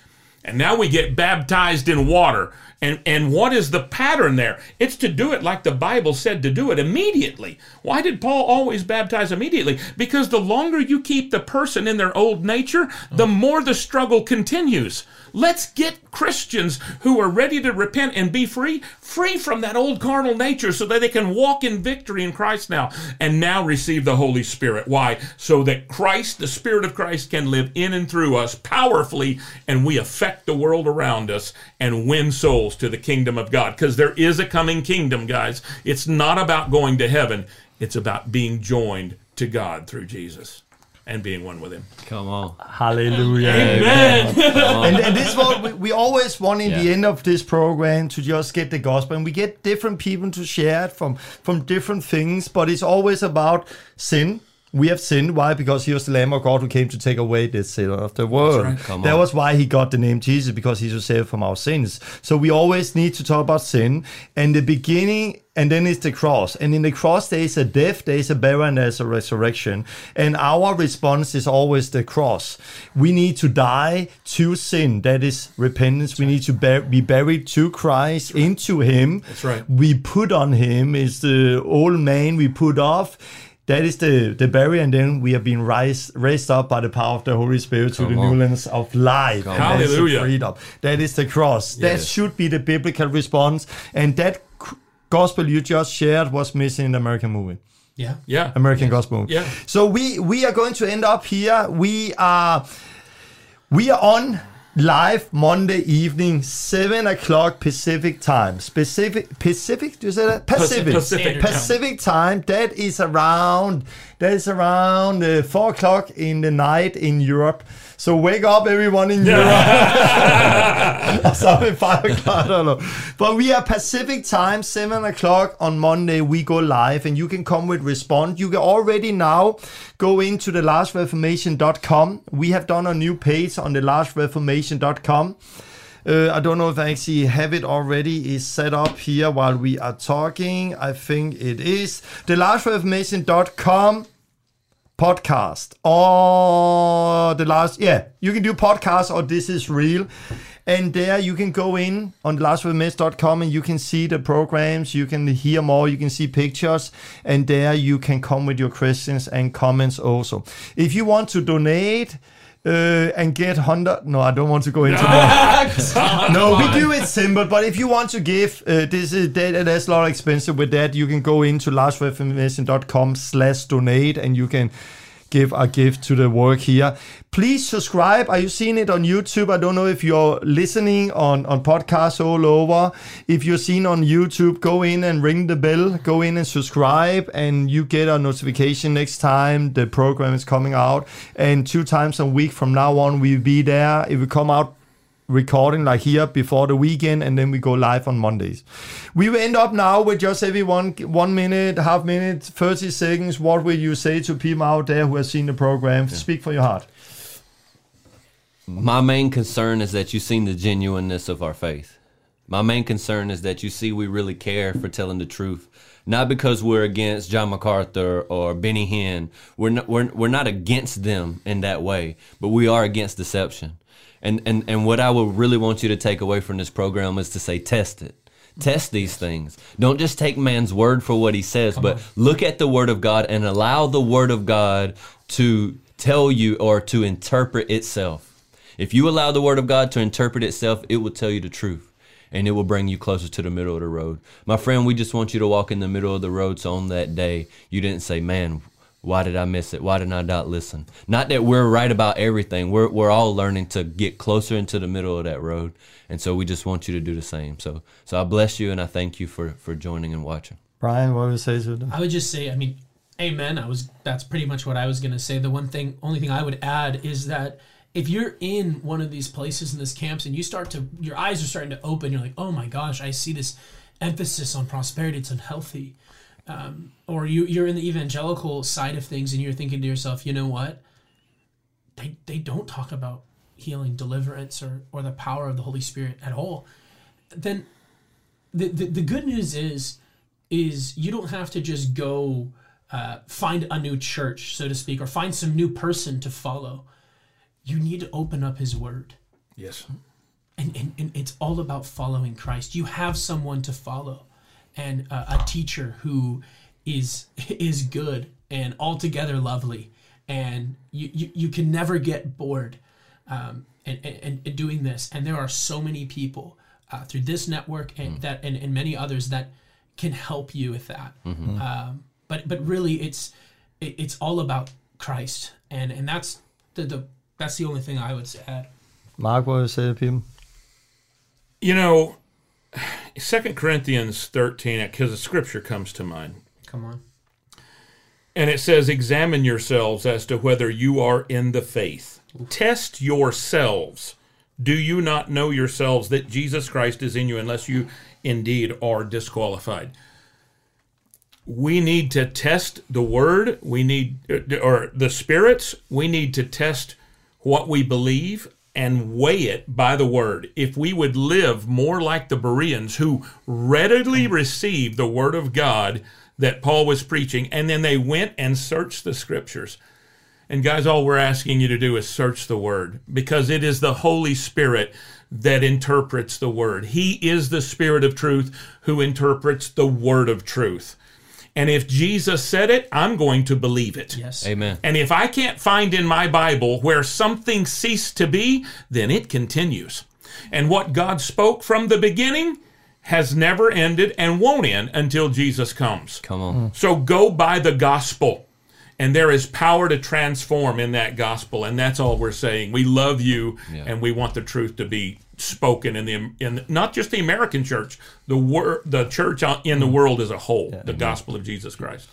And now we get baptized in water. And, and what is the pattern there? It's to do it like the Bible said to do it immediately. Why did Paul always baptize immediately? Because the longer you keep the person in their old nature, the more the struggle continues. Let's get Christians who are ready to repent and be free, free from that old carnal nature so that they can walk in victory in Christ now and now receive the Holy Spirit. Why? So that Christ, the Spirit of Christ, can live in and through us powerfully and we affect the world around us and win souls to the kingdom of God. Because there is a coming kingdom, guys. It's not about going to heaven, it's about being joined to God through Jesus and being one with him. Come on. Hallelujah. Amen. and, and this is what we, we always want in the end of this program to just get the gospel. And we get different people to share it from, from different things, but it's always about sin. We have sinned. Why? Because he was the Lamb of God who came to take away the sin of the world. right. That was why he got the name Jesus, because he should save from our sins. So we always need to talk about sin. And the beginning, and then it's the cross. And in the cross, there is a death, there is a burial, and there's a resurrection. And our response is always the cross. We need to die to sin. That is repentance. we need to bur- be buried to Christ, into Him. That's right. We put on Him is the old man we put off. That is the, the burial, and then we have been raised, raised up by the power of the Holy Spirit to the on. newness of life. And on. that is the Hallelujah. freedom. That is the cross. That should be the biblical response. And that gospel you just shared was missing in the American movie. Yeah. Yeah. American gospel movie. Yeah. So we we are going to end up here. We are we are on live Monday evening, seven o'clock Pacific time. Specific Pacific? Do you say that? Pacific. Pacific. Pacific time. That is around. That is around uh, four o'clock in the night in Europe. So wake up, everyone in Europe. or something five o'clock. I don't know. But we are Pacific time, seven o'clock on Monday. We go live, and you can come with respond. You can already now go into the lastreformation.com. We have done a new page on the lastreformation.com. Uh, I don't know if I actually have it already. Is set up here while we are talking. I think it is. The lastreformation.com podcast. Or the last yeah you can do podcast or this is real. And there you can go in on thelastwithmiss.com and you can see the programs. You can hear more. You can see pictures. And there you can come with your questions and comments also. If you want to donate uh, and get 100 no i don't want to go into that no, we do it simple. But if you want to give, uh, this is that, that's a lot expensive. With that, you can go into lastreformation.com slash donate, and you can give a gift to the work here. Please subscribe. Are you seeing it on YouTube? I don't know if you're listening on on podcasts all over. If you're seen on YouTube, go in and ring the bell. Go in and subscribe, and you get a notification next time the program is coming out. And two times a week from now on, we'll be there. It will come out recording like here before the weekend, and then we go live on Mondays. We will end up now with just every one one minute, half minute, 30 seconds. What will you say to people out there who have seen the program? Speak for your heart. My main concern is that you've seen the genuineness of our faith. My main concern is that you see we really care for telling the truth. Not because we're against John MacArthur or Benny Hinn. We're not, we're, we're not against them in that way, but we are against deception. And, and, and what I would really want you to take away from this program is to say, test it. Test these things. Don't just take man's word for what he says, Come but on. look at the word of God and allow the word of God to tell you or to interpret itself. If you allow the word of God to interpret itself, it will tell you the truth and it will bring you closer to the middle of the road. My friend, we just want you to walk in the middle of the road so on that day you didn't say, man, why did I miss it? Why did I not listen? Not that we're right about everything. We're, we're all learning to get closer into the middle of that road. And so we just want you to do the same. So, so I bless you and I thank you for, for joining and watching. Brian, what would you say to them? I would just say, I mean, amen. I was that's pretty much what I was gonna say. The one thing, only thing I would add is that if you're in one of these places in this camps and you start to, your eyes are starting to open. You're like, oh my gosh, I see this emphasis on prosperity. It's unhealthy. Um, or you you're in the evangelical side of things and you're thinking to yourself, you know what? They they don't talk about healing, deliverance, or or the power of the Holy Spirit at all. Then the, the, the good news is is you don't have to just go uh, find a new church so to speak or find some new person to follow you need to open up his word Yes. and, and, and it's all about following christ you have someone to follow and uh, a teacher who is is good and altogether lovely. And you, you, you can never get bored um, and, and, and doing this. And there are so many people uh, through this network and that and, and many others that can help you with that. Mhm. um, but but really it's it, it's all about christ. And and that's the, the that's the only thing i would add Mark, what would you say to people? You know, Second Corinthians 13, because the scripture comes to mind. come on And it says, Examine yourselves as to whether you are in the faith. Test yourselves. Do you not know yourselves that Jesus Christ is in you unless you indeed are disqualified? We need to test the word. We need, or the spirits. We need to test what we believe and weigh it by the word. If we would live more like the Bereans who readily hmm. received the word of God that Paul was preaching, and then they went and searched the scriptures. And guys, all we're asking you to do is search the word because it is the Holy Spirit that interprets the word. He is the Spirit of truth who interprets the word of truth. And if Jesus said it, I'm going to believe it. Yes. Amen. And if I can't find in my Bible where something ceased to be, then it continues. And what God spoke from the beginning has never ended and won't end until Jesus comes. Come on. So go by the gospel. And there is power to transform in that gospel. And that's all we're saying. We love you Yeah. and we want the truth to be spoken in the in not just the American church, the wor- the church in the mm. world as a whole, the gospel of Jesus Christ.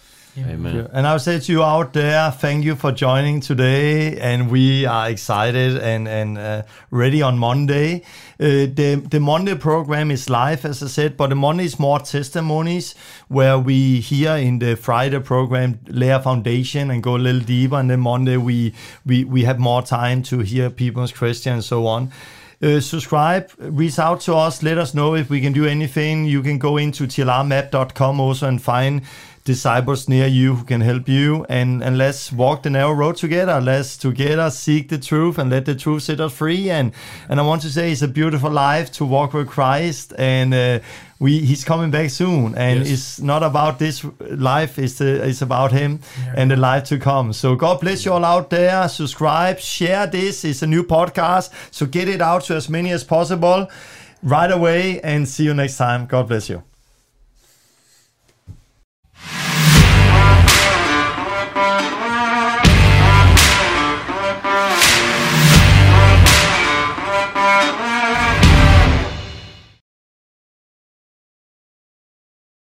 Amen. And I'll say to you out there, thank you for joining today, and we are excited and and uh, ready on Monday. Uh, the the Monday program is live, as I said, but the Monday is more testimonies, where we here in the Friday program lay a foundation and go a little deeper, and then Monday we we we have more time to hear people's questions and so on. Uh, subscribe, reach out to us, let us know if we can do anything. You can go into tlrmap.com also and find disciples near you who can help you. And and let's walk the narrow road together. Let's together seek the truth and let the truth set us free. And and i want to say it's a beautiful life to walk with christ. And uh, we he's coming back soon. And Yes. it's not about this life. It's uh, it's about him and the life to come. So god bless you all out there. Subscribe share this. It's a new podcast. So get it out to as many as possible right away. And see you next time. God bless you